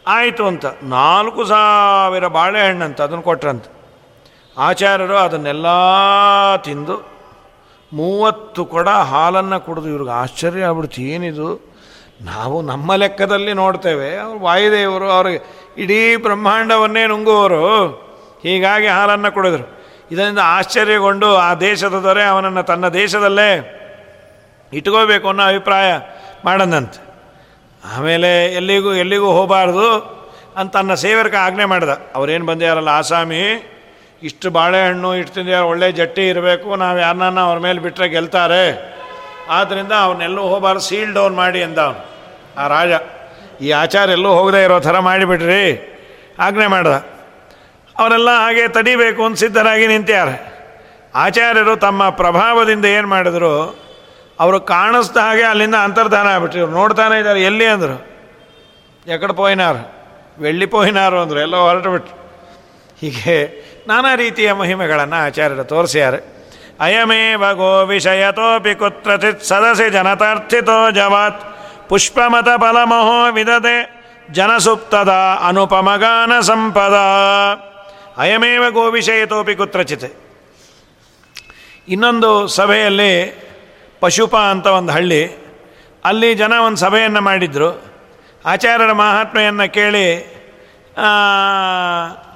Speaker 1: ಆಯಿತು ಅಂತ, ನಾಲ್ಕು ಸಾವಿರ ಬಾಳೆಹಣ್ಣು ಅಂತ ಅದನ್ನು ಕೊಟ್ರಂತ. ಆಚಾರ್ಯರು ಅದನ್ನೆಲ್ಲ ತಿಂದು ಮೂವತ್ತು ಕೊಡ ಹಾಲನ್ನು ಕುಡಿದು, ಇವ್ರಿಗೆ ಆಶ್ಚರ್ಯ ಆಗ್ಬಿಡ್ತು, ಏನಿದು? ನಾವು ನಮ್ಮ ಲೆಕ್ಕದಲ್ಲಿ ನೋಡ್ತೇವೆ, ಅವರು ವಾಯುದೇವರು, ಅವ್ರಿಗೆ ಇಡೀ ಬ್ರಹ್ಮಾಂಡವನ್ನೇ ನುಂಗುವರು ಹೀಗಾಗಿ ಹಾಲನ್ನು ಕುಡಿದ್ರು. ಇದರಿಂದ ಆಶ್ಚರ್ಯಗೊಂಡು ಆ ದೇಶದ ದೊರೆ ಅವನನ್ನು ತನ್ನ ದೇಶದಲ್ಲೇ ಇಟ್ಕೋಬೇಕು ಅನ್ನೋ ಅಭಿಪ್ರಾಯ ಮಾಡದಂತೆ ಆಮೇಲೆ ಎಲ್ಲಿಗೂ ಎಲ್ಲಿಗೂ ಹೋಗಬಾರ್ದು ಅಂತ ತನ್ನ ಸೇವರ್ಕ ಆಜ್ಞೆ ಮಾಡಿದ. ಅವ್ರೇನು ಬಂದಿದಾರಲ್ಲ ಆಸಾಮಿ, ಇಷ್ಟು ಬಾಳೆಹಣ್ಣು, ಇಷ್ಟು ತಿಂದಿಯಾರ, ಒಳ್ಳೆ ಜಟ್ಟಿ ಇರಬೇಕು, ನಾವು ಯಾರನ್ನ ಅವ್ರ ಮೇಲೆ ಬಿಟ್ಟರೆ ಗೆಲ್ತಾರೆ. ಆದ್ದರಿಂದ ಅವನ್ನೆಲ್ಲೂ ಹೋಗಬಾರ್ದು, ಸೀಲ್ ಡೌನ್ ಮಾಡಿ ಅಂದ ಆ ರಾಜ. ಈ ಆಚಾರ ಎಲ್ಲೂ ಹೋಗದೆ ಇರೋ ಥರ ಮಾಡಿಬಿಟ್ರಿ, ಆಜ್ಞೆ ಮಾಡ್ದ. ಅವರೆಲ್ಲ ಹಾಗೆ ತಡಿಬೇಕು ಅಂತ ಸಿದ್ಧರಾಗಿ ನಿಂತ್ಯಾರೆ. ಆಚಾರ್ಯರು ತಮ್ಮ ಪ್ರಭಾವದಿಂದ ಏನು ಮಾಡಿದ್ರು ಅವರು ಕಾಣಿಸ್ದ ಹಾಗೆ ಅಲ್ಲಿಂದ ಅಂತರ್ಧಾನ ಆಗ್ಬಿಟ್ರು. ನೋಡ್ತಾನೆ ಇದ್ದಾರೆ. ಎಲ್ಲಿ ಅಂದರು? ಎಕಡೆ ಪೋಯಿನಾರು. ಬೆಳ್ಳಿ ಪೋಯಿನಾರು ಅಂದರು. ಎಲ್ಲ ಹೊರಟು ಬಿಟ್ರು ಹೀಗೆ ನಾನಾ ರೀತಿಯ ಮಹಿಮೆಗಳನ್ನು ಆಚಾರ್ಯರು ತೋರಿಸ್ಯಾರೆ. ಅಯಮೇವ ಗೋ ವಿಷಯತೋಪಿ ಕುತ್ರಚಿತ್ ಸದಸಿ ಜನತಾರ್ಥಿತೋ ಜವಾತ್. ಪುಷ್ಪಮತ ಫಲಮಹೋ ವಿದದೆ ಜನಸುಪ್ತದ ಅನುಪಮಗಾನ ಸಂಪದ. ಅಯಮೇವ ಗೋ ವಿಷಯತೋಪಿ ಕುತ್ರಚಿತ್. ಇನ್ನೊಂದು ಸಭೆಯಲ್ಲಿ ಪಶುಪ ಅಂತ ಒಂದು ಹಳ್ಳಿ. ಅಲ್ಲಿ ಜನ ಒಂದು ಸಭೆಯನ್ನು ಮಾಡಿದರು. ಆಚಾರ್ಯರ ಮಹಾತ್ಮೆಯನ್ನು ಕೇಳಿ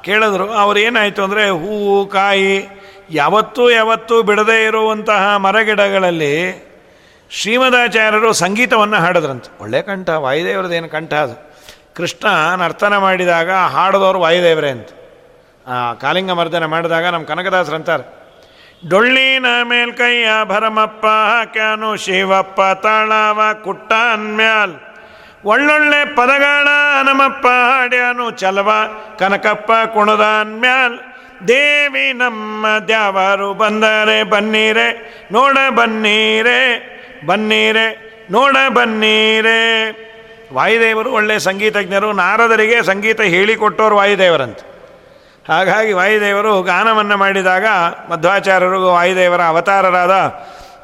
Speaker 1: ಕೇಳಿದ್ರು. ಅವ್ರು ಏನಾಯಿತು ಅಂದರೆ ಹೂವು, ಕಾಯಿ, ಯಾವತ್ತೂ ಯಾವತ್ತೂ ಬಿಡದೇ ಇರುವಂತಹ ಮರಗಿಡಗಳಲ್ಲಿ ಶ್ರೀಮದಾಚಾರ್ಯರು ಸಂಗೀತವನ್ನು ಹಾಡಿದ್ರಂತೆ. ಒಳ್ಳೆ ಕಂಠ ವಾಯುದೇವರದೇನು ಕಂಠ ಅದು. ಕೃಷ್ಣ ನರ್ತನ ಮಾಡಿದಾಗ ಹಾಡದವರು ವಾಯುದೇವರೇ ಅಂತ. ಕಾಲಿಂಗ ಮರ್ದನ ಮಾಡಿದಾಗ ನಮ್ಮ ಕನಕದಾಸರು ಅಂತಾರೆ ಡೊಳ್ಳಿನ ಮೇಲ್ಕೈಯ ಭರಮಪ್ಪ ಹಾಕ್ಯಾನು ಶಿವಪ್ಪ ತಾಳವ ಕುಟ್ಟ ಅನ್ಮ್ಯಾಲ್ ಒಳ್ಳೊಳ್ಳೆ ಪದಗಳ ನಮಪ್ಪ ಹಾಡ್ಯಾನು ಚಲವ ಕನಕಪ್ಪ ಕುಣದ ಅನ್ಮ್ಯಾಲ್ ದೇವಿ ನಮ್ಮ ದ್ಯಾವರು ಬಂದರೆ ಬನ್ನೀರೆ, ನೋಡ ಬನ್ನೀರೆ ಬನ್ನೀರೆ, ನೋಡ ಬನ್ನೀರೆ. ವಾಯುದೇವರು ಒಳ್ಳೆ ಸಂಗೀತಜ್ಞರು, ನಾರದರಿಗೆ ಸಂಗೀತ ಹೇಳಿಕೊಟ್ಟವರು ವಾಯುದೇವರಂತೆ. ಹಾಗಾಗಿ ವಾಯುದೇವರು ಗಾನವನ್ನು ಮಾಡಿದಾಗ, ಮಧ್ವಾಚಾರ್ಯರು ವಾಯುದೇವರ ಅವತಾರರಾದ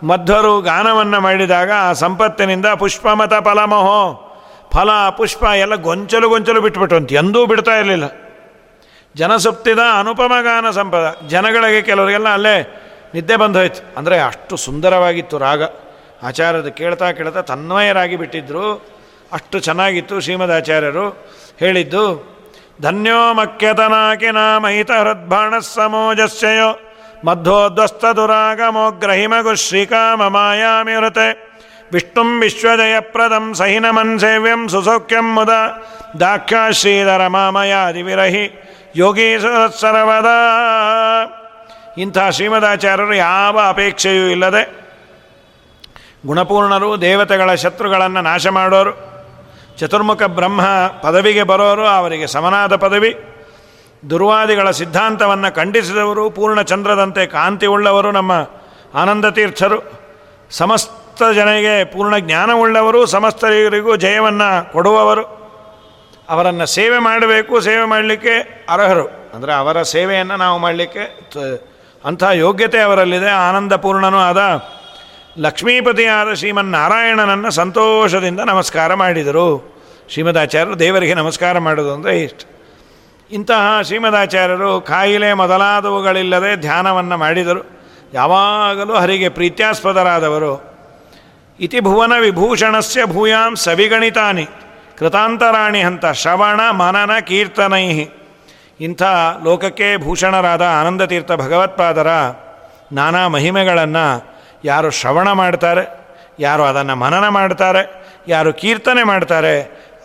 Speaker 1: ಮಧ್ವರು ಗಾನವನ್ನು ಮಾಡಿದಾಗ ಸಂಪತ್ತಿನಿಂದ ಪುಷ್ಪಮತ ಫಲಮಹೋ. ಫಲ, ಪುಷ್ಪ ಎಲ್ಲ ಗೊಂಚಲು ಗೊಂಚಲು ಬಿಟ್ಬಿಟ್ಟು ಅಂತ ಎಂದೂ ಬಿಡ್ತಾ ಇರಲಿಲ್ಲ. ಜನಸುಪ್ತಿದ ಅನುಪಮ ಗಾನ ಸಂಪದ. ಜನಗಳಿಗೆ ಕೆಲವರಿಗೆಲ್ಲ ಅಲ್ಲೇ ನಿದ್ದೆ ಬಂದೋಯ್ತು. ಅಂದರೆ ಅಷ್ಟು ಸುಂದರವಾಗಿತ್ತು ರಾಗ. ಆಚಾರ್ಯದ ಕೇಳ್ತಾ ಕೇಳ್ತಾ ತನ್ಮಯರಾಗಿ ಬಿಟ್ಟಿದ್ದರು ಅಷ್ಟು ಚೆನ್ನಾಗಿತ್ತು ಶ್ರೀಮದಾಚಾರ್ಯರು ಹೇಳಿದ್ದು. ಧನ್ಯೋ ಮಕ್ಯತನಾಕಿ ಮಧ್ವೋಧ್ವಸ್ತ ದುರಾಗಮೋ ಗ್ರಹಿಮಗು ಶ್ರೀಕಾಮ ಮಾಯಾಮಿ ಹೃತೆ ವಿಷ್ಣುಂ ವಿಶ್ವಜಯಪ್ರದಂ ಸಹಿನಮನ್ ಸೇವ್ಯಂ ಸುಸೌಖ್ಯಂ ಮುದ. ದಾಖ್ಯಾ ಶ್ರೀಧರ ಮಾಮಯಾದಿ ವಿರಹಿ. ಯೋಗೀಶ್ವರತ್ಸರವದ ಇಂಥ ಶ್ರೀಮದಾಚಾರ್ಯರು ಯಾವ ಅಪೇಕ್ಷೆಯೂ ಇಲ್ಲದೆ ಗುಣಪೂರ್ಣರು ದೇವತೆಗಳ ಶತ್ರುಗಳನ್ನು ನಾಶ ಮಾಡೋರು. ಚತುರ್ಮುಖ ಬ್ರಹ್ಮ ಪದವಿಗೆ ಬರೋರು ಅವರಿಗೆ ಸಮನಾದ ಪದವಿ. ದುರ್ವಾದಿಗಳ ಸಿದ್ಧಾಂತವನ್ನು ಖಂಡಿಸಿದವರು ಪೂರ್ಣ ಚಂದ್ರದಂತೆ ಕಾಂತಿ ಉಳ್ಳವರು ನಮ್ಮ ಆನಂದ ತೀರ್ಥರು ಸಮಸ್ತ ಜನರಿಗೆ ಪೂರ್ಣ ಜ್ಞಾನವುಳ್ಳವರು ಸಮಸ್ತರಿಗೂ ಜಯವನ್ನು ಕೊಡುವವರು. ಅವರನ್ನು ಸೇವೆ ಮಾಡಬೇಕು, ಸೇವೆ ಮಾಡಲಿಕ್ಕೆ ಅರ್ಹರು. ಅಂದರೆ ಅವರ ಸೇವೆಯನ್ನು ನಾವು ಮಾಡಲಿಕ್ಕೆ ಅಂಥ ಯೋಗ್ಯತೆ ಅವರಲ್ಲಿದೆ, ಆನಂದಪೂರ್ಣನೂ ಆದ. ಲಕ್ಷ್ಮೀಪತಿಯಾದ ಶ್ರೀಮನ್ನಾರಾಯಣನನ್ನು ಸಂತೋಷದಿಂದ ನಮಸ್ಕಾರ ಮಾಡಿದರು. ಶ್ರೀಮದಾಚಾರ್ಯರು ದೇವರಿಗೆ ನಮಸ್ಕಾರ ಮಾಡೋದು ಅಂದರೆ ಇಷ್ಟ. ಇಂತಹ ಶ್ರೀಮದಾಚಾರ್ಯರು ಕಾಯಿಲೆ ಮೊದಲಾದವುಗಳಿಲ್ಲದೆ ಧ್ಯಾನವನ್ನು ಮಾಡಿದರು. ಯಾವಾಗಲೂ ಹರಿಗೆ ಪ್ರೀತ್ಯಾಸ್ಪದರಾದವರು. ಇತಿ ಭುವನ ವಿಭೂಷಣಸ್ಯ ಭೂಯಾಂ ಸವಿಗಣಿತಾನಿ. ಕೃತಾಂತರಾಣಿ ಹಂತ ಶ್ರವಣ ಮನನ ಕೀರ್ತನೈ ಇಂಥ ಲೋಕಕ್ಕೆ ಭೂಷಣರಾದ ಆನಂದತೀರ್ಥ ಭಗವತ್ಪಾದರ ನಾನಾ ಮಹಿಮೆಗಳನ್ನು ಯಾರು ಶ್ರವಣ ಮಾಡ್ತಾರೆ, ಯಾರು ಅದನ್ನು ಮನನ ಮಾಡ್ತಾರೆ, ಯಾರು ಕೀರ್ತನೆ ಮಾಡ್ತಾರೆ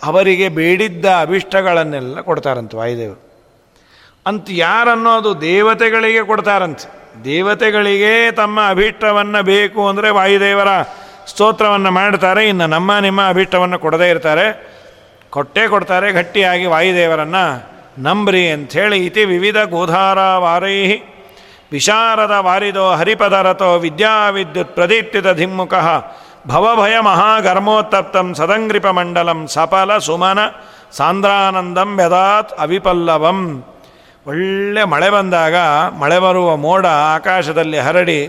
Speaker 1: ಅವರಿಗೆ ಬೇಡಿದ್ದ ಅಭಿಷ್ಟಗಳನ್ನೆಲ್ಲ ಕೊಡ್ತಾರಂತೆ ವಾಯುದೇವರು. ಅಂತ ಯಾರನ್ನೋದು ದೇವತೆಗಳಿಗೆ ಕೊಡ್ತಾರಂತೆ. ದೇವತೆಗಳಿಗೆ ತಮ್ಮ ಅಭಿಷ್ಟವನ್ನು ಬೇಕು ಅಂದರೆ ವಾಯುದೇವರ ಸ್ತೋತ್ರವನ್ನು ಮಾಡ್ತಾರೆ. ಇನ್ನು ನಮ್ಮ ನಿಮ್ಮ ಅಭಿಷ್ಟವನ್ನು ಕೊಡದೇ ಇರ್ತಾರೆ. ಕೊಟ್ಟೇ ಕೊಡ್ತಾರೆ. ಗಟ್ಟಿಯಾಗಿ ವಾಯುದೇವರನ್ನು ನಂಬ್ರಿ ಅಂಥೇಳಿ ಇತಿ ವಿವಿಧ ಗೋಧಾರ ವಾರೈ ವಿಶಾರದ ವಾರಿದೋ ಹರಿಪದರಥೋ ವಿದ್ಯಾವಿದ್ಯುತ್ ಪ್ರದೀಪ್ತಿತ ಧಿಮ್ಮುಖ ಭವಭಯ ಮಹಾಗರ್ಮೋತ್ತಪ್ತಂ ಸದಂಗ್ರಿಪ ಮಂಡಲಂ ಸಫಲ ಸುಮನ ಸಾಂದ್ರಾನಂದಂ ವ್ಯದಾತ್ ಅವಿಪಲ್ಲವಂ ಒಳ್ಳೆ ಮಳೆ ಬಂದಾಗ, ಮಳೆ ಬರುವ ಮೋಡ ಆಕಾಶದಲ್ಲಿ ಹರಡಿ,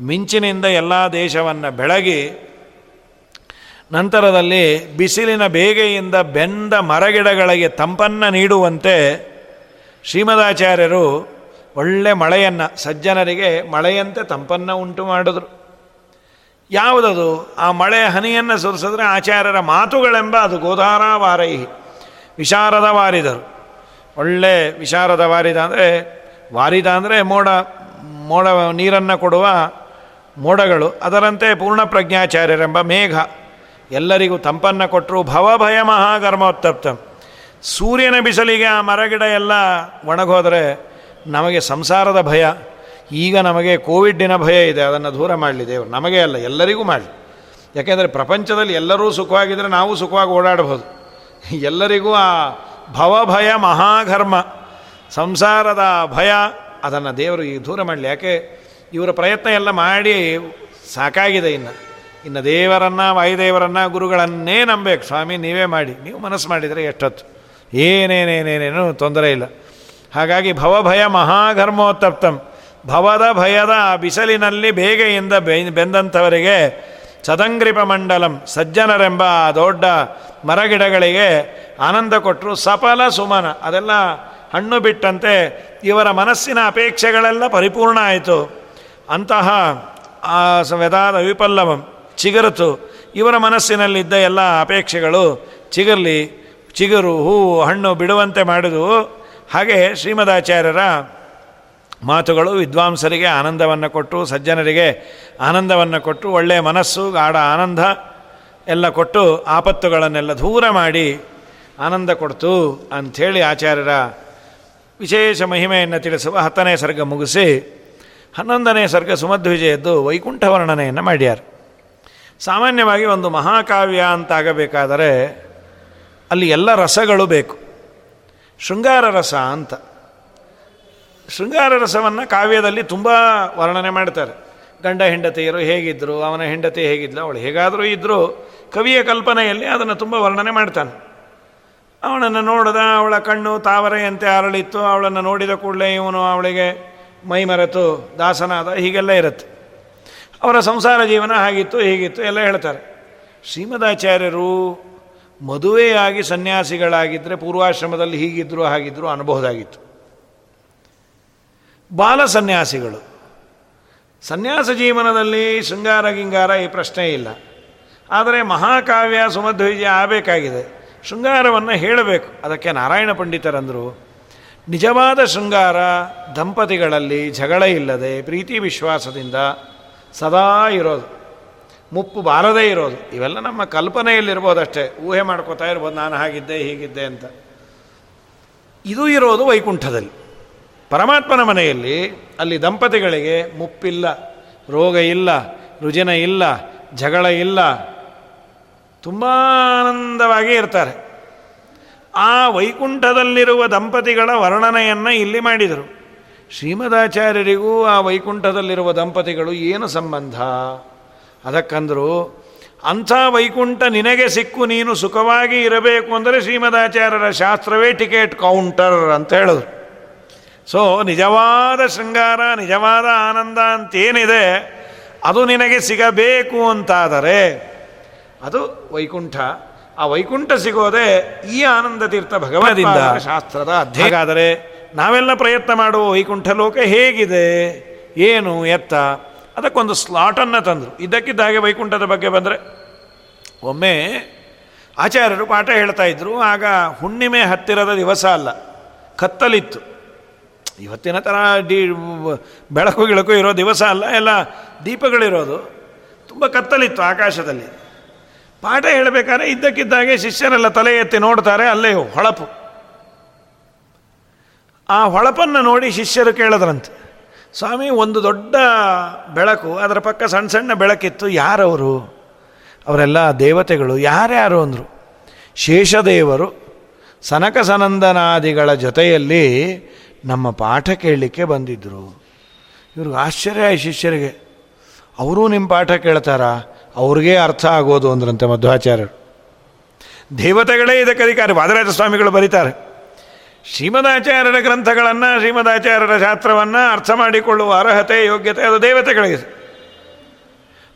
Speaker 1: ಮಿಂಚಿನಿಂದ ಎಲ್ಲ ದೇಶವನ್ನು ಬೆಳಗಿ, ನಂತರದಲ್ಲಿ ಬಿಸಿಲಿನ ಬೇಗೆಯಿಂದ ಬೆಂದ ಮರಗಿಡಗಳಿಗೆ ತಂಪನ್ನು ನೀಡುವಂತೆ ಶ್ರೀಮದಾಚಾರ್ಯರು ಒಳ್ಳೆ ಮಳೆಯನ್ನು, ಸಜ್ಜನರಿಗೆ ಮಳೆಯಂತೆ ತಂಪನ್ನು ಉಂಟು ಮಾಡಿದ್ರು. ಯಾವುದದು? ಆ ಮಳೆ ಹನಿಯನ್ನು ಸುರಿಸಿದ್ರೆ ಆಚಾರ್ಯರ ಮಾತುಗಳೆಂಬ ಅದು ಗೋಧಾರ ವಾರೈಹಿ ವಿಶಾರದ ವಾರಿದರು. ಒಳ್ಳೆ ವಿಶಾರದ ವಾರಿದ ಅಂದರೆ ವಾರಿದ ಅಂದರೆ ಮೋಡ ಮೋಡ ನೀರನ್ನು ಕೊಡುವ ಮೋಡಗಳು, ಅದರಂತೆ ಪೂರ್ಣ ಪ್ರಜ್ಞಾಚಾರ್ಯರೆಂಬ ಮೇಘ. ಎಲ್ಲರಿಗೂ ತಂಪನ್ನು ಕೊಟ್ಟರು ಭವಭಯ ಮಹಾಗರ್ಮೋತ್ತಪ್ತ ಸೂರ್ಯನ ಬಿಸಿಲಿಗೆ ಆ ಮರಗಿಡ ಎಲ್ಲ ಒಣಗೋದರೆ ನಮಗೆ ಸಂಸಾರದ ಭಯ. ಈಗ ನಮಗೆ ಕೋವಿಡ್ಡಿನ ಭಯ ಇದೆ, ಅದನ್ನು ದೂರ ಮಾಡಲಿ ದೇವರು. ನಮಗೆ ಅಲ್ಲ, ಎಲ್ಲರಿಗೂ ಮಾಡಲಿ. ಯಾಕೆಂದರೆ ಪ್ರಪಂಚದಲ್ಲಿ ಎಲ್ಲರೂ ಸುಖವಾಗಿದ್ದರೆ ನಾವು ಸುಖವಾಗಿ ಓಡಾಡಬಹುದು. ಎಲ್ಲರಿಗೂ ಆ ಭವಭಯ ಮಹಾಘರ್ಮ, ಸಂಸಾರದ ಭಯ, ಅದನ್ನು ದೇವರು ಈಗ ದೂರ ಮಾಡಲಿ. ಯಾಕೆ? ಇವರ ಪ್ರಯತ್ನ ಎಲ್ಲ ಮಾಡಿ ಸಾಕಾಗಿದೆ ಇನ್ನು. ಇನ್ನು ದೇವರನ್ನು, ವಾಯುದೇವರನ್ನು, ಗುರುಗಳನ್ನೇ ನಂಬೇಕು ಸ್ವಾಮಿ, ನೀವೇ ಮಾಡಿ. ನೀವು ಮನಸ್ಸು ಮಾಡಿದರೆ ಎಷ್ಟೊತ್ತು? ಏನೇನೇನೇನೇನು ತೊಂದರೆ ಇಲ್ಲ. ಹಾಗಾಗಿ ಭವಭಯ ಮಹಾಘರ್ಮೋತ್ತಪ್ತಂ. ಭವದ ಭಯದ ಬಿಸಿಲಿನಲ್ಲಿ ಬೇಗೆಯಿಂದ ಬೆಂದಂಥವರಿಗೆ ಸದಂಗ್ರಿಪ ಮಂಡಲಂ, ಸಜ್ಜನರೆಂಬ ದೊಡ್ಡ ಮರಗಿಡಗಳಿಗೆ ಆನಂದ ಕೊಟ್ಟರು ಸಫಲ ಸುಮನ. ಅದೆಲ್ಲ ಹಣ್ಣು ಬಿಟ್ಟಂತೆ ಇವರ ಮನಸ್ಸಿನ ಅಪೇಕ್ಷೆಗಳೆಲ್ಲ ಪರಿಪೂರ್ಣ ಆಯಿತು. ಅಂತಹ ವೆದಾದ ವಿಪಲ್ಲವಂ, ಚಿಗುರುತು, ಇವರ ಮನಸ್ಸಿನಲ್ಲಿದ್ದ ಎಲ್ಲ ಅಪೇಕ್ಷೆಗಳು ಚಿಗರ್ಲಿ, ಚಿಗುರು, ಹೂವು, ಹಣ್ಣು ಬಿಡುವಂತೆ ಮಾಡಿದವು. ಹಾಗೆ ಶ್ರೀಮದಾಚಾರ್ಯರ ಮಾತುಗಳು ವಿದ್ವಾಂಸರಿಗೆ ಆನಂದವನ್ನು ಕೊಟ್ಟು, ಸಜ್ಜನರಿಗೆ ಆನಂದವನ್ನು ಕೊಟ್ಟು ಒಳ್ಳೆಯ ಮನಸ್ಸು, ಗಾಢ ಆನಂದ ಎಲ್ಲ ಕೊಟ್ಟು ಆಪತ್ತುಗಳನ್ನೆಲ್ಲ ದೂರ ಮಾಡಿ ಆನಂದ ಕೊಡ್ತು ಅಂಥೇಳಿ ಆಚಾರ್ಯರ ವಿಶೇಷ ಮಹಿಮೆಯನ್ನು ತಿಳಿಸುವ ಹತ್ತನೇ ಸರ್ಗ ಮುಗಿಸಿ, ಹನ್ನೊಂದನೇ ಸರ್ಗ ಸುಮಧ್ವಿಜಯದ್ದು ವೈಕುಂಠ ವರ್ಣನೆಯನ್ನು ಮಾಡ್ಯಾರ. ಸಾಮಾನ್ಯವಾಗಿ ಒಂದು ಮಹಾಕಾವ್ಯ ಅಂತಾಗಬೇಕಾದರೆ ಅಲ್ಲಿ ಎಲ್ಲ ರಸಗಳು ಬೇಕು. ಶೃಂಗಾರ ರಸ ಅಂತ. ಶೃಂಗಾರ ರಸವನ್ನು ಕಾವ್ಯದಲ್ಲಿ ತುಂಬ ವರ್ಣನೆ ಮಾಡ್ತಾರೆ. ಗಂಡ ಹೆಂಡತಿಯರು ಹೇಗಿದ್ದರು ಅವನ ಹೆಂಡತಿ ಹೇಗಿದ್ಲು, ಅವಳು ಹೇಗಾದರೂ ಇದ್ದರೂ ಕವಿಯ ಕಲ್ಪನೆಯಲ್ಲಿ ಅದನ್ನು ತುಂಬ ವರ್ಣನೆ ಮಾಡ್ತಾನೆ. ಅವಳನ್ನು ನೋಡಿದ ಅವಳ ಕಣ್ಣು ತಾವರೆಯಂತೆ ಅರಳಿತ್ತು, ಅವಳನ್ನು ನೋಡಿದ ಕೂಡಲೇ ಇವನು ಅವಳಿಗೆ ಮೈ ಮರೆತು ದಾಸನಾದ ಹೀಗೆಲ್ಲ ಇರುತ್ತೆ. ಅವರ ಸಂಸಾರ ಜೀವನ ಹಾಗಿತ್ತು, ಹೀಗಿತ್ತು ಎಲ್ಲ ಹೇಳ್ತಾರೆ. ಶ್ರೀಮದಾಚಾರ್ಯರು ಮದುವೆಯಾಗಿ ಸನ್ಯಾಸಿಗಳಾಗಿದ್ದರೆ ಪೂರ್ವಾಶ್ರಮದಲ್ಲಿ ಹೀಗಿದ್ದರು ಹಾಗಿದ್ರು ಅನ್ಬಹುದಾಗಿತ್ತು. ಬಾಲ ಸನ್ಯಾಸಿಗಳು. ಸನ್ಯಾಸ ಜೀವನದಲ್ಲಿ ಶೃಂಗಾರ, ಗಿಂಗಾರ ಈ ಪ್ರಶ್ನೆ ಇಲ್ಲ. ಆದರೆ ಮಹಾಕಾವ್ಯ ಸುಮಧ್ವಿಜಯ ಆಗಬೇಕಾಗಿದೆ. ಶೃಂಗಾರವನ್ನು ಹೇಳಬೇಕು. ಅದಕ್ಕೆ ನಾರಾಯಣ ಪಂಡಿತರಂದರು, ನಿಜವಾದ ಶೃಂಗಾರ ದಂಪತಿಗಳಲ್ಲಿ ಜಗಳ ಇಲ್ಲದೆ, ಪ್ರೀತಿ ವಿಶ್ವಾಸದಿಂದ ಸದಾ ಇರೋದು. ಮುಪ್ಪು ಬಾರದೇ ಇರೋದು. ಇವೆಲ್ಲ ನಮ್ಮ ಕಲ್ಪನೆಯಲ್ಲಿರ್ಬೋದಷ್ಟೇ. ಊಹೆ ಮಾಡ್ಕೋತಾ ಇರ್ಬೋದು, ನಾನು ಹಾಗಿದ್ದೆ, ಹೀಗಿದ್ದೆ ಅಂತ. ಇದು ಇರೋದು ವೈಕುಂಠದಲ್ಲಿ. ಪರಮಾತ್ಮನ ಮನೆಯಲ್ಲಿ ಅಲ್ಲಿ ದಂಪತಿಗಳಿಗೆ ಮುಪ್ಪಿಲ್ಲ, ರೋಗ ಇಲ್ಲ, ರುಜಿನ ಇಲ್ಲ, ಜಗಳ ಇಲ್ಲ. ತುಂಬ ಆನಂದವಾಗಿ ಇರ್ತಾರೆ. ಆ ವೈಕುಂಠದಲ್ಲಿರುವ ದಂಪತಿಗಳ ವರ್ಣನೆಯನ್ನು ಇಲ್ಲಿ ಮಾಡಿದರು. ಶ್ರೀಮದಾಚಾರ್ಯರಿಗೂ ಆ ವೈಕುಂಠದಲ್ಲಿರುವ ದಂಪತಿಗಳು ಏನು ಸಂಬಂಧ? ಅದಕ್ಕಂದರು, ಅಂಥ ವೈಕುಂಠ ನಿನಗೆ ಸಿಕ್ಕು, ನೀನು ಸುಖವಾಗಿ ಇರಬೇಕು ಅಂದರೆ ಶ್ರೀಮದಾಚಾರ್ಯರ ಶಾಸ್ತ್ರವೇ ಟಿಕೆಟ್ ಕೌಂಟರ್ ಅಂತ ಹೇಳಿದ್ರು. ಸೊ ನಿಜವಾದ ಶೃಂಗಾರ ನಿಜವಾದ ಆನಂದ ಅಂತೇನಿದೆ ಅದು ನಿನಗೆ ಸಿಗಬೇಕು ಅಂತಾದರೆ ಅದು ವೈಕುಂಠ. ಆ ವೈಕುಂಠ ಸಿಗೋದೆ ಈ ಆನಂದ ತೀರ್ಥ ಭಗವದಿಂದ ಶಾಸ್ತ್ರದ ಅಧ್ಯಯ ನಾವೆಲ್ಲ ಪ್ರಯತ್ನ ಮಾಡುವ ವೈಕುಂಠ ಲೋಕ ಹೇಗಿದೆ? ಏನು ಎತ್ತ? ಅದಕ್ಕೊಂದು ಸ್ಲಾಟನ್ನು ತಂದರು. ಇದ್ದಕ್ಕಿದ್ದ ಹಾಗೆ ವೈಕುಂಠದ ಬಗ್ಗೆ ಬಂದರೆ ಒಮ್ಮೆ ಆಚಾರ್ಯರು ಪಾಠ ಹೇಳ್ತಾ ಇದ್ರು ಆಗ ಹುಣ್ಣಿಮೆ ಹತ್ತಿರದ ದಿವಸ ಅಲ್ಲ ಕತ್ತಲಿತ್ತು. ಇವತ್ತಿನ ಥರ ಡಿ ಬೆಳಕು ಗಿಳಕು ಇರೋ ದಿವಸ ಅಲ್ಲ, ಎಲ್ಲ ದೀಪಗಳಿರೋದು. ತುಂಬ ಕತ್ತಲಿತ್ತು ಆಕಾಶದಲ್ಲಿ. ಪಾಠ ಹೇಳಬೇಕಾದ್ರೆ ಇದ್ದಕ್ಕಿದ್ದಾಗೆ ಶಿಷ್ಯರೆಲ್ಲ ತಲೆ ಎತ್ತಿ ನೋಡ್ತಾರೆ, ಅಲ್ಲೇ ಹೊಳಪು. ಆ ಹೊಳಪನ್ನು ನೋಡಿ ಶಿಷ್ಯರು ಕೇಳಿದ್ರಂತೆ, ಸ್ವಾಮಿ, ಒಂದು ದೊಡ್ಡ ಬೆಳಕು, ಅದರ ಪಕ್ಕ ಸಣ್ಣ ಸಣ್ಣ ಬೆಳಕಿತ್ತು, ಯಾರವರು? ಅವರೆಲ್ಲ ದೇವತೆಗಳು, ಯಾರ್ಯಾರು ಅಂದರು. ಶೇಷದೇವರು ಸನಕ ಸನಂದನಾದಿಗಳ ಜೊತೆಯಲ್ಲಿ ನಮ್ಮ ಪಾಠ ಕೇಳಲಿಕ್ಕೆ ಬಂದಿದ್ದರು ಇವ್ರಿಗೆ ಆಶ್ಚರ್ಯ, ಶಿಷ್ಯರಿಗೆ, ಅವರೂ ನಿಮ್ಮ ಪಾಠ ಕೇಳ್ತಾರ? ಅವ್ರಿಗೆ ಅರ್ಥ ಆಗೋದು ಅಂದ್ರಂತೆ ಮಧ್ವಾಚಾರ್ಯರು. ದೇವತೆಗಳೇ ಇದಕ್ಕೆ ಅಧಿಕಾರಿ ವಾದರಾಜ ಸ್ವಾಮಿಗಳು ಬರೀತಾರೆ. ಶ್ರೀಮದಾಚಾರ್ಯರ ಗ್ರಂಥಗಳನ್ನು, ಶ್ರೀಮದಾಚಾರ್ಯರ ಶಾಸ್ತ್ರವನ್ನು ಅರ್ಥ ಮಾಡಿಕೊಳ್ಳುವ ಅರ್ಹತೆ, ಯೋಗ್ಯತೆ ಅದು ದೇವತೆಗಳಿಗೆ.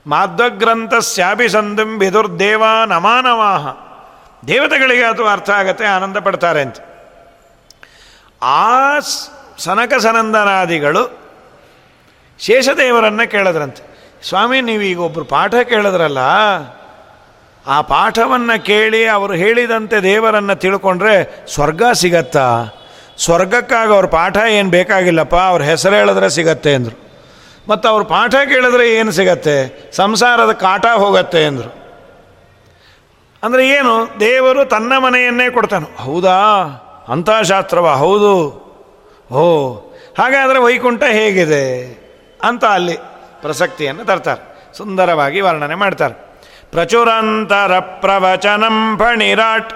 Speaker 1: ಮಾಧ್ವಗ್ರಂಥ ಸ್ಯಾಪಿ ಸಂದಂ ಬಿದುರ್ದೇವ ನಮಾನವಾಹ ದೇವತೆಗಳಿಗೆ ಅದು ಅರ್ಥ ಆಗತ್ತೆ, ಆನಂದ ಪಡ್ತಾರೆ ಅಂತ. ಆ ಸನಕ ಸನಂದನಾದಿಗಳು ಶೇಷದೇವರನ್ನು ಕೇಳಿದ್ರಂತೆ. ಸ್ವಾಮಿ ನೀವು ಈಗ ಒಬ್ಬರು ಪಾಠ ಕೇಳಿದ್ರಲ್ಲ, ಆ ಪಾಠವನ್ನು ಕೇಳಿ ಅವರು ಹೇಳಿದಂತೆ ದೇವರನ್ನು ತಿಳ್ಕೊಂಡ್ರೆ ಸ್ವರ್ಗ ಸಿಗತ್ತಾ? ಸ್ವರ್ಗಕ್ಕಾಗಿ ಅವ್ರ ಪಾಠ ಏನು ಬೇಕಾಗಿಲ್ಲಪ್ಪ, ಅವ್ರ ಹೆಸರು ಹೇಳಿದ್ರೆ ಸಿಗತ್ತೆ ಅಂದರು. ಮತ್ತು ಅವ್ರ ಪಾಠ ಕೇಳಿದ್ರೆ ಏನು ಸಿಗತ್ತೆ? ಸಂಸಾರದ ಕಾಟ ಹೋಗತ್ತೆ ಅಂದರು. ಅಂದರೆ ಏನು, ದೇವರು ತನ್ನ ಮನೆಯನ್ನೇ ಕೊಡ್ತಾನೆ. ಹೌದಾ? ಅಂಥ ಶಾಸ್ತ್ರವ ಹೌದು. ಓ, ಹಾಗಾದರೆ ವೈಕುಂಠ ಹೇಗಿದೆ ಅಂತ ಅಲ್ಲಿ ಪ್ರಸಕ್ತಿಯನ್ನು ತರ್ತಾರೆ. ಸುಂದರವಾಗಿ ವರ್ಣನೆ ಮಾಡ್ತಾರೆ. ಪ್ರಚುರಾಂತರ ಪ್ರವಚನಂ ಫಣಿರಾಟ್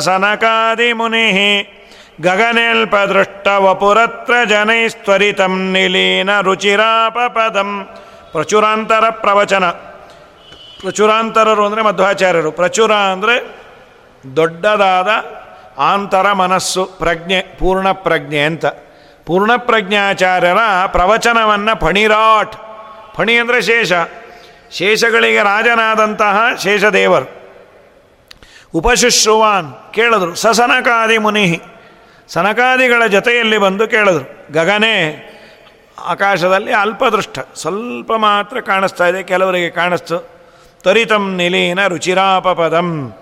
Speaker 1: ಸನಕಾದಿ ಮುನಿ, ಗಗನೆಲ್ಪ ದೃಷ್ಟ ವಪುರತ್ರ ಜನೈಸ್ತ್ವರಿತಂ ನಿಲೀನ ರುಚಿರಾಪಪದಂ. ಪ್ರಚುರಾಂತರ ಪ್ರವಚನ. ಪ್ರಚುರಾಂತರರು ಅಂದರೆ ಮಧ್ವಾಚಾರ್ಯರು. ಪ್ರಚುರ ಅಂದರೆ ದೊಡ್ಡದಾದ ಆಂತರ ಮನಸ್ಸು, ಪ್ರಜ್ಞೆ ಪೂರ್ಣ ಪ್ರಜ್ಞೆ ಅಂತ. ಪೂರ್ಣಪ್ರಜ್ಞಾಚಾರ್ಯರ ಪ್ರವಚನವನ್ನು ಫಣಿರಾಟ್. ಫಣಿ ಅಂದರೆ ಶೇಷ. ಶೇಷಗಳಿಗೆ ರಾಜನಾದಂತಹ ಶೇಷದೇವರು. ಉಪಶುಶ್ರುವಾನ್ ಕೇಳಿದ್ರು. ಸಸನಕಾದಿ ಮುನಿ ಸನಕಾದಿಗಳ ಜೊತೆಯಲ್ಲಿ ಬಂದು ಕೇಳಿದ್ರು. ಗಗನೆ, ಆಕಾಶದಲ್ಲಿ ಅಲ್ಪದೃಷ್ಟ. ಸ್ವಲ್ಪ ಮಾತ್ರ ಕಾಣಿಸ್ತಾ ಇದೆ, ಕೆಲವರಿಗೆ ಕಾಣಿಸ್ತು. ತ್ವರಿತಂ ನಿಲೀನ ರುಚಿರಾಪಪದಂ.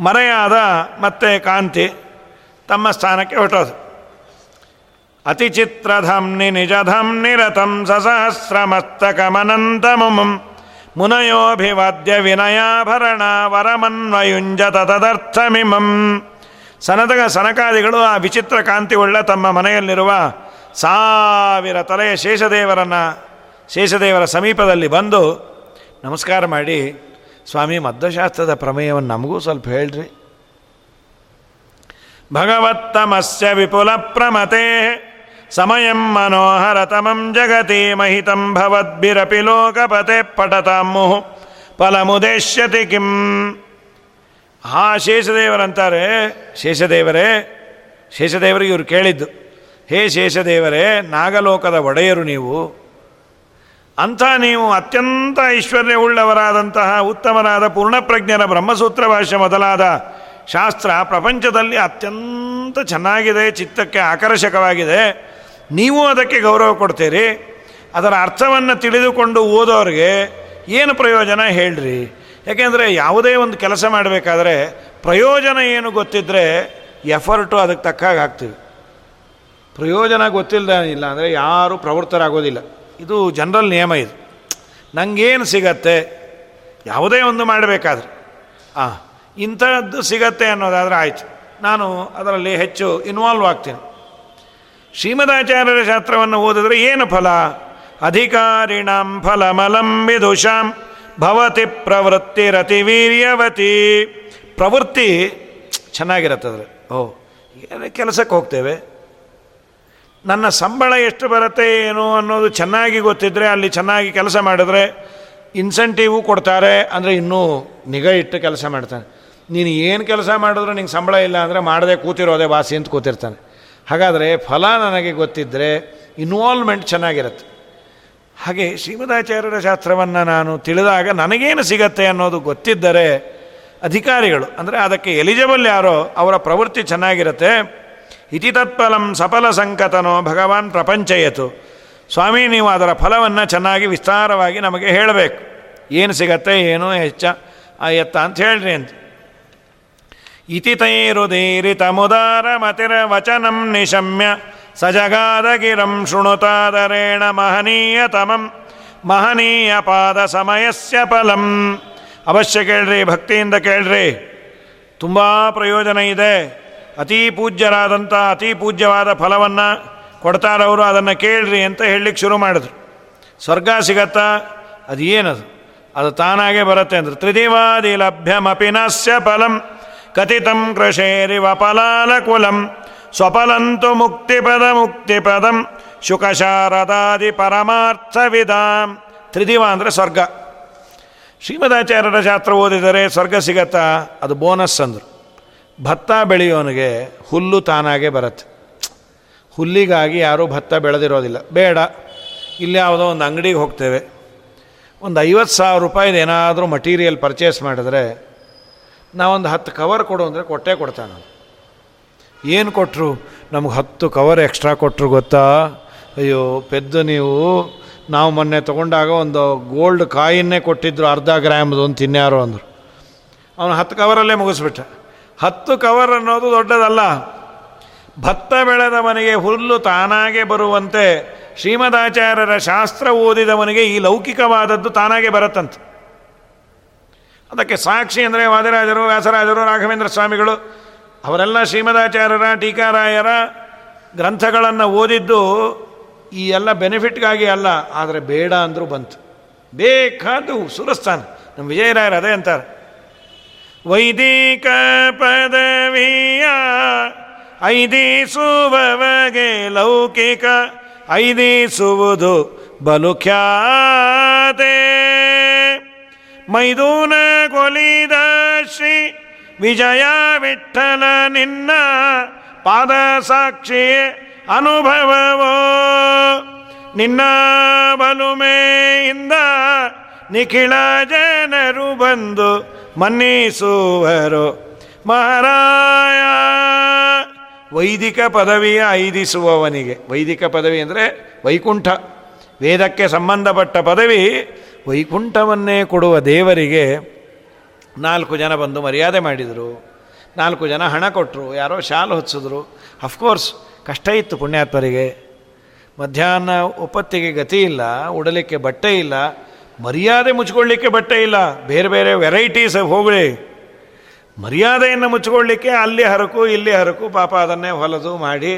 Speaker 1: ಮರೆಯಾದ ಮತ್ತೆ ಕಾಂತಿ ತಮ್ಮ ಸ್ಥಾನಕ್ಕೆ ಹೊಟ್ಟೋದು ಅತಿಚಿತ್ರಧಂನಿ ನಿಜಧಂನಿ ರಥಂ ಸಸಹಸ್ರಮಸ್ತಕಮನಂತಮುಮಂ ಮುನಯೋಭಿವಾದ್ಯ ವಿನಯಾಭರಣ ವರಮನ್ವಯುಂಜ ತದರ್ಥಮಿಮಂ. ಸನದಗ ಸನಕಾದಿಗಳು ಆ ವಿಚಿತ್ರ ಕಾಂತಿಯುಳ್ಳ ತಮ್ಮ ಮನೆಯಲ್ಲಿರುವ ಸಾವಿರ ತಲೆಯ ಶೇಷದೇವರನ್ನು ಶೇಷದೇವರ ಸಮೀಪದಲ್ಲಿ ಬಂದು ನಮಸ್ಕಾರ ಮಾಡಿ ಸ್ವಾಮಿ, ಮದ್ವಶಾಸ್ತ್ರದ ಪ್ರಮೇಯವನ್ನು ನಮಗೂ ಸ್ವಲ್ಪ ಹೇಳ್ರಿ. ಭಗವತ್ತಮಸ್ಯ ವಿಪುಲ ಪ್ರಮತೆ ಸಮಯಂ ಮನೋಹರತಮಂ ಜಗತಿ ಮಹಿತಂ ಭವದ್ಭಿರಪಿ ಲೋಕಪತೆ ಪಟತಾಮು ಫಲಮುದೇಶ್ಯತಿ ಕಿಂ. ಆ ಶೇಷದೇವರಂತಾರೆ, ಶೇಷದೇವರೇ, ಶೇಷದೇವರಿಗೆ ಇವರು ಕೇಳಿದ್ದು, ಹೇ ಶೇಷದೇವರೇ, ನಾಗಲೋಕದ ಒಡೆಯರು ನೀವು ಅಂಥ ನೀವು ಅತ್ಯಂತ ಐಶ್ವರ್ಯವುಳ್ಳವರಾದಂತಹ ಉತ್ತಮರಾದ ಪೂರ್ಣಪ್ರಜ್ಞರ ಬ್ರಹ್ಮಸೂತ್ರ ಭಾಷೆ ಮೊದಲಾದ ಶಾಸ್ತ್ರ ಪ್ರಪಂಚದಲ್ಲಿ ಅತ್ಯಂತ ಚೆನ್ನಾಗಿದೆ, ಚಿತ್ತಕ್ಕೆ ಆಕರ್ಷಕವಾಗಿದೆ. ನೀವು ಅದಕ್ಕೆ ಗೌರವ ಕೊಡ್ತೀರಿ. ಅದರ ಅರ್ಥವನ್ನು ತಿಳಿದುಕೊಂಡು ಓದೋರಿಗೆ ಏನು ಪ್ರಯೋಜನ ಹೇಳ್ರಿ. ಯಾಕೆಂದರೆ ಯಾವುದೇ ಒಂದು ಕೆಲಸ ಮಾಡಬೇಕಾದ್ರೆ ಪ್ರಯೋಜನ ಏನು ಗೊತ್ತಿದ್ದರೆ ಎಫರ್ಟು ಅದಕ್ಕೆ ತಕ್ಕಾಗಿ ಹಾಕ್ತೀವಿ. ಪ್ರಯೋಜನ ಗೊತ್ತಿಲ್ಲದ ಇಲ್ಲ ಅಂದರೆ ಯಾರೂ ಪ್ರವೃತ್ತರಾಗೋದಿಲ್ಲ. ಇದು ಜನರಲ್ ನಿಯಮ ಇದು. ನನಗೇನು ಸಿಗತ್ತೆ? ಯಾವುದೇ ಒಂದು ಮಾಡಬೇಕಾದ್ರೆ. ಹಾಂ ಇಂಥದ್ದು ಸಿಗತ್ತೆ ಅನ್ನೋದಾದರೆ ಆಯಿತು. ನಾನು ಅದರಲ್ಲಿ ಹೆಚ್ಚು ಇನ್ವಾಲ್ವ್ ಆಗ್ತೀನಿ. ಶ್ರೀಮದಾಚಾರ್ಯರ ಶಾಸ್ತ್ರವನ್ನು ಓದಿದ್ರೆ ಏನು ಫಲ? ಅಧಿಕಾರಿಣಾಂ ಫಲಮಲಂ ವಿದುಷಾಂ ಭವತಿ ಪ್ರವೃತ್ತಿ ರತಿ ವೀರ್ಯವತಿ. ಪ್ರವೃತ್ತಿ ಚೆನ್ನಾಗಿರತ್ತದ್ರೆ ಓ ಕೆಲಸಕ್ಕೆ ಹೋಗ್ತೇವೆ? ನನ್ನ ಸಂಬಳ ಎಷ್ಟು ಬರುತ್ತೆ ಏನು ಅನ್ನೋದು ಚೆನ್ನಾಗಿ ಗೊತ್ತಿದ್ದರೆ ಅಲ್ಲಿ ಚೆನ್ನಾಗಿ ಕೆಲಸ ಮಾಡಿದ್ರೆ ಇನ್ಸೆಂಟಿವು ಕೊಡ್ತಾರೆ ಅಂದರೆ ಇನ್ನೂ ನಿಗಾ ಇಟ್ಟು ಕೆಲಸ ಮಾಡ್ತಾನೆ. ನೀನು ಏನು ಕೆಲಸ ಮಾಡಿದ್ರು ನಿಂಗೆ ಸಂಬಳ ಇಲ್ಲ ಅಂದರೆ ಮಾಡದೆ ಕೂತಿರೋದೆ ವಾಸಿ ಅಂತ ಕೂತಿರ್ತಾನೆ. ಹಾಗಾದರೆ ಫಲ ನನಗೆ ಗೊತ್ತಿದ್ದರೆ ಇನ್ವಾಲ್ವ್ಮೆಂಟ್ ಚೆನ್ನಾಗಿರುತ್ತೆ. ಹಾಗೆ ಶ್ರೀಮದಾಚಾರ್ಯರ ಶಾಸ್ತ್ರವನ್ನು ನಾನು ತಿಳಿದಾಗ ನನಗೇನು ಸಿಗತ್ತೆ ಅನ್ನೋದು ಗೊತ್ತಿದ್ದರೆ ಅಧಿಕಾರಿಗಳು, ಅಂದರೆ ಅದಕ್ಕೆ ಎಲಿಜಿಬಲ್ ಯಾರೋ ಅವರ ಪ್ರವೃತ್ತಿ ಚೆನ್ನಾಗಿರುತ್ತೆ. ಇತಿ ತತ್ಫಲಂ ಸಫಲ ಸಂಕತನೋ ಭಗವಾನ್ ಪ್ರಪಂಚಯತು. ಸ್ವಾಮಿ, ನೀವು ಅದರ ಫಲವನ್ನು ಚೆನ್ನಾಗಿ ವಿಸ್ತಾರವಾಗಿ ನಮಗೆ ಹೇಳಬೇಕು. ಏನು ಸಿಗತ್ತೆ, ಏನು ಹೆಚ್ಚ ಎತ್ತ ಅಂತ ಹೇಳ್ರಿ ಅಂತ. ಇತಿ ತೈರುದೀರಿತಮುದಾರ ಮತಿರ ವಚನಂ ನಿಶಮ್ಯ, ಸಜಗಾದಗಿರಂ ಶೃಣುತಾದರೇಣ ಮಹನೀಯತಮಂ ಮಹನೀಯ ಪಾದ ಸಮಯಸ್ಯ ಫಲಂ. ಅವಶ್ಯ ಕೇಳ್ರಿ, ಭಕ್ತಿಯಿಂದ ಕೇಳ್ರಿ. ತುಂಬ ಪ್ರಯೋಜನ ಇದೆ. ಅತೀ ಪೂಜ್ಯರಾದಂಥ ಅತೀ ಪೂಜ್ಯವಾದ ಫಲವನ್ನು ಕೊಡ್ತಾರವರು ಅದನ್ನು ಕೇಳ್ರಿ ಅಂತ ಹೇಳಲಿಕ್ಕೆ ಶುರು ಮಾಡಿದ್ರು. ಸ್ವರ್ಗ ಸಿಗತ್ತಾ, ಅದು ಏನದು? ಅದು ತಾನಾಗೆ ಬರುತ್ತೆ ಅಂದ್ರೆ. ತ್ರಿದಿವಾದಿ ಲಭ್ಯಮಪಿ ನಾಸ್ಯ ಫಲಂ, ಕಥಿತಂ ಕೃಷೇರಿವ ಕುಲಂ ಸ್ವಫಲಂತು ಮುಕ್ತಿಪದ ಮುಕ್ತಿಪದಂ, ಶುಕಶಾರದಾದಿ ಪರಮಾರ್ಥವಿದಾಂ ತ್ರಿದಿವ ಅಂದರೆ ಸ್ವರ್ಗ. ಶ್ರೀಮದಾಚಾರ್ಯರ ಶಾಸ್ತ್ರ ಓದಿದರೆ ಸ್ವರ್ಗ ಸಿಗತ್ತಾ? ಅದು ಬೋನಸ್ ಅಂದರು. ಭತ್ತ ಬೆಳೆಯೋನಿಗೆ ಹುಲ್ಲು ತಾನಾಗೆ ಬರುತ್ತೆ. ಹುಲ್ಲಿಗಾಗಿ ಯಾರೂ ಭತ್ತ ಬೆಳೆದಿರೋದಿಲ್ಲ. ಬೇಡ. ಇಲ್ಲಿ ಯಾವುದೋ ಒಂದು ಅಂಗಡಿಗೆ ಹೋಗ್ತೇವೆ. ಒಂದು ಐವತ್ತು ಸಾವಿರ ರೂಪಾಯಿದು ಏನಾದರೂ ಮಟೀರಿಯಲ್ ಪರ್ಚೇಸ್ ಮಾಡಿದ್ರೆ ನಾವೊಂದು ಹತ್ತು ಕವರ್ ಕೊಡು ಅಂದರೆ ಕೊಟ್ಟೇ ಕೊಡ್ತಾನೆ ಏನು ಕೊಟ್ಟರು ನಮ್ಗೆ ಹತ್ತು ಕವರ್ ಎಕ್ಸ್ಟ್ರಾ ಕೊಟ್ಟರು ಗೊತ್ತಾ? ಅಯ್ಯೋ, ಪೆದ್ದು ನೀವು. ನಾವು ಮೊನ್ನೆ ತೊಗೊಂಡಾಗ ಒಂದು ಗೋಲ್ಡ್ ಕಾಯಿನ್ನೇ ಕೊಟ್ಟಿದ್ರು ಅರ್ಧ ಗ್ರಾಮ್ದು ಒಂದು ತಿನ್ಯಾರು ಅಂದರು. ಅವನು ಹತ್ತು ಕವರಲ್ಲೇ ಮುಗಿಸ್ಬಿಟ್ಟ. ಹತ್ತು ಕವರ್ ಅನ್ನೋದು ದೊಡ್ಡದಲ್ಲ. ಭತ್ತ ಬೆಳೆದ ಮನೆಗೆ ಹುಲ್ಲು ತಾನಾಗೆ ಬರುವಂತೆ ಶ್ರೀಮದಾಚಾರ್ಯರ ಶಾಸ್ತ್ರ ಓದಿದವನಿಗೆ ಈ ಲೌಕಿಕವಾದದ್ದು ತಾನಾಗೆ ಬರುತ್ತಂತೆ. ಅದಕ್ಕೆ ಸಾಕ್ಷಿ ಅಂದರೆ ವಾದಿರಾಜರು, ವ್ಯಾಸರಾಜರು, ರಾಘವೇಂದ್ರ ಸ್ವಾಮಿಗಳು, ಅವರೆಲ್ಲ ಶ್ರೀಮದಾಚಾರ್ಯರ, ಟೀಕಾರಾಯರ ಗ್ರಂಥಗಳನ್ನು ಓದಿದ್ದು ಈ ಎಲ್ಲ ಬೆನಿಫಿಟ್ಗಾಗಿ ಅಲ್ಲ, ಆದರೆ ಬೇಡ ಅಂದರೂ ಬಂತು. ಬೇಕಾದ್ದು ಸುರಸ್ಥಾನ ನಮ್ಮ ವಿಜಯರಾಯರು ಅದೇ ಅಂತಾರೆ. ವೈದಿಕ ಪದವಿಯ ಐದಿಸುವವಗೆ ಲೌಕಿಕ ಐದಿಸುವುದು ಬಲು ಖ್ಯಾತೆ ಮೈದೂನ ಕೊಲಿದ ಶ್ರೀ ವಿಜಯ ವಿಠಲ ನಿನ್ನ ಪಾದ ಸಾಕ್ಷಿ ಅನುಭವವೋ. ನಿನ್ನ ಬಲುಮೆಯಿಂದ ನಿಖಿಳ ಜನರು ಬಂದು ಮನ್ನಿಸುವರು. ಮಹಾರಾಯ! ವೈದಿಕ ಪದವಿಯ ಐದಿಸುವವನಿಗೆ. ವೈದಿಕ ಪದವಿ ಅಂದರೆ ವೈಕುಂಠ. ವೇದಕ್ಕೆ ಸಂಬಂಧಪಟ್ಟ ಪದವಿ ವೈಕುಂಠವನ್ನೇ ಕೊಡುವ ದೇವರಿಗೆ ನಾಲ್ಕು ಜನ ಬಂದು ಮರ್ಯಾದೆ ಮಾಡಿದರು. ನಾಲ್ಕು ಜನ ಹಣ ಕೊಟ್ಟರು ಯಾರೋ ಶಾಲು ಹೊತ್ಸಿದ್ರು ಅಫ್ಕೋರ್ಸ್ ಕಷ್ಟ ಇತ್ತು ಪುಣ್ಯಾತ್ಮರಿಗೆ. ಮಧ್ಯಾಹ್ನ ಒಪ್ಪತ್ತಿಗೆ ಗತಿ ಇಲ್ಲ, ಉಡಲಿಕ್ಕೆ ಬಟ್ಟೆ ಇಲ್ಲ ಮರ್ಯಾದೆ ಮುಚ್ಕೊಳ್ಳಿಕ್ಕೆ ಬಟ್ಟೆ ಇಲ್ಲ. ಬೇರೆ ಬೇರೆ ವೆರೈಟೀಸ್ ಹೋಗಲಿ. ಮರ್ಯಾದೆಯನ್ನು ಮುಚ್ಕೊಳ್ಳಿಕ್ಕೆ ಅಲ್ಲಿ ಹರಕು, ಇಲ್ಲಿ ಹರಕು, ಪಾಪ ಅದನ್ನೇ ಹೊಲದು ಮಾಡಿ,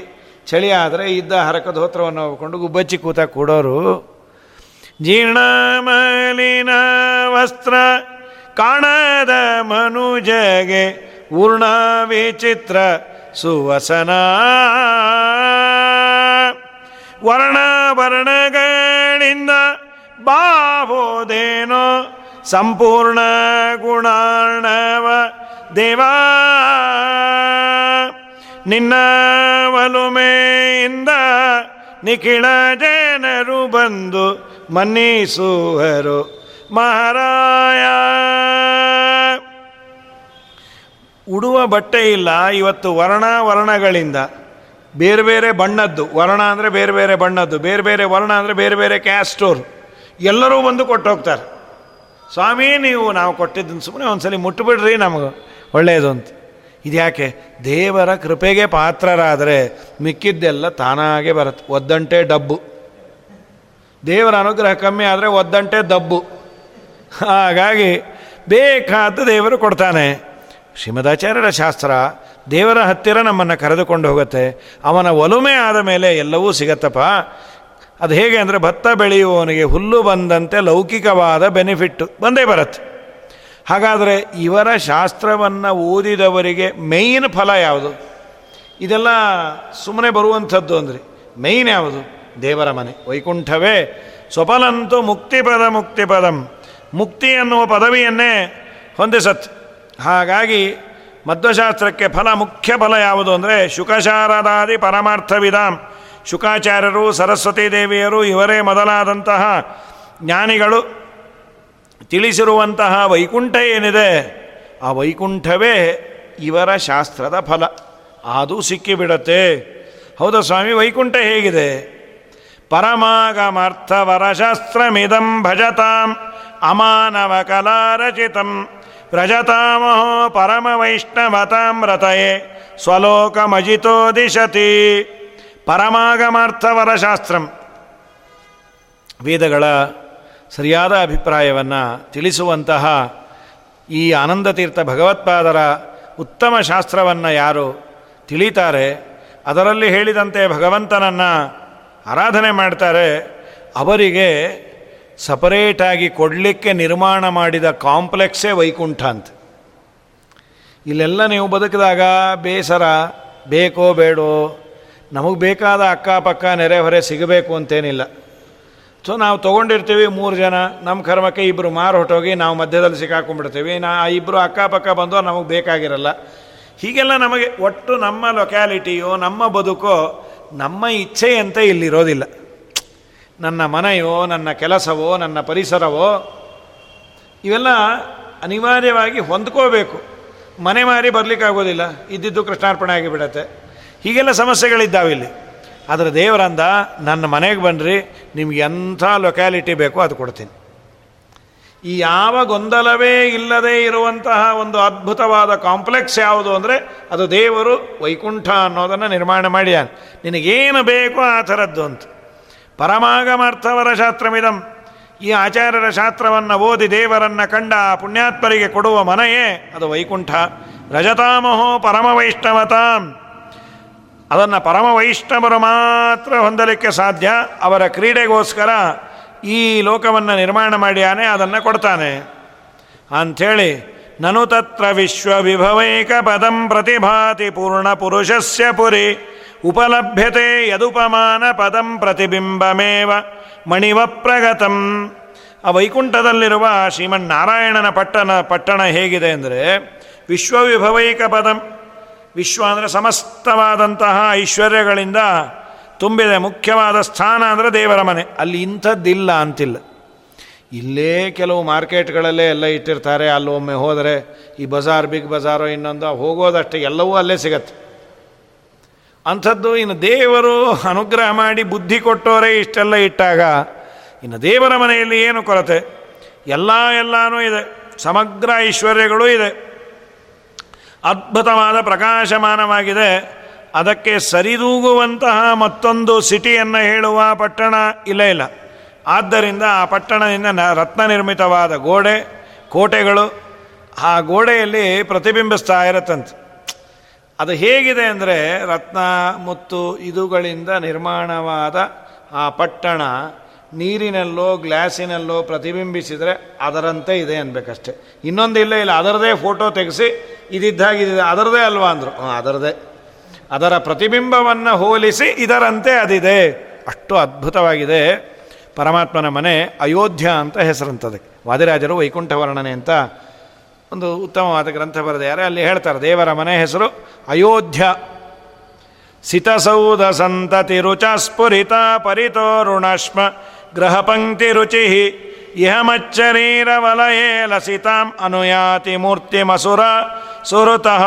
Speaker 1: ಚಳಿ ಆದರೆ ಇದ್ದ ಹರಕದ ಹೋತ್ರವನ್ನು ಹೋಗ್ಕೊಂಡು ಗುಬ್ಬಚ್ಚಿ ಕೂತ ಕೊಡೋರು. ಜೀರ್ಣಮಲಿನ ವಸ್ತ್ರ ಕಾಣದ ಮನುಜಗೆ ಊರ್ಣ ವಿಚಿತ್ರ ಸುವಸನ. ವರ್ಣ ವರ್ಣಗಳಿಂದ ಬಾಬೋದೇನೋ ಸಂಪೂರ್ಣ ಗುಣಾಣವ ದೇವಾ. ನಿನ್ನ ಒಲುಮೆಯಿಂದ ನಿಖಿಳ ಜನರು ಬಂದು ಮನ್ನಿಸುವರು. ಮಹಾರಾಯ. ಉಡುವ ಬಟ್ಟೆ ಇಲ್ಲ, ಇವತ್ತು ವರ್ಣ ವರ್ಣಗಳಿಂದ ಬೇರೆ ಬೇರೆ ಬಣ್ಣದ್ದು, ವರ್ಣ ಅಂದರೆ ಬೇರೆ ಬೇರೆ ಬಣ್ಣದ್ದು, ಬೇರೆ ಬೇರೆ ವರ್ಣ ಅಂದರೆ ಬೇರೆ ಬೇರೆ ಕ್ಯಾಸ್ಟೋರ್ ಎಲ್ಲರೂ ಬಂದು ಕೊಟ್ಟು ಹೋಗ್ತಾರೆ. ಸ್ವಾಮಿ, ನೀವು ನಾವು ಕೊಟ್ಟಿದ್ದನ್ನು ಸುಮ್ಮನೆ ಒಂದ್ಸಲಿ ಮುಟ್ಟುಬಿಡ್ರಿ ನಮಗೆ. ಒಳ್ಳೆಯದು ಅಂತ. ಇದ್ಯಾಕೆ? ದೇವರ ಕೃಪೆಗೆ ಪಾತ್ರರಾದರೆ ಮಿಕ್ಕಿದ್ದೆಲ್ಲ ತಾನಾಗೆ ಬರುತ್ತೆ. ಒದ್ದಂಟೆ ಡಬ್ಬು. ದೇವರ ಅನುಗ್ರಹ ಕಮ್ಮಿ ಆದರೆ ಒದ್ದಂಟೆ ದಬ್ಬು. ಹಾಗಾಗಿ ಬೇಕಾದ ದೇವರು ಕೊಡ್ತಾನೆ. ಶ್ರೀಮದಾಚಾರ್ಯರ ಶಾಸ್ತ್ರ, ದೇವರ ಹತ್ತಿರ ನಮ್ಮನ್ನು ಕರೆದುಕೊಂಡು ಹೋಗುತ್ತೆ. ಅವನ ಒಲುಮೆ ಆದ ಮೇಲೆ ಎಲ್ಲವೂ ಸಿಗತ್ತಪ್ಪ. ಅದು ಹೇಗೆ ಅಂದರೆ ಭತ್ತ ಬೆಳೆಯುವವನಿಗೆ ಹುಲ್ಲು ಬಂದಂತೆ ಲೌಕಿಕವಾದ ಬೆನಿಫಿಟ್ಟು ಬಂದೇ ಬರುತ್ತೆ. ಹಾಗಾದರೆ ಇವರ ಶಾಸ್ತ್ರವನ್ನು ಓದಿದವರಿಗೆ ಮೇಯ್ನ್ ಫಲ ಯಾವುದು? ಇದೆಲ್ಲ ಸುಮ್ಮನೆ ಬರುವಂಥದ್ದು ಅಂದರೆ ಮೇಯ್ನ್ ಯಾವುದು? ದೇವರ ಮನೆ, ವೈಕುಂಠವೇ. ಸ್ವಫಲಂತೂ ಮುಕ್ತಿಪದ ಮುಕ್ತಿಪದಂ. ಮುಕ್ತಿ ಅನ್ನುವ ಪದವಿಯನ್ನೇ ಹೊಂದಿಸತ್. ಹಾಗಾಗಿ ಮಧ್ವಶಾಸ್ತ್ರಕ್ಕೆ ಫಲ ಮುಖ್ಯ ಫಲ ಯಾವುದು ಅಂದರೆ ಶುಕಶಾರದಾದಿ ಪರಮಾರ್ಥವಿಧಾಂ ಶುಕಾಚಾರ್ಯರು, ಸರಸ್ವತೀ ದೇವಿಯರು ಇವರೇ ಮೊದಲಾದಂತಹ ಜ್ಞಾನಿಗಳು. ತಿಳಿಸಿರುವಂತಹ ವೈಕುಂಠ ಏನಿದೆ, ಆ ವೈಕುಂಠವೇ ಇವರ ಶಾಸ್ತ್ರದ ಫಲ. ಅದು ಸಿಕ್ಕಿಬಿಡತ್ತೆ. ಹೌದಾ ಸ್ವಾಮಿ, ವೈಕುಂಠ ಹೇಗಿದೆ? ಪರಮಾಗಮರ್ಥವರಶಾಸ್ತ್ರಮಿದಂ ಭಜತಾಂ ಅಮಾನವ ಕಲಾರಚಿತಂ ವ್ರಜತಾಮಹೋ ಪರಮ ವೈಷ್ಣವತಾಮ್ರತಯೇ ಸ್ವಲೋಕಮಜಿತೋ ದಿಶತಿ. ಪರಮಾಗಮಾರ್ಥವರಶಾಸ್ತ್ರಂ ವೇದಗಳ ಸರಿಯಾದ ಅಭಿಪ್ರಾಯವನ್ನು ತಿಳಿಸುವಂತಹ ಈ ಆನಂದತೀರ್ಥ ಭಗವತ್ಪಾದರ ಉತ್ತಮ ಶಾಸ್ತ್ರವನ್ನು ಯಾರು ತಿಳಿತಾರೆ, ಅದರಲ್ಲಿ ಹೇಳಿದಂತೆ ಭಗವಂತನನ್ನು ಆರಾಧನೆ ಮಾಡ್ತಾರೆ, ಅವರಿಗೆ ಸಪರೇಟಾಗಿ ಕೊಡಲಿಕ್ಕೆ ನಿರ್ಮಾಣ ಮಾಡಿದ ಕಾಂಪ್ಲೆಕ್ಸೇ ವೈಕುಂಠ ಅಂತ. ಇಲ್ಲೆಲ್ಲ ನೀವು ಬದುಕಿದಾಗ ಬೇಸರ, ಬೇಕೋ ಬೇಡೋ ನಮಗೆ ಬೇಕಾದ ಅಕ್ಕಪಕ್ಕ ನೆರೆಹೊರೆ ಸಿಗಬೇಕು ಅಂತೇನಿಲ್ಲ. ಸೊ ನಾವು ತೊಗೊಂಡಿರ್ತೀವಿ ಮೂರು ಜನ ನಮ್ಮ ಕರ್ಮಕ್ಕೆ ಇಬ್ಬರು ಮಾರು ಹೊಟ್ಟೋಗಿ ನಾವು ಮಧ್ಯದಲ್ಲಿ ಸಿಕ್ಕಾಕೊಂಡ್ಬಿಡ್ತೀವಿ. ನಾ, ಆ ಇಬ್ಬರು ಅಕ್ಕಪಕ್ಕ ಬಂದು ನಮಗೆ ಬೇಕಾಗಿರಲ್ಲ. ಹೀಗೆಲ್ಲ ನಮಗೆ ಒಟ್ಟು ನಮ್ಮ ಲೊಕ್ಯಾಲಿಟಿಯೋ ನಮ್ಮ ಬದುಕೋ, ನಮ್ಮ ಇಚ್ಛೆಯಂತೆ ಇಲ್ಲಿರೋದಿಲ್ಲ. ನನ್ನ ಮನೆಯೋ, ನನ್ನ ಕೆಲಸವೋ, ನನ್ನ ಪರಿಸರವೋ, ಇವೆಲ್ಲ ಅನಿವಾರ್ಯವಾಗಿ ಹೊಂದ್ಕೋಬೇಕು. ಮನೆ ಮಾರಿ ಬರಲಿಕ್ಕಾಗೋದಿಲ್ಲ. ಇದ್ದಿದ್ದು ಕೃಷ್ಣಾರ್ಪಣೆ ಆಗಿಬಿಡತ್ತೆ. ಹೀಗೆಲ್ಲ ಸಮಸ್ಯೆಗಳಿದ್ದಾವೆ ಇಲ್ಲಿ. ಆದರೆ ದೇವರಂದ, ನನ್ನ ಮನೆಗೆ ಬನ್ನಿರಿ ನಿಮ್ಗೆ ಎಂಥ ಲೊಕ್ಯಾಲಿಟಿ ಬೇಕೋ ಅದು ಕೊಡ್ತೀನಿ. ಈ ಯಾವ ಗೊಂದಲವೇ ಇಲ್ಲದೆ ಇರುವಂತಹ ಒಂದು ಅದ್ಭುತವಾದ ಕಾಂಪ್ಲೆಕ್ಸ್ ಯಾವುದು ಅಂದರೆ, ಅದು ದೇವರು ವೈಕುಂಠ ಅನ್ನೋದನ್ನು ನಿರ್ಮಾಣ ಮಾಡಿದ ನಿನಗೇನು ಬೇಕೋ ಆ ಥರದ್ದು ಅಂತ. ಪರಮಾಗಮಾರ್ಥವರ ಶಾಸ್ತ್ರಮಿದಂ ಈ ಆಚಾರ್ಯರ ಶಾಸ್ತ್ರವನ್ನು ಓದಿ ದೇವರನ್ನು ಕಂಡ ಪುಣ್ಯಾತ್ಮರಿಗೆ ಕೊಡುವ ಮನೆಯೇ ಅದು ವೈಕುಂಠ. ರಜತಾಮಹೋ ಪರಮ ವೈಷ್ಣವತಾಂ ಅದನ್ನು ಪರಮ ವೈಷ್ಣವರು ಮಾತ್ರ ಹೊಂದಲಿಕ್ಕೆ ಸಾಧ್ಯ. ಅವರ ಕ್ರೀಡೆಗೋಸ್ಕರ ಈ ಲೋಕವನ್ನು ನಿರ್ಮಾಣ ಮಾಡ್ಯಾನೆ, ಅದನ್ನು ಕೊಡ್ತಾನೆ. ಅಂಥೇಳಿ, ನನು ತತ್ರ ವಿಶ್ವವಿಭವೈಕ ಪದಂ ಪ್ರತಿಭಾತಿ ಪೂರ್ಣ ಪುರುಷಸ್ಯ ಪುರಿ. ಉಪಲಭ್ಯತೆ ಯದುಪಮಾನ ಪದಂ ಪ್ರತಿಬಿಂಬಮೇವ ಮಣಿವ ಪ್ರಗತಂ. ಆ ವೈಕುಂಠದಲ್ಲಿರುವ ಶ್ರೀಮನ್ನಾರಾಯಣನ ಪಟ್ಟಣ ಪಟ್ಟಣ ಹೇಗಿದೆ ಅಂದರೆ, ವಿಶ್ವವಿಭವೈಕ ಪದಂ ವಿಶ್ವ ಅಂದರೆ ಸಮಸ್ತವಾದಂತಹ ಐಶ್ವರ್ಯಗಳಿಂದ ತುಂಬಿದೆ ಮುಖ್ಯವಾದ ಸ್ಥಾನ ಅಂದರೆ ದೇವರ ಮನೆ. ಅಲ್ಲಿ ಇಂಥದ್ದಿಲ್ಲ ಅಂತಿಲ್ಲ. ಇಲ್ಲೇ ಕೆಲವು ಮಾರ್ಕೆಟ್ಗಳಲ್ಲೇ ಎಲ್ಲ ಇಟ್ಟಿರ್ತಾರೆ. ಅಲ್ಲೊಮ್ಮೆ ಹೋದರೆ ಈ ಬಜಾರ್, ಬಿಗ್ ಬಜಾರೋ ಇನ್ನೊಂದು ಹೋಗೋದಷ್ಟೇ, ಎಲ್ಲವೂ ಅಲ್ಲೇ ಸಿಗತ್ತೆ. ಅಂಥದ್ದು ಇನ್ನು ದೇವರು ಅನುಗ್ರಹ ಮಾಡಿ ಬುದ್ಧಿ ಕೊಟ್ಟವರೇ ಇಷ್ಟೆಲ್ಲ ಇಟ್ಟಾಗ ಇನ್ನು ದೇವರ ಮನೆಯಲ್ಲಿ ಏನು ಕೊರತೆ? ಎಲ್ಲ ಎಲ್ಲನೂ ಇದೆ. ಸಮಗ್ರ ಐಶ್ವರ್ಯಗಳು ಇದೆ. ಅದ್ಭುತವಾದ ಪ್ರಕಾಶಮಾನವಾಗಿದೆ. ಅದಕ್ಕೆ ಸರಿದೂಗುವಂತಹ ಮತ್ತೊಂದು ಸಿಟಿಯನ್ನು ಹೇಳುವ ಪಟ್ಟಣ ಇಲ್ಲ ಇಲ್ಲ. ಆದ್ದರಿಂದ ಆ ಪಟ್ಟಣದಿಂದ ರತ್ನ ನಿರ್ಮಿತವಾದ ಗೋಡೆ, ಕೋಟೆಗಳು, ಆ ಗೋಡೆಯಲ್ಲಿ ಪ್ರತಿಬಿಂಬಿಸ್ತಾ ಇರತ್ತಂತೆ. ಅದು ಹೇಗಿದೆ ಅಂದರೆ ರತ್ನ ಮುತ್ತು ಇದುಗಳಿಂದ ನಿರ್ಮಾಣವಾದ ಆ ಪಟ್ಟಣ ನೀರಿನಲ್ಲೋ, ಗ್ಲಾಸಿನಲ್ಲೋ ಪ್ರತಿಬಿಂಬಿಸಿದರೆ ಅದರಂತೆ ಇದೆ ಅನ್ಬೇಕಷ್ಟೆ. ಇನ್ನೊಂದು ಇಲ್ಲ ಇಲ್ಲ, ಅದರದೇ ಫೋಟೋ ತೆಗೆಸಿ ಇದಿದ್ದಾಗಿದೆ ಅದರದೇ ಅಲ್ವಾ ಅಂದರು. ಅದರದೇ. ಅದರ ಪ್ರತಿಬಿಂಬವನ್ನು ಹೋಲಿಸಿ ಇದರಂತೆ ಅದಿದೆ. ಅಷ್ಟು ಅದ್ಭುತವಾಗಿದೆ. ಪರಮಾತ್ಮನ ಮನೆ ಅಯೋಧ್ಯ ಅಂತ ಹೆಸರಂತದಕ್ಕೆ ವಾದಿರಾಜರು ವೈಕುಂಠ ವರ್ಣನೆ ಅಂತ ಒಂದು ಉತ್ತಮವಾದ ಗ್ರಂಥ ಬರೆದಿದ್ದಾರೆ. ಅಲ್ಲಿ ಹೇಳ್ತಾರೆ, ದೇವರ ಮನೆ ಹೆಸರು ಅಯೋಧ್ಯ. ಸಿತಸೌಧ ಸಂತತಿ ರುಚ ಸ್ಫುರಿತ ಪರಿತೋರುಣಾಶ್ಮ. ಗ್ರಹ ಪಂಕ್ತಿ ರುಚಿ ಇಹ ಮಚ್ಚರೀರ ವಲಯೇ ಲಸಿತಾಂ ಅನುಯಾತಿ ಮೂರ್ತಿ ಮಸುರ ಸುರುತಃ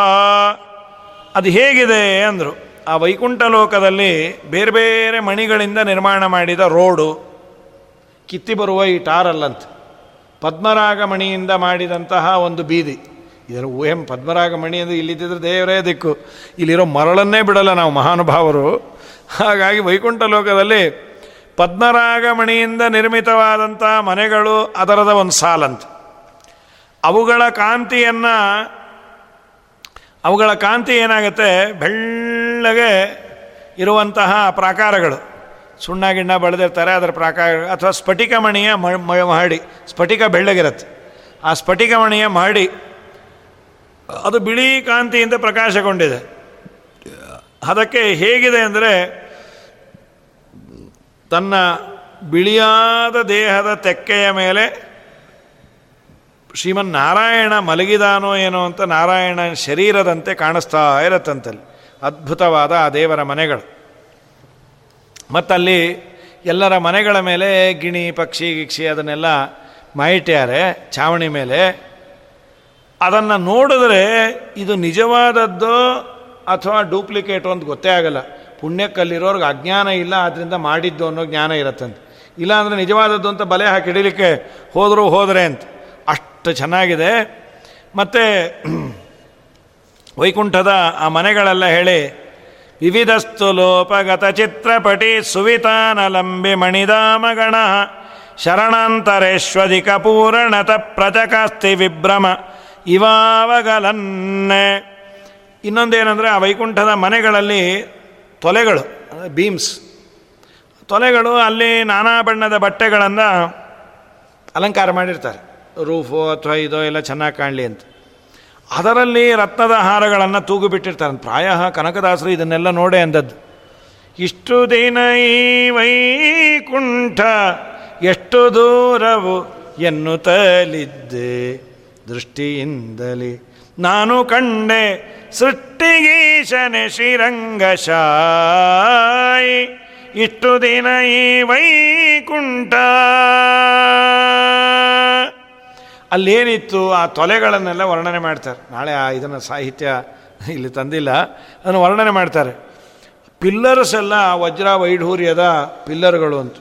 Speaker 1: ಅದು ಹೇಗಿದೆ ಅಂದರು, ಆ ವೈಕುಂಠ ಲೋಕದಲ್ಲಿ ಬೇರೆ ಬೇರೆ ಮಣಿಗಳಿಂದ ನಿರ್ಮಾಣ ಮಾಡಿದ ರೋಡು, ಕಿತ್ತಿ ಬರುವ ಈ ಟಾರಲ್ಲಂತ ಪದ್ಮರಾಗ ಮಣಿಯಿಂದ ಮಾಡಿದಂತಹ ಒಂದು ಬೀದಿ. ಇದರ ಊಹೆಂ ಪದ್ಮರಾಗ ಮಣಿ ಅಂದರೆ ಇಲ್ಲಿದ್ದರೆ ದೇವರೇ ದಿಕ್ಕು. ಇಲ್ಲಿರೋ ಮರಳನ್ನೇ ಬಿಡಲ್ಲ ನಾವು ಮಹಾನುಭಾವರು. ಹಾಗಾಗಿ ವೈಕುಂಠ ಲೋಕದಲ್ಲಿ ಪದ್ಮರಾಗ ಮಣಿಯಿಂದ ನಿರ್ಮಿತವಾದಂಥ ಮನೆಗಳು ಅದರದ ಒಂದು ಸಾಲಂತ. ಅವುಗಳ ಕಾಂತಿಯನ್ನು, ಅವುಗಳ ಕಾಂತಿ ಏನಾಗುತ್ತೆ? ಬೆಳ್ಳಗೆ ಇರುವಂತಹ ಪ್ರಾಕಾರಗಳು. ಸುಣ್ಣ ಗಿಣ್ಣ ಬಳದಿರ್ತಾರೆ, ಅದರ ಪ್ರಾಕಾರ, ಅಥವಾ ಸ್ಫಟಿಕ ಮಣಿಯ ಮಹಡಿ, ಸ್ಫಟಿಕ ಬೆಳ್ಳಗಿರುತ್ತೆ. ಆ ಸ್ಫಟಿಕ ಮಣಿಯ ಮಹಡಿ, ಅದು ಬಿಳಿ ಕಾಂತಿಯಿಂದ ಪ್ರಕಾಶಗೊಂಡಿದೆ. ಅದಕ್ಕೆ ಹೇಗಿದೆ ಅಂದರೆ ತನ್ನ ಬಿಳಿಯಾದ ದೇಹದ ತೆಕ್ಕೆಯ ಮೇಲೆ ಶ್ರೀಮನ್ ನಾರಾಯಣ ಮಲಗಿದಾನೋ ಏನೋ ಅಂತ ನಾರಾಯಣ ಶರೀರದಂತೆ ಕಾಣಿಸ್ತಾ ಇರತ್ತಂತಲ್ಲಿ. ಅದ್ಭುತವಾದ ಆ ದೇವರ ಮನೆಗಳು. ಮತ್ತಲ್ಲಿ ಎಲ್ಲರ ಮನೆಗಳ ಮೇಲೆ ಗಿಣಿ, ಪಕ್ಷಿ, ಗಿಕ್ಷಿ ಅದನ್ನೆಲ್ಲ ಮಾಯಿಟ್ಯಾರೆ ಛಾವಣಿ ಮೇಲೆ. ಅದನ್ನು ನೋಡಿದ್ರೆ ಇದು ನಿಜವಾದದ್ದು ಅಥವಾ ಡೂಪ್ಲಿಕೇಟು ಅಂತ ಗೊತ್ತೇ ಆಗಲ್ಲ. ಪುಣ್ಯಕ್ಕಲ್ಲಿರೋರ್ಗೆ ಅಜ್ಞಾನ ಇಲ್ಲ ಆದ್ದರಿಂದ ಮಾಡಿದ್ದು ಅನ್ನೋ ಜ್ಞಾನ ಇರತ್ತಂತೆ. ಇಲ್ಲ ಅಂದರೆ ನಿಜವಾದದ್ದು ಅಂತ ಬಲೆ ಹಾಕಿ ಹಿಡಿಲಿಕ್ಕೆ ಹೋದರೂ ಹೋದರೆ ಅಂತ. ಅಷ್ಟು ಚೆನ್ನಾಗಿದೆ. ಮತ್ತು ವೈಕುಂಠದ ಆ ಮನೆಗಳೆಲ್ಲ ಹೇಳಿ, ವಿವಿಧಸ್ತು ಲೋಪಗತ ಚಿತ್ರಪಟಿ ಸುವಿತಾನಲಂಬಿ ಮಣಿದಾಮಗಣ ಶರಣಾಂತರೇಶ್ವದಿಕ ಪೂರಣತ ಪ್ರಜಕಾಸ್ತಿ ವಿಭ್ರಮ, ಇವಾವಗಲನ್ನೇ. ಇನ್ನೊಂದೇನೆಂದರೆ ಆ ವೈಕುಂಠದ ಮನೆಗಳಲ್ಲಿ ತೊಲೆಗಳು ಬೀಮ್ಸ್ ತೊಲೆಗಳು ಅಲ್ಲಿ ನಾನಾ ಬಣ್ಣದ ಬಟ್ಟೆಗಳನ್ನು ಅಲಂಕಾರ ಮಾಡಿರ್ತಾರೆ. ರೂಫು ಅಥವಾ ಇದೋ ಎಲ್ಲ ಚೆನ್ನಾಗಿ ಕಾಣಲಿ ಅಂತ. ಅದರಲ್ಲಿ ರತ್ನದ ಹಾರಗಳನ್ನು ತೂಗುಬಿಟ್ಟಿರ್ತಾರೆ. ಪ್ರಾಯ ಕನಕದಾಸರು ಇದನ್ನೆಲ್ಲ ನೋಡೆ ಅಂದದ್ದು. ಇಷ್ಟು ದಿನ ಈ ವೈಕುಂಠ ಎಷ್ಟು ದೂರವು ಎನ್ನುತ್ತಲಿದ್ದೆ ದೃಷ್ಟಿಯಿಂದಲಿ. ನಾನು ಕಂಡೆ ಸೃಷ್ಟಿಗೀಶನೆ ಶ್ರೀರಂಗಶಾಯಿ. ಇಷ್ಟು ದಿನ ಈ ವೈಕುಂಠ. ಅಲ್ಲೇನಿತ್ತು ಆ ತೊಲೆಗಳನ್ನೆಲ್ಲ ವರ್ಣನೆ ಮಾಡ್ತಾರೆ. ನಾಳೆ ಆ ಇದನ್ನು ಸಾಹಿತ್ಯ ಇಲ್ಲಿ ತಂದಿಲ್ಲ, ಅದನ್ನು ವರ್ಣನೆ ಮಾಡ್ತಾರೆ. ಪಿಲ್ಲರ್ಸ್ ಎಲ್ಲ ವಜ್ರ ವೈಢೂರ್ಯದ ಪಿಲ್ಲರ್ಗಳು ಅಂತ.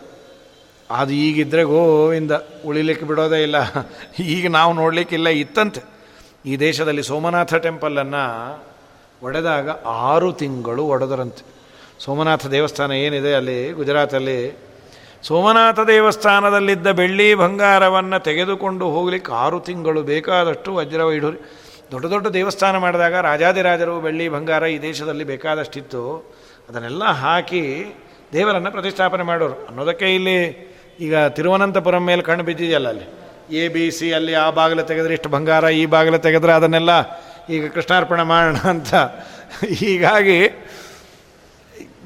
Speaker 1: ಅದು ಈಗಿದ್ರೆ ಗೋವಿಂದ ಉಳಿಲಿಕ್ಕೆ ಬಿಡೋದೇ ಇಲ್ಲ. ಈಗ ನಾವು ನೋಡಲಿಕ್ಕಿಲ್ಲ ಇತ್ತಂತೆ. ಈ ದೇಶದಲ್ಲಿ ಸೋಮನಾಥ ಟೆಂಪಲನ್ನು ಒಡೆದಾಗ ಆರು ತಿಂಗಳು ಒಡೆದರಂತೆ. ಸೋಮನಾಥ ದೇವಸ್ಥಾನ ಏನಿದೆ ಅಲ್ಲಿ, ಗುಜರಾತಲ್ಲಿ? ಸೋಮನಾಥ ದೇವಸ್ಥಾನದಲ್ಲಿದ್ದ ಬೆಳ್ಳಿ ಬಂಗಾರವನ್ನು ತೆಗೆದುಕೊಂಡು ಹೋಗ್ಲಿಕ್ಕೆ ಆರು ತಿಂಗಳು ಬೇಕಾದಷ್ಟು ವಜ್ರ ವೈಢೂರಿ ದೊಡ್ಡ ದೊಡ್ಡ ದೇವಸ್ಥಾನ ಮಾಡಿದಾಗ ರಾಜಾದಿರಾಜರು ಬೆಳ್ಳಿ ಬಂಗಾರ ಈ ದೇಶದಲ್ಲಿ ಬೇಕಾದಷ್ಟಿತ್ತು. ಅದನ್ನೆಲ್ಲ ಹಾಕಿ ದೇವರನ್ನು ಪ್ರತಿಷ್ಠಾಪನೆ ಮಾಡೋರು. ಅನ್ನೋದಕ್ಕೆ ಇಲ್ಲಿ ಈಗ ತಿರುವನಂತಪುರಂ ಮೇಲೆ ಕಣ್ಣು ಬಿದ್ದಿದೆಯಲ್ಲ ಅಲ್ಲಿ? ಎ ಬಿ ಸಿ ಅಲ್ಲಿ ಆ ಬಾಗಿಲು ತೆಗೆದ್ರೆ ಇಷ್ಟು ಬಂಗಾರ, ಈ ಬಾಗಿಲು ತೆಗೆದ್ರೆ ಅದನ್ನೆಲ್ಲ ಈಗ ಕೃಷ್ಣಾರ್ಪಣೆ ಮಾಡೋಣ ಅಂತ. ಹೀಗಾಗಿ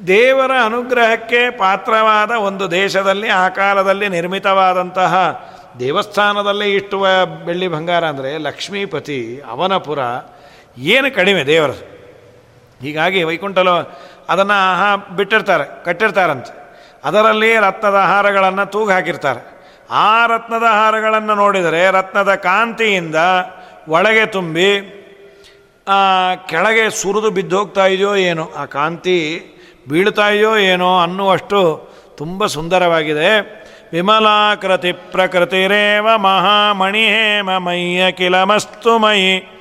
Speaker 1: ದೇವರ ಅನುಗ್ರಹಕ್ಕೆ ಪಾತ್ರವಾದ ಒಂದು ದೇಶದಲ್ಲಿ, ಆ ಕಾಲದಲ್ಲಿ ನಿರ್ಮಿತವಾದಂತಹ ದೇವಸ್ಥಾನದಲ್ಲೇ ಇಟ್ಟುವ ಬೆಳ್ಳಿ ಬಂಗಾರ ಅಂದರೆ ಲಕ್ಷ್ಮೀಪತಿ, ಅವನಪುರ, ಏನು ಕಡಿಮೆ ದೇವರ. ಹೀಗಾಗಿ ವೈಕುಂಠಲು ಅದನ್ನು ಆಹಾ ಬಿಟ್ಟಿರ್ತಾರೆ, ಕಟ್ಟಿರ್ತಾರಂತೆ. ಅದರಲ್ಲಿ ರತ್ನದ ಆಹಾರಗಳನ್ನು ತೂಗು ಹಾಕಿರ್ತಾರೆ ಆ ರತ್ನದ ಹಾರಗಳನ್ನು ನೋಡಿದರೆ ರತ್ನದ ಕಾಂತಿಯಿಂದ ಒಳಗೆ ತುಂಬಿ ಕೆಳಗೆ ಸುರಿದು ಬಿದ್ದೋಗ್ತಾ ಇದೆಯೋ ಏನೋ, ಆ ಕಾಂತಿ ಬೀಳ್ತಾ ಇದೆಯೋ ಏನೋ ಅನ್ನುವಷ್ಟು ತುಂಬ ಸುಂದರವಾಗಿದೆ. ವಿಮಲಾಕೃತಿ ಪ್ರಕೃತಿರೇವ ಮಹಾಮಣಿ ಹೇಮ ಮಯ್ಯ ಕಿಲಮಸ್ತು ಮಯಿ.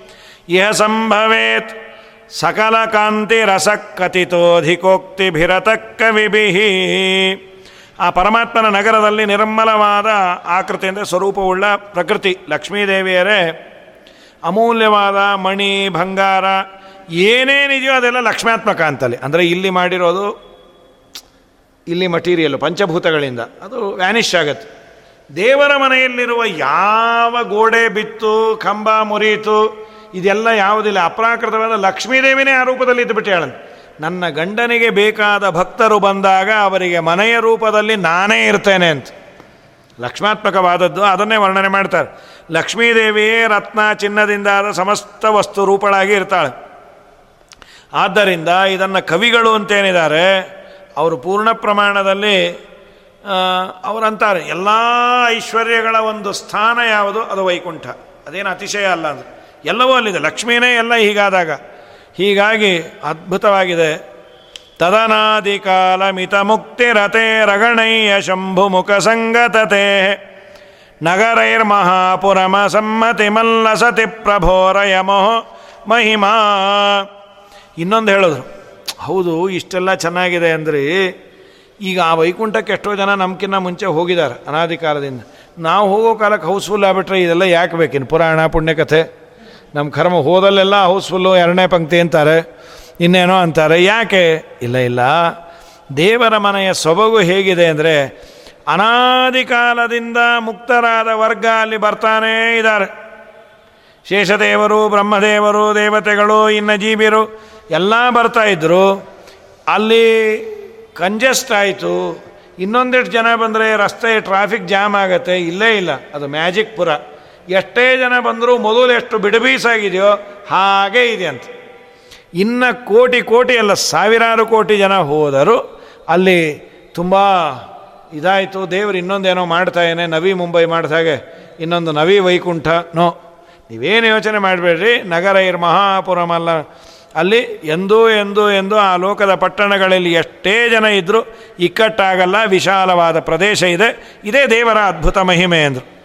Speaker 1: ಇಹ ಸಂಭವೇತ್ ಸಕಲ ಕಾಂತಿ ರಸಕಥಿತೋಧಿಕೋಕ್ತಿಭಿರತ ಕವಿಭಿಹಿ ಆ ಪರಮಾತ್ಮನ ನಗರದಲ್ಲಿ ನಿರ್ಮಲವಾದ ಆಕೃತಿ ಅಂದರೆ ಸ್ವರೂಪವುಳ್ಳ ಪ್ರಕೃತಿ. ಲಕ್ಷ್ಮೀದೇವಿಯರೇ, ಅಮೂಲ್ಯವಾದ ಮಣಿ, ಬಂಗಾರ ಏನೇನಿದೆಯೋ ಅದೆಲ್ಲ ಲಕ್ಷ್ಮ್ಯಾತ್ಮಕ ಅಂತಲ್ಲಿ. ಅಂದರೆ ಇಲ್ಲಿ ಮಾಡಿರೋದು ಇಲ್ಲಿ ಮಟೀರಿಯಲ್ ಪಂಚಭೂತಗಳಿಂದ. ಅದು ವ್ಯಾನಿಷ್ ಆಗತ್ತೆ. ದೇವರ ಮನೆಯಲ್ಲಿರುವ ಯಾವ ಗೋಡೆ ಬಿತ್ತು, ಕಂಬ ಮುರಿಯಿತು, ಇದೆಲ್ಲ ಯಾವುದಿಲ್ಲ. ಅಪ್ರಾಕೃತವಾದ ಲಕ್ಷ್ಮೀದೇವಿನೇ ಆ ರೂಪದಲ್ಲಿ ಇದ್ದುಬಿಟ್ಟು ಹೇಳಂತೆ ನನ್ನ ಗಂಡನಿಗೆ ಬೇಕಾದ ಭಕ್ತರು ಬಂದಾಗ ಅವರಿಗೆ ಮನೆಯ ರೂಪದಲ್ಲಿ ನಾನೇ ಇರ್ತೇನೆ ಅಂತ. ಲಕ್ಷ್ಮಾತ್ಮಕವಾದದ್ದು, ಅದನ್ನೇ ವರ್ಣನೆ ಮಾಡ್ತಾರೆ. ಲಕ್ಷ್ಮೀದೇವಿಯೇ ರತ್ನ ಚಿನ್ನದಿಂದಾದ ಸಮಸ್ತ ವಸ್ತು ರೂಪಳಾಗಿ ಇರ್ತಾಳೆ. ಆದ್ದರಿಂದ ಇದನ್ನು ಕವಿಗಳು ಅಂತೇನಿದ್ದಾರೆ, ಅವರು ಪೂರ್ಣ ಪ್ರಮಾಣದಲ್ಲಿ ಅವರಂತಾರೆ. ಎಲ್ಲ ಐಶ್ವರ್ಯಗಳ ಒಂದು ಸ್ಥಾನ ಯಾವುದು? ಅದು ವೈಕುಂಠ. ಅದೇನು ಅತಿಶಯ ಅಲ್ಲ ಅಂದರೆ ಎಲ್ಲವೂ ಅಲ್ಲಿದೆ. ಲಕ್ಷ್ಮೀನೇ ಎಲ್ಲ ಹೀಗಾದಾಗ. ಹೀಗಾಗಿ ಅದ್ಭುತವಾಗಿದೆ. ತದನಾದಿಕಾಲ ಮಿತ ಮುಕ್ತಿರತೆ ರಗಣಯ್ಯ ಶಂಭು ಮುಖ ಸಂಗತತೆ ನಗರೈರ್ಮಹಾಪುರಮ ಸಮ್ಮತಿ ಮಲ್ಲಸತಿ ಪ್ರಭೋರಯಮೋ ಮಹಿಮಾ. ಇನ್ನೊಂದು ಹೇಳಿದ್ರು ಹೌದು, ಇಷ್ಟೆಲ್ಲ ಚೆನ್ನಾಗಿದೆ ಅಂದರೆ ಈಗ ಆ ವೈಕುಂಠಕ್ಕೆ ಎಷ್ಟೋ ಜನ ನಮ್ಕಿನ್ನ ಮುಂಚೆ ಹೋಗಿದ್ದಾರೆ ಅನಾದಿ ಕಾಲದಿಂದ ನಾವು ಹೋಗೋ ಕಾಲಕ್ಕೆ ಹೌಸ್ಫುಲ್ ಆಗ್ಬಿಟ್ರೆ ಇದೆಲ್ಲ ಯಾಕೆ ಬೇಕಿನ್ನು ಪುರಾಣ, ಪುಣ್ಯಕಥೆ. ನಮ್ಮ ಕರ್ಮ ಹೋದಲ್ಲೆಲ್ಲ ಹೌಸ್ಫುಲ್ಲು ಎರಡನೇ ಪಂಕ್ತಿ ಅಂತಾರೆ, ಇನ್ನೇನೋ ಅಂತಾರೆ. ಯಾಕೆ? ಇಲ್ಲ ಇಲ್ಲ. ದೇವರ ಮನೆಯ ಸೊಬಗು ಹೇಗಿದೆ ಅಂದರೆ ಅನಾದಿ ಕಾಲದಿಂದ ಮುಕ್ತರಾದ ವರ್ಗ ಅಲ್ಲಿ ಬರ್ತಾನೇ ಇದ್ದಾರೆ. ಶೇಷದೇವರು, ಬ್ರಹ್ಮದೇವರು, ದೇವತೆಗಳು ಇನ್ನ ಜೀವಿರು ಎಲ್ಲ ಬರ್ತಾ ಇದ್ದರು ಅಲ್ಲಿ ಕಂಜೆಸ್ಟ್ ಆಯಿತು. ಇನ್ನೊಂದಿಷ್ಟು ಜನ ಬಂದರೆ ರಸ್ತೆ ಟ್ರಾಫಿಕ್ ಜಾಮ್ ಆಗುತ್ತೆ. ಇಲ್ಲೇ ಇಲ್ಲ. ಅದು ಮ್ಯಾಜಿಕ್ ಪುರ. ಎಷ್ಟೇ ಜನ ಬಂದರೂ ಮೊದಲು ಎಷ್ಟು ಬಿಡಬೀಸಾಗಿದೆಯೋ ಹಾಗೆ ಇದೆ ಅಂತ. ಇನ್ನು ಕೋಟಿ ಕೋಟಿ ಅಲ್ಲ, ಸಾವಿರಾರು ಕೋಟಿ ಜನ ಹೋದರು ಅಲ್ಲಿ ತುಂಬ ಇದಾಯಿತು, ದೇವರು ಇನ್ನೊಂದೇನೋ ಮಾಡ್ತಾಯೇನೆ ನವಿ ಮುಂಬೈ ಹಾಗೆ, ಇನ್ನೊಂದು ನವಿ ವೈಕುಂಠ, ನೋ. ನೀವೇನು ಯೋಚನೆ ಮಾಡಬೇಡ್ರಿ, ನಗರ ಇರ್ ಮಹಾಪುರಮಲ್ಲ ಅಲ್ಲಿ. ಎಂದೂ ಎಂದೂ ಎಂದೂ ಆ ಲೋಕದ ಪಟ್ಟಣಗಳಲ್ಲಿ ಎಷ್ಟೇ ಜನ ಇದ್ದರೂ ಇಕ್ಕಟ್ಟಾಗಲ್ಲ, ವಿಶಾಲವಾದ ಪ್ರದೇಶ ಇದೆ. ಇದೇ ದೇವರ ಅದ್ಭುತ ಮಹಿಮೆ ಎಂದರು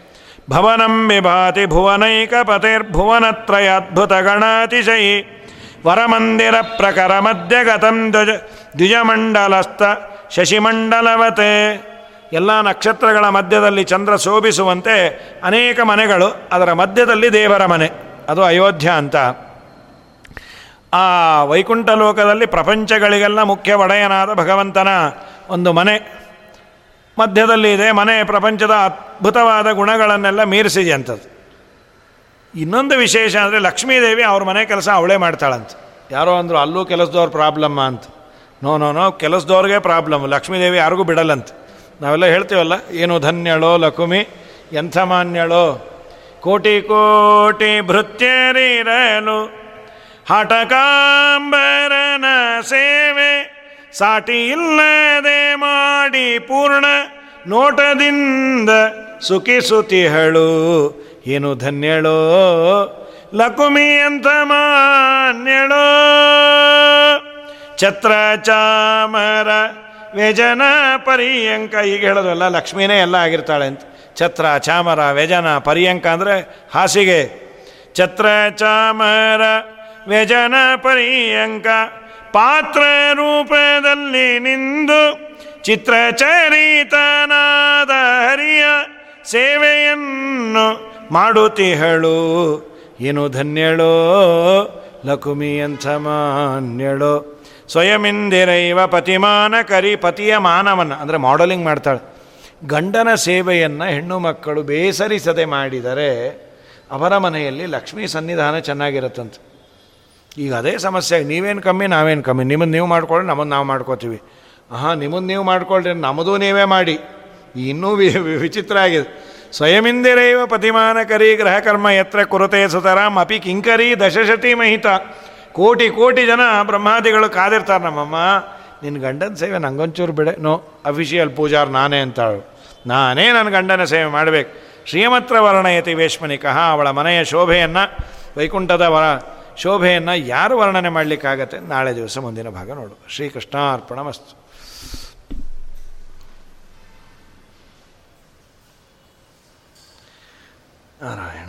Speaker 1: ಭವನಂ ವಿಭಾತಿ ಭುವನೈಕ ಪತಿರ್ಭುವನತ್ರಯ ಅದ್ಭುತ ಗಣಾತಿಶಯಿ ವರಮಂದಿರ ಪ್ರಕರ ಮಧ್ಯಗತಂ ದ್ವಜ ದ್ವಿಜಮಂಡಲಸ್ಥ ಶಶಿಮಂಡಲವತೆ ಎಲ್ಲ ನಕ್ಷತ್ರಗಳ ಮಧ್ಯದಲ್ಲಿ ಚಂದ್ರ ಶೋಭಿಸುವಂತೆ ಅನೇಕ ಮನೆಗಳು, ಅದರ ಮಧ್ಯದಲ್ಲಿ ದೇವರ ಮನೆ, ಅದು ಅಯೋಧ್ಯ ಅಂತ. ಆ ವೈಕುಂಠ ಲೋಕದಲ್ಲಿ ಪ್ರಪಂಚಗಳಿಗೆಲ್ಲ ಮುಖ್ಯ ಒಡೆಯನಾದ ಭಗವಂತನ ಒಂದು ಮನೆ. ಮಧ್ಯದಲ್ಲಿ ಇದೆ, ಮನೆ, ಪ್ರಪಂಚದ ಅದ್ಭುತವಾದ ಗುಣಗಳನ್ನೆಲ್ಲ ಮೀರಿಸಿದೆ ಅಂಥದ್ದು ಇನ್ನೊಂದು ವಿಶೇಷ ಅಂದರೆ ಲಕ್ಷ್ಮೀದೇವಿ ಅವ್ರ ಮನೆ ಕೆಲಸ ಅವಳೇ ಮಾಡ್ತಾಳಂತ. ಯಾರೋ ಅಂದರು ಅಲ್ಲೂ ಕೆಲಸದವ್ರ ಪ್ರಾಬ್ಲಮ್ಮ ಅಂತ. ನೋ ನೋ ನೋ, ಕೆಲಸದವ್ರಿಗೆ ಪ್ರಾಬ್ಲಮ್, ಲಕ್ಷ್ಮೀದೇವಿ ಯಾರಿಗೂ ಬಿಡಲ್ಲಂತ. ನಾವೆಲ್ಲ ಹೇಳ್ತೀವಲ್ಲ, ಏನು ಧನ್ಯಳೋ ಲಕುಮಿ, ಎಂಥ ಮಾನ್ಯಳೋ. ಕೋಟಿ ಕೋಟಿ ಭೃತ್ಯರಿರಲು ಹಟಕಾಂಬರನ ಸೇವೆ. ಸಾಟಿ ಇಲ್ಲದೆ ಮಾಡಿ ಪೂರ್ಣ ನೋಟದಿಂದ ಸುಖಿಸುತಿಹಳು ಏನು ಧನ್ಯಳೋ? ಲಕುಮಿ ಅಂತ ಮಾನ್ಯಳೋ? ಛತ್ರ ಚಾಮರ ವ್ಯಜನ ಪರ್ಯಂಕ, ಈಗ ಹೇಳೋದಲ್ಲ ಲಕ್ಷ್ಮೀನೇ ಎಲ್ಲ ಆಗಿರ್ತಾಳೆ ಅಂತ. ಛತ್ರ ಚಾಮರ ವ್ಯಜನ ಪರ್ಯಂಕ ಅಂದರೆ ಹಾಸಿಗೆ. ಛತ್ರ ಚಾಮರ ವ್ಯಜನ ಪರ್ಯಂಕ ಪಾತ್ರ ರೂಪದಲ್ಲಿ ನಿಂದು ಚಿತ್ರಚರಿತನಾದ ಹರಿಯ ಸೇವೆಯನ್ನು ಮಾಡುತ್ತಿಹಳು. ಏನು ಧನ್ಯಳೋ? ಲಕುಮಿಯಂಥ ಮಾನ್ಯಳೋ? ಸ್ವಯಮಿಂದಿರೈವ ಪತಿಮಾನ ಕರಿ ಪತಿಯ ಮಾನವನ್ನು, ಅಂದರೆ ಮಾಡಲಿಂಗ್ ಮಾಡ್ತಾಳೆ. ಗಂಡನ ಸೇವೆಯನ್ನು ಹೆಣ್ಣು ಮಕ್ಕಳು ಬೇಸರಿಸದೆ ಮಾಡಿದರೆ ಅವರ ಮನೆಯಲ್ಲಿ ಲಕ್ಷ್ಮೀ ಸನ್ನಿಧಾನ ಚೆನ್ನಾಗಿರುತ್ತಂತೆ. ಈಗ ಅದೇ ಸಮಸ್ಯೆ ನೀವೇನು ಕಮ್ಮಿ, ನಾವೇನು ಕಮ್ಮಿ. ನಿಮ್ಮನ್ನು ನೀವು ಮಾಡ್ಕೊಳ್ಳಿ ನಮ್ಮನ್ನು ನಾವು ಮಾಡ್ಕೋತೀವಿ. ಹಾಂ ನಿಮ್ಮನ್ನು ನೀವು ಮಾಡ್ಕೊಳ್ರಿ, ನಮ್ಮದು ನೀವೇ ಮಾಡಿ. ಇನ್ನೂ ವಿಚಿತ್ರ ಆಗಿದೆ. ಸ್ವಯಮಿಂದಿರೈವ ಪತಿಮಾನಕರಿ ಗ್ರಹಕರ್ಮ ಎತ್ರ ಕುರುತೆ ಸುತರಾಮ್ ಅಪಿ ಕಿಂಕರಿ ದಶಶತಿ ಮಹಿತ. ಕೋಟಿ ಕೋಟಿ ಜನ ಬ್ರಹ್ಮಾದಿಗಳು ಕಾದಿರ್ತಾರೆ ನಮ್ಮಮ್ಮ. ನಿನ್ನ ಗಂಡನ ಸೇವೆ ನಂಗೊಂಚೂರು ಬಿಡೆ. ನೋ, ಅಫಿಷಿಯಲ್ ಪೂಜಾರ್ ನಾನೇ ಅಂತಾಳು. ನಾನೇ ನನ್ನ ಗಂಡನ ಸೇವೆ ಮಾಡಬೇಕು. ಶ್ರೀಮತ್ರ ವರ್ಣಯತಿ ವೇಶ್ಮನಿಕಃ, ಅವಳ ಮನೆಯ ಶೋಭೆಯನ್ನು ವೈಕುಂಠದ ವರ ಶೋಭೆಯನ್ನು ಯಾರು ವರ್ಣನೆ ಮಾಡಲಿಕ್ಕಾಗತ್ತೆ? ನಾಳೆ ದಿವಸ ಮುಂದಿನ ಭಾಗ ನೋಡು ಶ್ರೀಕೃಷ್ಣಾರ್ಪಣ ಮಸ್ತು ನಾರಾಯಣ.